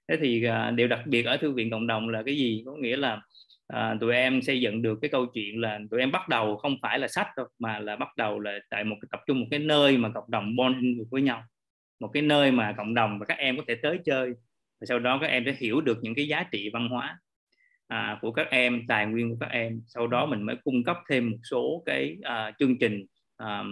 Thế thì uh, điều đặc biệt ở thư viện cộng đồng là cái gì? Có nghĩa là uh, tụi em xây dựng được cái câu chuyện là tụi em bắt đầu không phải là sách đâu mà là bắt đầu là tại một cái tập trung một cái nơi mà cộng đồng bonding được với nhau. Một cái nơi mà cộng đồng và các em có thể tới chơi. Và sau đó các em sẽ hiểu được những cái giá trị văn hóa à, của các em tài nguyên của các em. Sau đó mình mới cung cấp thêm một số cái à, chương trình à,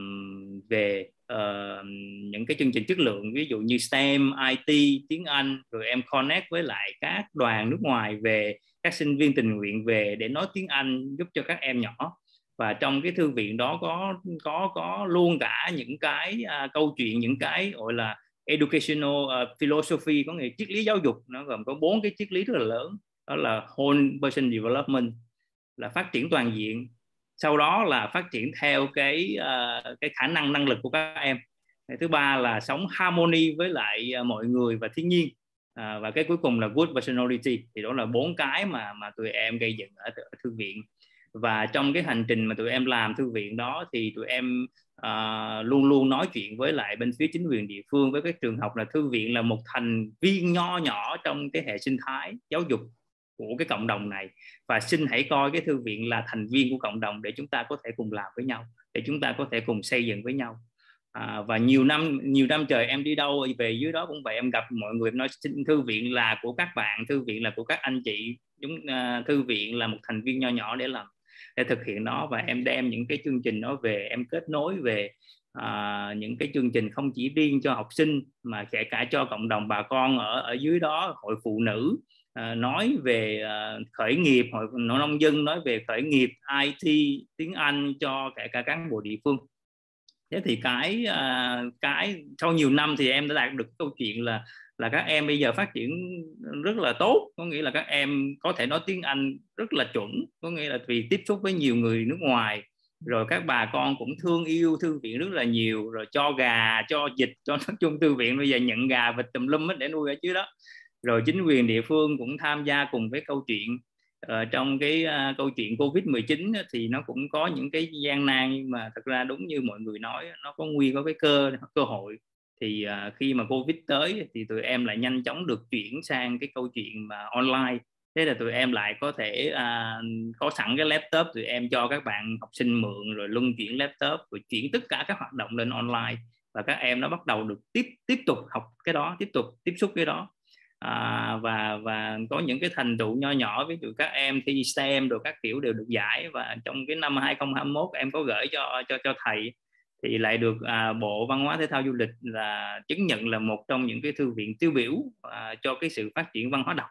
về uh, những cái chương trình chất lượng ví dụ như STEM, IT, tiếng Anh rồi em connect với lại các đoàn nước ngoài về các sinh viên tình nguyện về để nói tiếng Anh giúp cho các em nhỏ. Và trong cái thư viện đó có có có luôn cả những cái uh, câu chuyện những cái gọi là educational uh, philosophy có nghĩa triết lý giáo dục. Nó gồm có bốn cái triết lý rất là lớn đó là whole person development là phát triển toàn diện. Sau đó là phát triển theo cái uh, cái khả năng năng lực của các em. Thứ ba là sống harmony với lại uh, mọi người và thiên nhiên. À, và cái cuối cùng là good personality. Thì đó là bốn cái mà mà tụi em gây dựng ở, ở thư viện. Và trong cái hành trình mà tụi em làm thư viện đó thì tụi em uh, luôn luôn nói chuyện với lại bên phía chính quyền địa phương với các trường học là thư viện là một thành viên nho nhỏ trong cái hệ sinh thái giáo dục của cái cộng đồng này. Và xin hãy coi cái thư viện là thành viên của cộng đồng để chúng ta có thể cùng làm với nhau để chúng ta có thể cùng xây dựng với nhau. À, và nhiều năm nhiều năm trời em đi đâu về dưới đó cũng vậy. Em gặp mọi người nói xin thư viện là của các bạn thư viện là của các anh chị. Chúng uh, thư viện là một thành viên nho nhỏ để làm để thực hiện nó. Và em đem những cái chương trình đó về. Em kết nối về à, những cái chương trình không chỉ riêng cho học sinh mà kể cả cho cộng đồng bà con ở ở dưới đó hội phụ nữ à, nói về à, khởi nghiệp hội nông dân nói về khởi nghiệp IT tiếng Anh cho kể cả cán bộ địa phương. Thế thì cái à, cái sau nhiều năm thì em đã đạt được câu chuyện là là các em bây giờ phát triển rất là tốt. Có nghĩa là các em có thể nói tiếng Anh rất là chuẩn. Có nghĩa là vì tiếp xúc với nhiều người nước ngoài rồi các bà con cũng thương yêu thư viện rất là nhiều rồi cho gà cho dịch cho nói chung thư viện. Bây giờ nhận gà vịt tùm lum hết để nuôi ở chứ đó rồi chính quyền địa phương cũng tham gia cùng với câu chuyện uh, trong cái uh, câu chuyện covid 19 thì nó cũng có những cái gian nan nhưng mà thật ra đúng như mọi người nói nó có nguy có cái cơ cơ hội. Thì uh, khi mà covid tới thì tụi em lại nhanh chóng được chuyển sang cái câu chuyện mà online. Thế là tụi em lại có thể uh, có sẵn cái laptop tụi em cho các bạn học sinh mượn rồi luân chuyển laptop rồi chuyển tất cả các hoạt động lên online. Và các em nó bắt đầu được tiếp tiếp tục học cái đó tiếp tục tiếp xúc cái đó à, và và có những cái thành tựu nho nhỏ ví dụ các em thi STEM rồi các kiểu đều được giải và trong cái năm 2021 em có gửi cho cho cho thầy thì lại được à, Bộ Văn hóa Thể thao Du lịch là chứng nhận là một trong những cái thư viện tiêu biểu à, cho cái sự phát triển văn hóa đọc.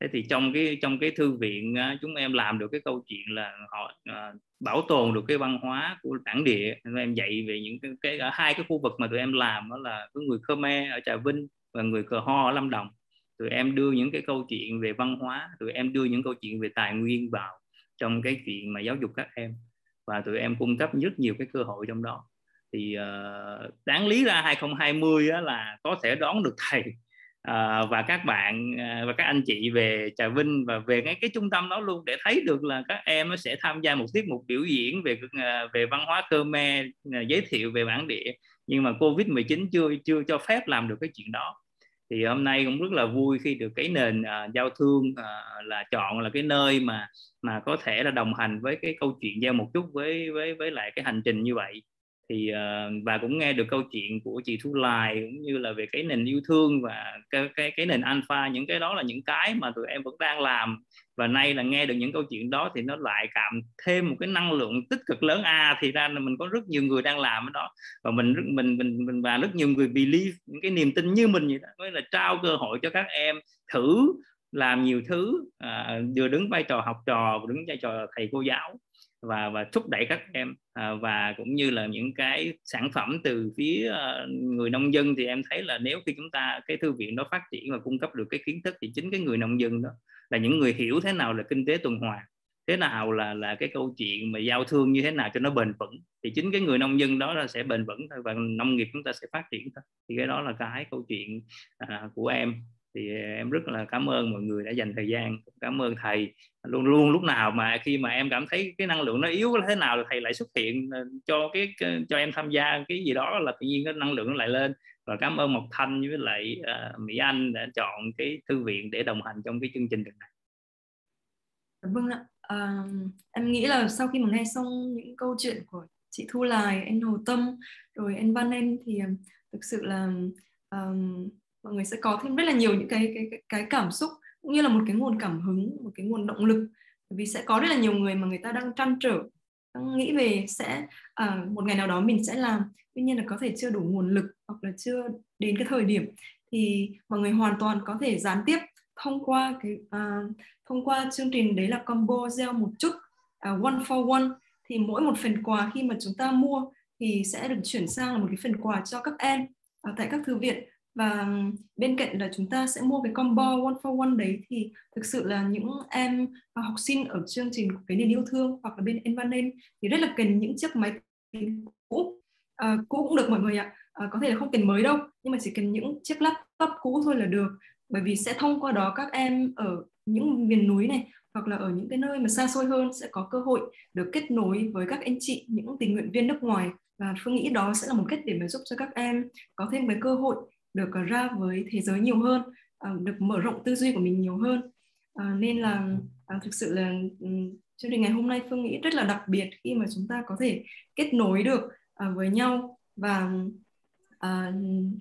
Thế thì trong cái trong cái thư viện à, chúng em làm được cái câu chuyện là họ à, bảo tồn được cái văn hóa của bản địa. Em dạy về những cái, cái ở hai cái khu vực mà tụi em làm đó là cái người Khmer ở Trà Vinh và người Cờ Ho ở Lâm Đồng. Tụi em đưa những cái câu chuyện về văn hóa, tụi em đưa những câu chuyện về tài nguyên vào trong cái chuyện mà giáo dục các em. Và tụi em cung cấp rất nhiều cái cơ hội trong đó. Thì uh, đáng lý ra 2020 á, là có thể đón được thầy. Uh, và các bạn uh, và các anh chị về Trà Vinh và về ngay cái trung tâm đó luôn để thấy được là các em nó sẽ tham gia một tiết mục biểu diễn về uh, về văn hóa Khmer uh, giới thiệu về bản địa. Nhưng mà Covid 19 chưa chưa cho phép làm được cái chuyện đó thì hôm nay cũng rất là vui khi được cái nền uh, giao thương uh, là chọn là cái nơi mà mà có thể là đồng hành với cái câu chuyện giao một chút với với với lại cái hành trình như vậy. Thì uh, và cũng nghe được câu chuyện của chị Thu lài cũng như là về cái nền yêu thương và cái cái cái nền alpha những cái đó là những cái mà tụi em vẫn đang làm và nay là nghe được những câu chuyện đó thì nó lại cảm thêm một cái năng lượng tích cực lớn. A à, thì ra là mình có rất nhiều người đang làm cái đó. Và mình rất mình mình mình và rất nhiều người believe những cái niềm tin như mình vậy đó. Mới là trao cơ hội cho các em thử làm nhiều thứ à, vừa đứng vai trò học trò vừa đứng vai trò thầy cô giáo và và thúc đẩy các em. À, và cũng như là những cái sản phẩm từ phía uh, người nông dân thì em thấy là nếu khi chúng ta cái thư viện đó phát triển và cung cấp được cái kiến thức thì chính cái người nông dân đó là những người hiểu thế nào là kinh tế tuần hoàn thế nào là là cái câu chuyện mà giao thương như thế nào cho nó bền vững thì chính cái người nông dân đó là sẽ bền vững thôi và nông nghiệp chúng ta sẽ phát triển thôi. Thì cái đó là cái câu chuyện à, của em. Thì em rất là cảm ơn mọi người đã dành thời gian cảm ơn thầy. Luôn luôn lúc nào mà khi mà em cảm thấy cái năng lượng nó yếu thế nào thì thầy lại xuất hiện à, cho cái cho em tham gia cái gì đó là tự nhiên cái năng lượng nó lại lên và cảm ơn Mộc Thanh với lại uh, Mỹ Anh đã chọn cái thư viện để đồng hành trong cái chương trình lần này. Vâng ạ. À, em nghĩ là sau khi mà nghe xong những câu chuyện của chị Thu Lài, anh Hồ Tâm, rồi anh Văn Em thì ờ, thực sự là um, mọi người sẽ có thêm rất là nhiều những cái cái cái, cảm xúc cũng như là một cái nguồn cảm hứng một cái nguồn động lực vì sẽ có rất là nhiều người mà người ta đang trăn trở nghĩ về sẽ à, một ngày nào đó mình sẽ làm. Tuy nhiên là có thể chưa đủ nguồn lực hoặc là chưa đến cái thời điểm thì mọi người hoàn toàn có thể gián tiếp thông qua cái à, thông qua chương trình đấy là combo gieo một chút à, one for one. Thì mỗi một phần quà khi mà chúng ta mua thì sẽ được chuyển sang là một cái phần quà cho các em ở tại các thư viện và bên cạnh là chúng ta sẽ mua cái combo one for one đấy thì thực sự là những em học sinh ở chương trình cái nền yêu thương hoặc là bên Envanen thì rất là cần những chiếc máy tính cũ. À, cũ cũng được mọi người ạ. À, có thể là không cần mới đâu nhưng mà chỉ cần những chiếc laptop cũ thôi là được. Bởi vì sẽ thông qua đó các em ở những miền núi này hoặc là ở những cái nơi mà xa xôi hơn sẽ có cơ hội được kết nối với các anh chị những tình nguyện viên nước ngoài. Và phương nghĩ đó sẽ là một cách để mà giúp cho các em có thêm cái cơ hội được ờ, ra với thế giới nhiều hơn ờ, được mở rộng tư duy của mình nhiều hơn. Ờ, nên là thực sự là ừ, chương trình ngày hôm nay phương nghĩ rất là đặc biệt khi mà chúng ta có thể kết nối được với nhau. Và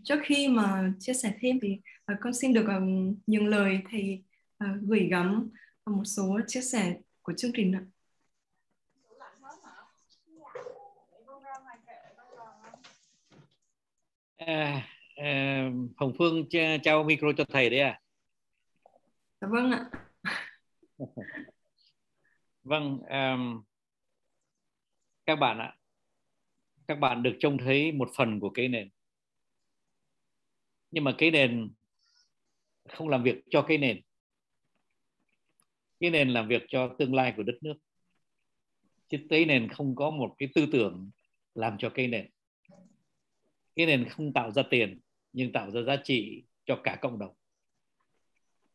trước khi mà chia sẻ thêm thì con xin được nhường lời thầy gửi gắm một số chia sẻ của chương trình ạ. À, Hồng Phương trao micro cho thầy đấy à? Dạ vâng ạ. vâng, um, các bạn ạ, các bạn được trông thấy một phần của cái nền. Nhưng mà cái nền không làm việc cho cái nền cái nền làm việc cho tương lai của đất nước chứ cái nền không có một cái tư tưởng làm cho cây nền cái nền không tạo ra tiền nhưng tạo ra giá trị cho cả cộng đồng.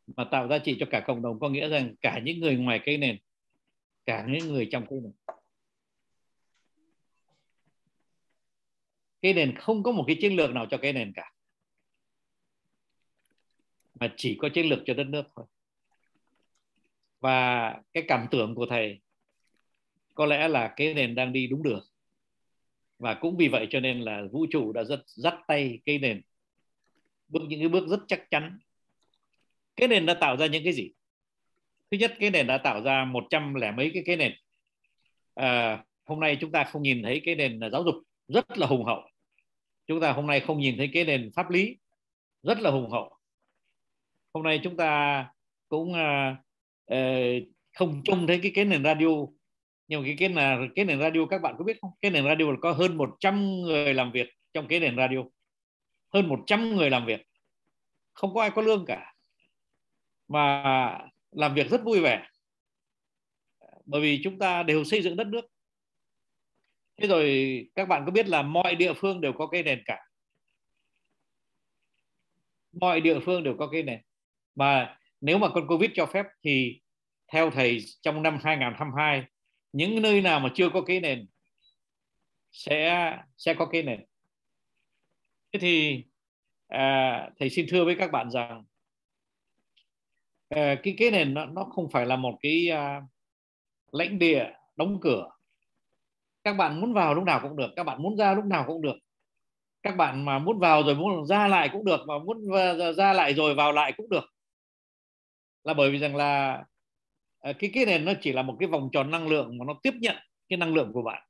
Mà tạo giá trị cho cả cộng đồng có nghĩa rằng cả những người ngoài cây nền, cả những người trong cây nền. Cái nền không có một cái chiến lược nào cho cái nền cả. Mà chỉ có chiến lược cho đất nước thôi. Và cái cảm tưởng của thầy có lẽ là cái nền đang đi đúng đường. Và cũng vì vậy cho nên là vũ trụ đã rất dắt tay cây nền bước những cái bước rất chắc chắn. Cái nền đã tạo ra những cái gì? Thứ nhất cái nền đã tạo ra một trăm lẻ mấy cái cái nền. À, hôm nay chúng ta không nhìn thấy cái nền giáo dục rất là hùng hậu. Chúng ta hôm nay không nhìn thấy cái nền pháp lý rất là hùng hậu. Hôm nay chúng ta cũng uh, không trông thấy cái cái nền radio. Nhưng mà cái cái là cái nền radio các bạn có biết không? Cái nền radio có hơn 100 người làm việc trong cái nền radio hơn 100 người làm việc. Không có ai có lương cả. Mà làm việc rất vui vẻ. Bởi vì chúng ta đều xây dựng đất nước. Thế rồi các bạn có biết là mọi địa phương đều có cái nền cả. Mọi địa phương đều có cái nền. Mà nếu mà con covid cho phép thì theo thầy trong năm 2022 những nơi nào mà chưa có cái nền sẽ sẽ có cái nền thế thì à, thầy xin thưa với các bạn rằng à, cái cái nền nó, nó không phải là một cái à, lãnh địa đóng cửa. Các bạn muốn vào lúc nào cũng được các bạn muốn ra lúc nào cũng được. Các bạn mà muốn vào rồi muốn ra lại cũng được mà muốn ra lại rồi vào lại cũng được. Là bởi vì rằng là à, cái cái này nó chỉ là một cái vòng tròn năng lượng mà nó tiếp nhận cái năng lượng của bạn.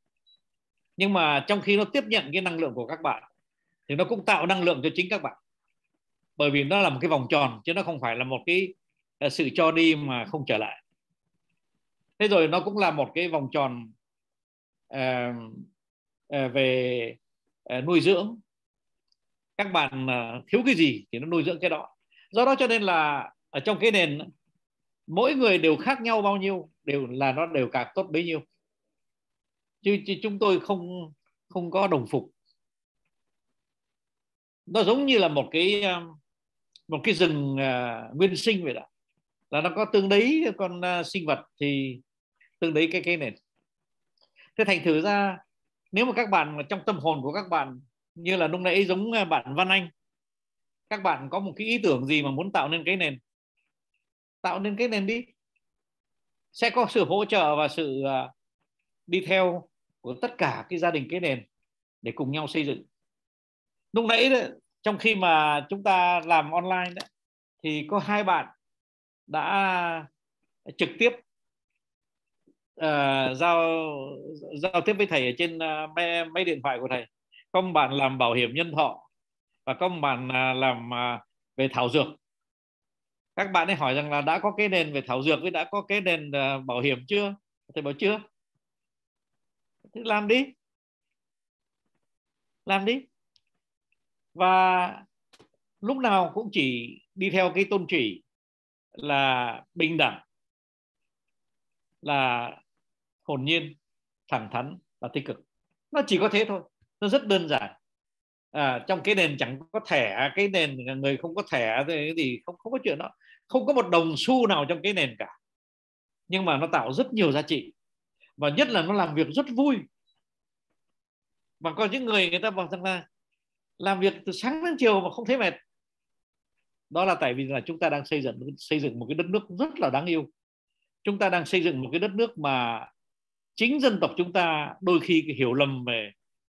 Nhưng mà trong khi nó tiếp nhận cái năng lượng của các bạn thì nó cũng tạo năng lượng cho chính các bạn. Bởi vì nó là một cái vòng tròn chứ nó không phải là một cái ờ, sự cho đi mà không trở lại. Thế rồi nó cũng là một cái vòng tròn uh, uh, về uh, nuôi dưỡng. Các bạn uh, thiếu cái gì thì nó nuôi dưỡng cái đó. Do đó cho nên là ở trong cái nền mỗi người đều khác nhau bao nhiêu đều là nó đều càng tốt bấy nhiêu. Chứ, chứ chúng tôi không không có đồng phục nó giống như là một cái ờ, một cái rừng uh, nguyên sinh vậy đó. Là nó có tương đấy con uh, sinh vật thì tương đấy cái cây nền thế thành thử ra nếu mà các bạn trong tâm hồn của các bạn như là lúc nãy giống bạn Văn Anh các bạn có một cái ý tưởng gì mà muốn tạo nên cái nền? Tạo nên cái nền đi. Sẽ có sự hỗ trợ và sự đi theo của tất cả cái gia đình cái nền để cùng nhau xây dựng. Lúc nãy đó, trong khi mà chúng ta làm online đó, thì có hai bạn đã trực tiếp uh, giao giao tiếp với thầy ở trên uh, máy, máy điện thoại của thầy. Có một bạn làm bảo hiểm nhân thọ và có một bạn uh, làm uh, về thảo dược. Các bạn ấy hỏi rằng là đã có cái nền về thảo dược với đã có cái nền uh, bảo hiểm chưa? Thầy bảo chưa. Thì làm đi. Làm đi và lúc nào cũng chỉ đi theo cái tôn chỉ là bình đẳng là hồn nhiên thẳng thắn và tích cực. Nó chỉ có thế thôi nó rất đơn giản. À, trong cái nền chẳng có thẻ cái nền người không có thẻ thì không không có chuyện đó. Không có một đồng xu nào trong cái nền cả. Nhưng mà nó tạo rất nhiều giá trị. Và nhất là nó làm việc rất vui. Và có những người người ta bảo rằng là làm việc từ sáng đến chiều mà không thấy mệt. Đó là tại vì là chúng ta đang xây dựng xây dựng một cái đất nước rất là đáng yêu. Chúng ta đang xây dựng một cái đất nước mà chính dân tộc chúng ta đôi khi hiểu lầm về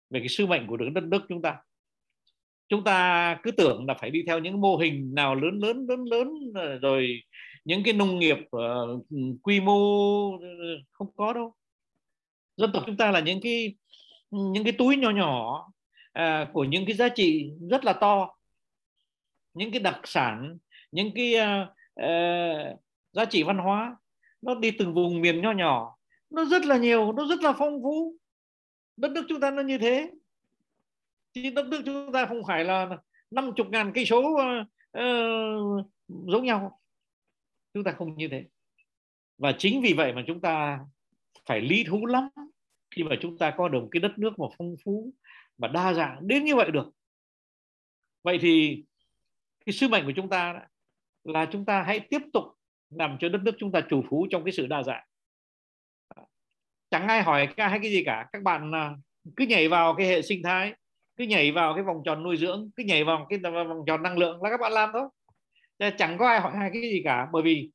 về cái sứ mệnh của đất nước chúng ta. Chúng ta cứ tưởng là phải đi theo những mô hình nào lớn lớn lớn lớn rồi những cái nông nghiệp uh, quy mô ờ, không có đâu. Dân tộc chúng ta là những cái những cái túi nhỏ nhỏ à, của những cái giá trị rất là to. Những cái đặc sản những cái uh, uh, giá trị văn hóa nó đi từng vùng miền nho nhỏ. Nó rất là nhiều nó rất là phong phú. Đất nước chúng ta nó như thế. Thì đất nước chúng ta không phải là năm chục ngàn cây số uh, giống nhau. Chúng ta không như thế. Và chính vì vậy mà chúng ta phải lý thú lắm khi mà chúng ta có được một cái đất nước mà phong phú và đa dạng đến như vậy được. Vậy thì cái sứ mệnh của chúng ta là chúng ta hãy tiếp tục làm cho đất nước chúng ta chủ phú trong cái sự đa dạng. Chẳng ai hỏi cái hay cái gì cả. Các bạn à, cứ nhảy vào cái hệ sinh thái, cứ nhảy vào cái vòng tròn nuôi dưỡng, cứ nhảy vào cái vòng tròn năng lượng là các bạn làm thôi. Chẳng có ai hỏi hai cái gì cả, bởi vì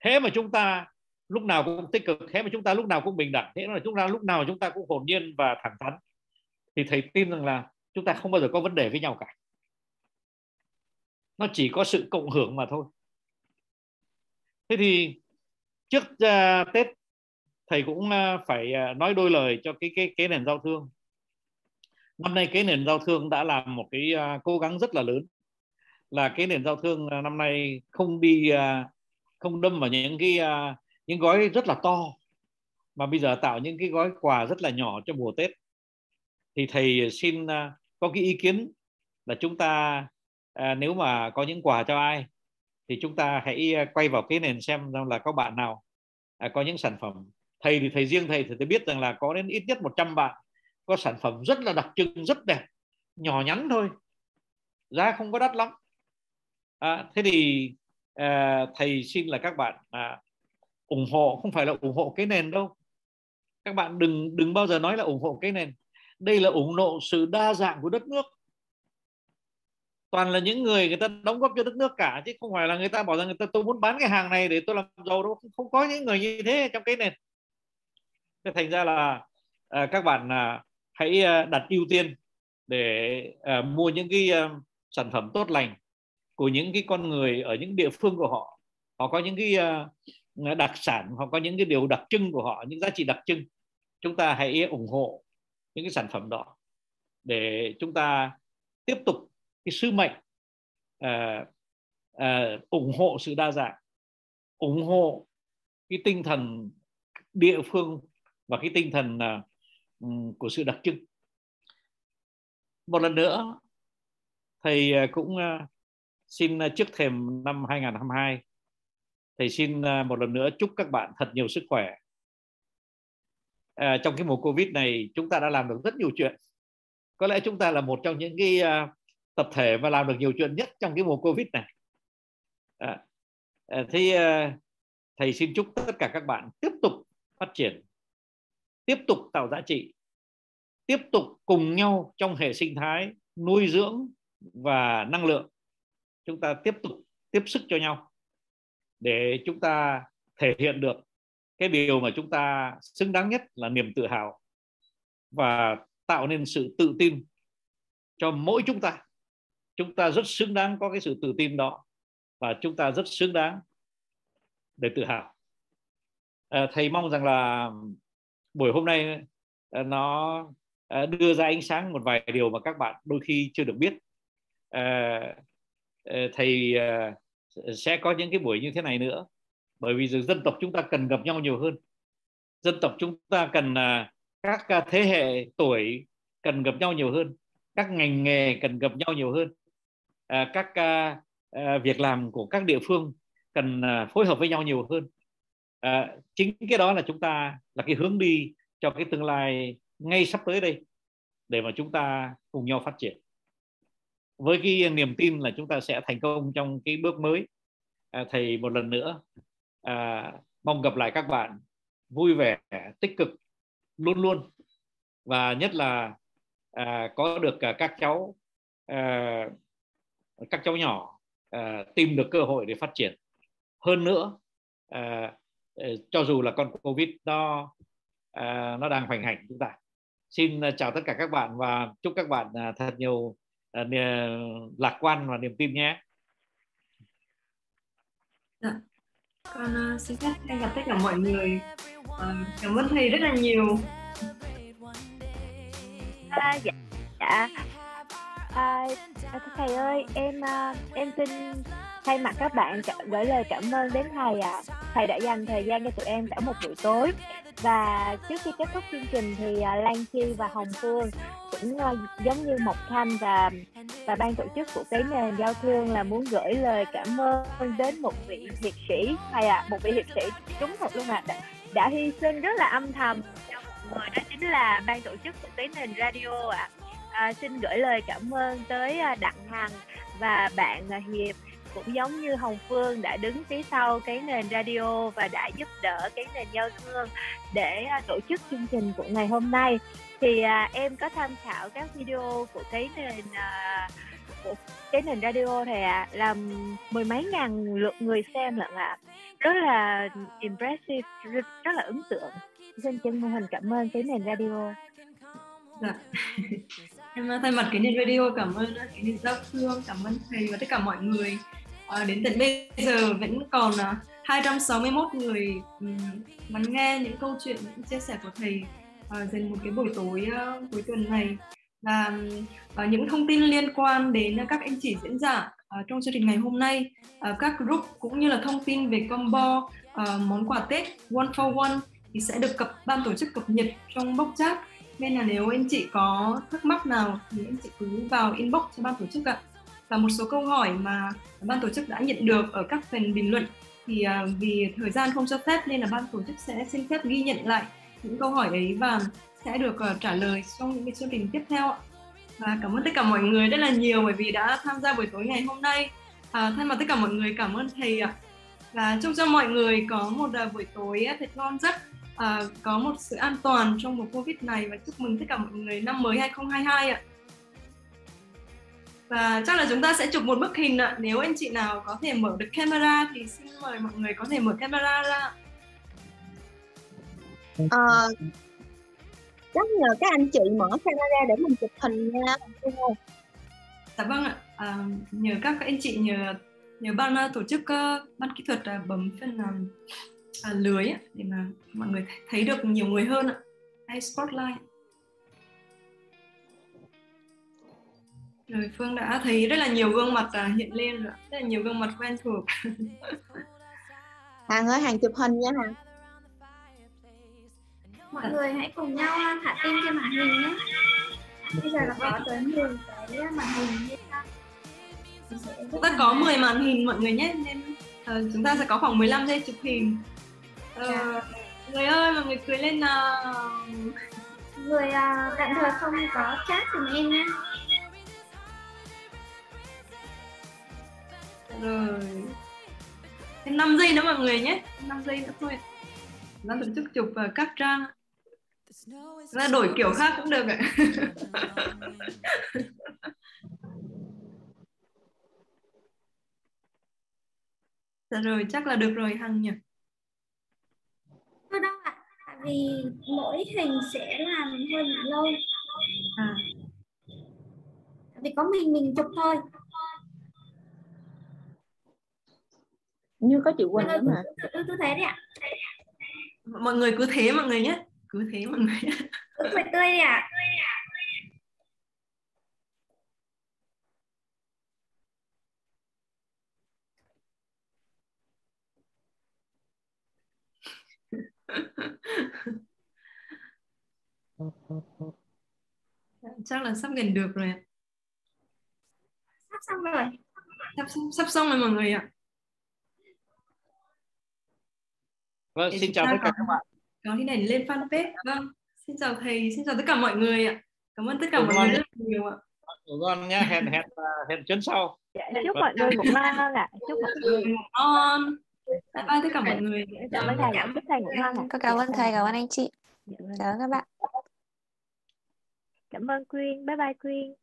thế mà chúng ta lúc nào cũng tích cực, thế mà chúng ta lúc nào cũng bình đẳng, thế là chúng ta lúc nào chúng ta cũng hồn nhiên và thẳng thắn thì thầy tin rằng là chúng ta không bao giờ có vấn đề với nhau cả. Nó chỉ có sự cộng hưởng mà thôi. Thế thì trước uh, tết thầy cũng uh, phải uh, nói đôi lời cho cái cái cái nền giao thương. Năm nay cái nền giao thương đã làm một cái uh, cố gắng rất là lớn. Là cái nền giao thương uh, năm nay không đi uh, không đâm vào những cái uh, những gói rất là to mà bây giờ tạo những cái gói quà rất là nhỏ cho mùa Tết thì thầy xin à, có cái ý kiến là chúng ta à, nếu mà có những quà cho ai thì chúng ta hãy à, quay vào cái nền xem rằng là có bạn nào có những sản phẩm. Thầy thì thầy riêng thầy thì tôi biết rằng là có đến ít nhất 100 bạn có sản phẩm rất là đặc trưng rất đẹp nhỏ nhắn thôi giá không có đắt lắm. À, thế thì à, thầy xin là các bạn à, ủng hộ không phải là ủng hộ cái nền đâu. Các bạn đừng đừng bao giờ nói là ủng hộ cái nền đây là ủng hộ sự đa dạng của đất nước. Toàn là những người người ta đóng góp cho đất nước cả chứ không phải là người ta bảo rằng người ta tôi muốn bán cái hàng này để tôi làm giàu đâu. Không, có những người như thế trong cái nền. Thế thành ra là à, các bạn à, hãy à, đặt ưu tiên để à, mua những cái à, sản phẩm tốt lành của những cái con người ở những địa phương của họ. Họ có những cái à, đặc sản họ có những cái điều đặc trưng của họ những giá trị đặc trưng. Chúng ta hãy ủng hộ những cái sản phẩm đó để chúng ta tiếp tục cái sứ mệnh uh, uh, ủng hộ sự đa dạng ủng hộ cái tinh thần địa phương và cái tinh thần uh, của sự đặc trưng. Một lần nữa thầy cũng uh, xin trước thềm năm 2022 thầy xin một lần nữa chúc các bạn thật nhiều sức khỏe à, trong cái mùa covid này chúng ta đã làm được rất nhiều chuyện. Có lẽ chúng ta là một trong những cái à, tập thể mà làm được nhiều chuyện nhất trong cái mùa covid này. À, à, thì à, thầy xin chúc tất cả các bạn tiếp tục phát triển tiếp tục tạo giá trị tiếp tục cùng nhau trong hệ sinh thái nuôi dưỡng và năng lượng. Chúng ta tiếp tục tiếp sức cho nhau để chúng ta thể hiện được cái điều mà chúng ta xứng đáng nhất là niềm tự hào và tạo nên sự tự tin cho mỗi chúng ta. Chúng ta rất xứng đáng có cái sự tự tin đó và chúng ta rất xứng đáng để tự hào. À, thầy mong rằng là buổi hôm nay à, nó à, đưa ra ánh sáng một vài điều mà các bạn đôi khi chưa được biết. À, à thầy sẽ có những cái buổi như thế này nữa bởi vì dân tộc chúng ta cần gặp nhau nhiều hơn. Dân tộc chúng ta cần à, các thế hệ tuổi cần gặp nhau nhiều hơn. Các ngành nghề cần gặp nhau nhiều hơn. À, các à, việc làm của các địa phương cần à, phối hợp với nhau nhiều hơn. À, chính cái đó là chúng ta là cái hướng đi cho cái tương lai ngay sắp tới đây để mà chúng ta cùng nhau phát triển. Với cái niềm tin là chúng ta sẽ thành công trong cái bước mới à, thầy một lần nữa à, mong gặp lại các bạn. Vui vẻ tích cực luôn luôn. Và nhất là à, có được à, các cháu à, các cháu nhỏ à, tìm được cơ hội để phát triển. Hơn nữa à, cho dù là con covid nó à, nó đang hoành hành chúng ta xin chào tất cả các bạn và chúc các bạn thật nhiều à, lạc quan và niềm tin nhé. Dạ con uh, xin phép thay gặp tất cả mọi người uh, cảm ơn thầy rất là nhiều. À, dạ dạ. À, à thầy ơi em uh, em xin thay mặt các bạn gửi lời cảm ơn đến thầy ạ. À. thầy đã dành thời gian cho tụi em cả một buổi tối và trước khi kết thúc chương trình thì à, Lan Chi và Hồng Phương cũng à, giống như Mộc Thanh và và ban tổ chức của cái nền giao thương là muốn gửi lời cảm ơn đến một vị hiệp sĩ. Hay à, một vị hiệp sĩ đúng thật luôn ạ. À, đã, đã hy sinh rất là âm thầm người đó chính là ban tổ chức của cái nền radio ạ. À. à, xin gửi lời cảm ơn tới à, Đặng Hằng và bạn Hiệp cũng giống như Hồng Phương đã đứng phía sau cái nền radio và đã giúp đỡ cái nền giao thương để à, tổ chức chương trình của ngày hôm nay. Thì à, em có tham khảo các video của cái nền à, của cái nền radio này ạ. À, là mười mấy ngàn lượt người xem lận ạ. À. rất là impressive rất, rất là ấn tượng. Xin chân mô hình cảm ơn cái nền radio. Dạ. em thay mặt cái nền radio cảm ơn cái nền giao thương cảm ơn thầy và tất cả mọi người à, đến tận bây giờ vẫn còn ờ, uh, 261 người um, lắng nghe những câu chuyện những chia sẻ của thầy ờ, dành một cái buổi tối cuối tuần này. Và những thông tin liên quan đến các anh chị diễn giả trong chương trình ngày hôm nay các group cũng như là thông tin về combo món quà Tết one for one thì sẽ được cập ban tổ chức cập nhật trong bốc chat. Nên là nếu anh chị có thắc mắc nào thì anh chị cứ vào inbox cho ban tổ chức ạ và một số câu hỏi mà ban tổ chức đã nhận được ở các phần bình luận. Thì uh, vì thời gian không cho phép nên là ban tổ chức sẽ xin phép ghi nhận lại những câu hỏi ấy và sẽ được uh, trả lời trong những chương trình tiếp theo và cảm ơn tất cả mọi người rất là nhiều bởi vì đã tham gia buổi tối ngày hôm nay. À, thay mặt tất cả mọi người cảm ơn thầy ạ. Và chúc cho mọi người có một uh, buổi tối thật ngon giấc uh, có một sự an toàn trong mùa covid này và chúc mừng tất cả mọi người năm mới 2022 ạ và chắc là chúng ta sẽ chụp một bức hình ạ. Nếu anh chị nào có thể mở được camera thì xin mời mọi người có thể mở camera ra à, chắc nhờ các anh chị mở camera để mình chụp hình nha. Dạ vâng ạ. À, nhờ các anh chị nhờ nhờ ban uh, tổ chức uh, ban kỹ thuật uh, bấm phần uh, lưới để mà mọi người thấy được nhiều người hơn ạ. Hay spotlight Rồi Phương đã thấy rất là nhiều gương mặt à, hiện lên rồi, rất là nhiều gương mặt quen thuộc. Hàng ơi, Hàng chụp hình nha Hàng. Mọi người hãy cùng nhau à, thả tim trên màn hình nhé. Bây giờ là có tới 10 cái màn hình Chúng ta có 10 màn hình mọi người nhé, nên uh, chúng ta sẽ có khoảng 15 giây chụp hình. Uh, người ơi, mọi người cười lên nào. Người uh, cạnh thừa không có chat cùng em nhé. Rồi. Thêm 5 giây nữa mọi người nhé. 5 giây nữa thôi. Ra tổ chức chụp uh, các trang. Ra đổi kiểu khác cũng được ạ. Dạ rồi chắc là được rồi hằng nhỉ? Thôi đâu ạ tại vì mỗi hình sẽ làm hơi bị lâu. À. Vì có mình mình chụp thôi như có chị Quỳnh nữa mà. cứ, cứ thế đi ạ. Mọi người cứ thế mọi người nhé cứ thế mọi người cứ cười tươi đi ạ. Chắc là sắp gần được rồi sắp xong rồi. Sắp sắp xong rồi mọi người ạ Vâng, Để xin chào tất cả các bạn. Có hình ảnh lên fanpage. Vâng, xin chào thầy, xin chào tất cả mọi người ạ. Cảm ơn tất cả mọi người rất nhiều ạ. vâng nhé hẹn hẹn hẹn chuyến sau. Dạ, chúc mọi người ngủ ngon ạ. Chúc mọi người ngủ ngon. Bye bye tất cả mọi người. Cảm ơn thầy chúc thầy ngủ ngon ạ. Cảm ơn thầy cảm ơn anh chị. Dạ, cảm ơn các bạn. Cảm ơn Quyên. Bye bye Quyên.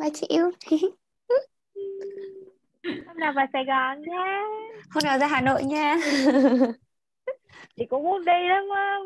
Bye chị yêu. Hôm nào vào Sài Gòn nha hôm nào ra Hà Nội nha chị cũng muốn đi lắm á.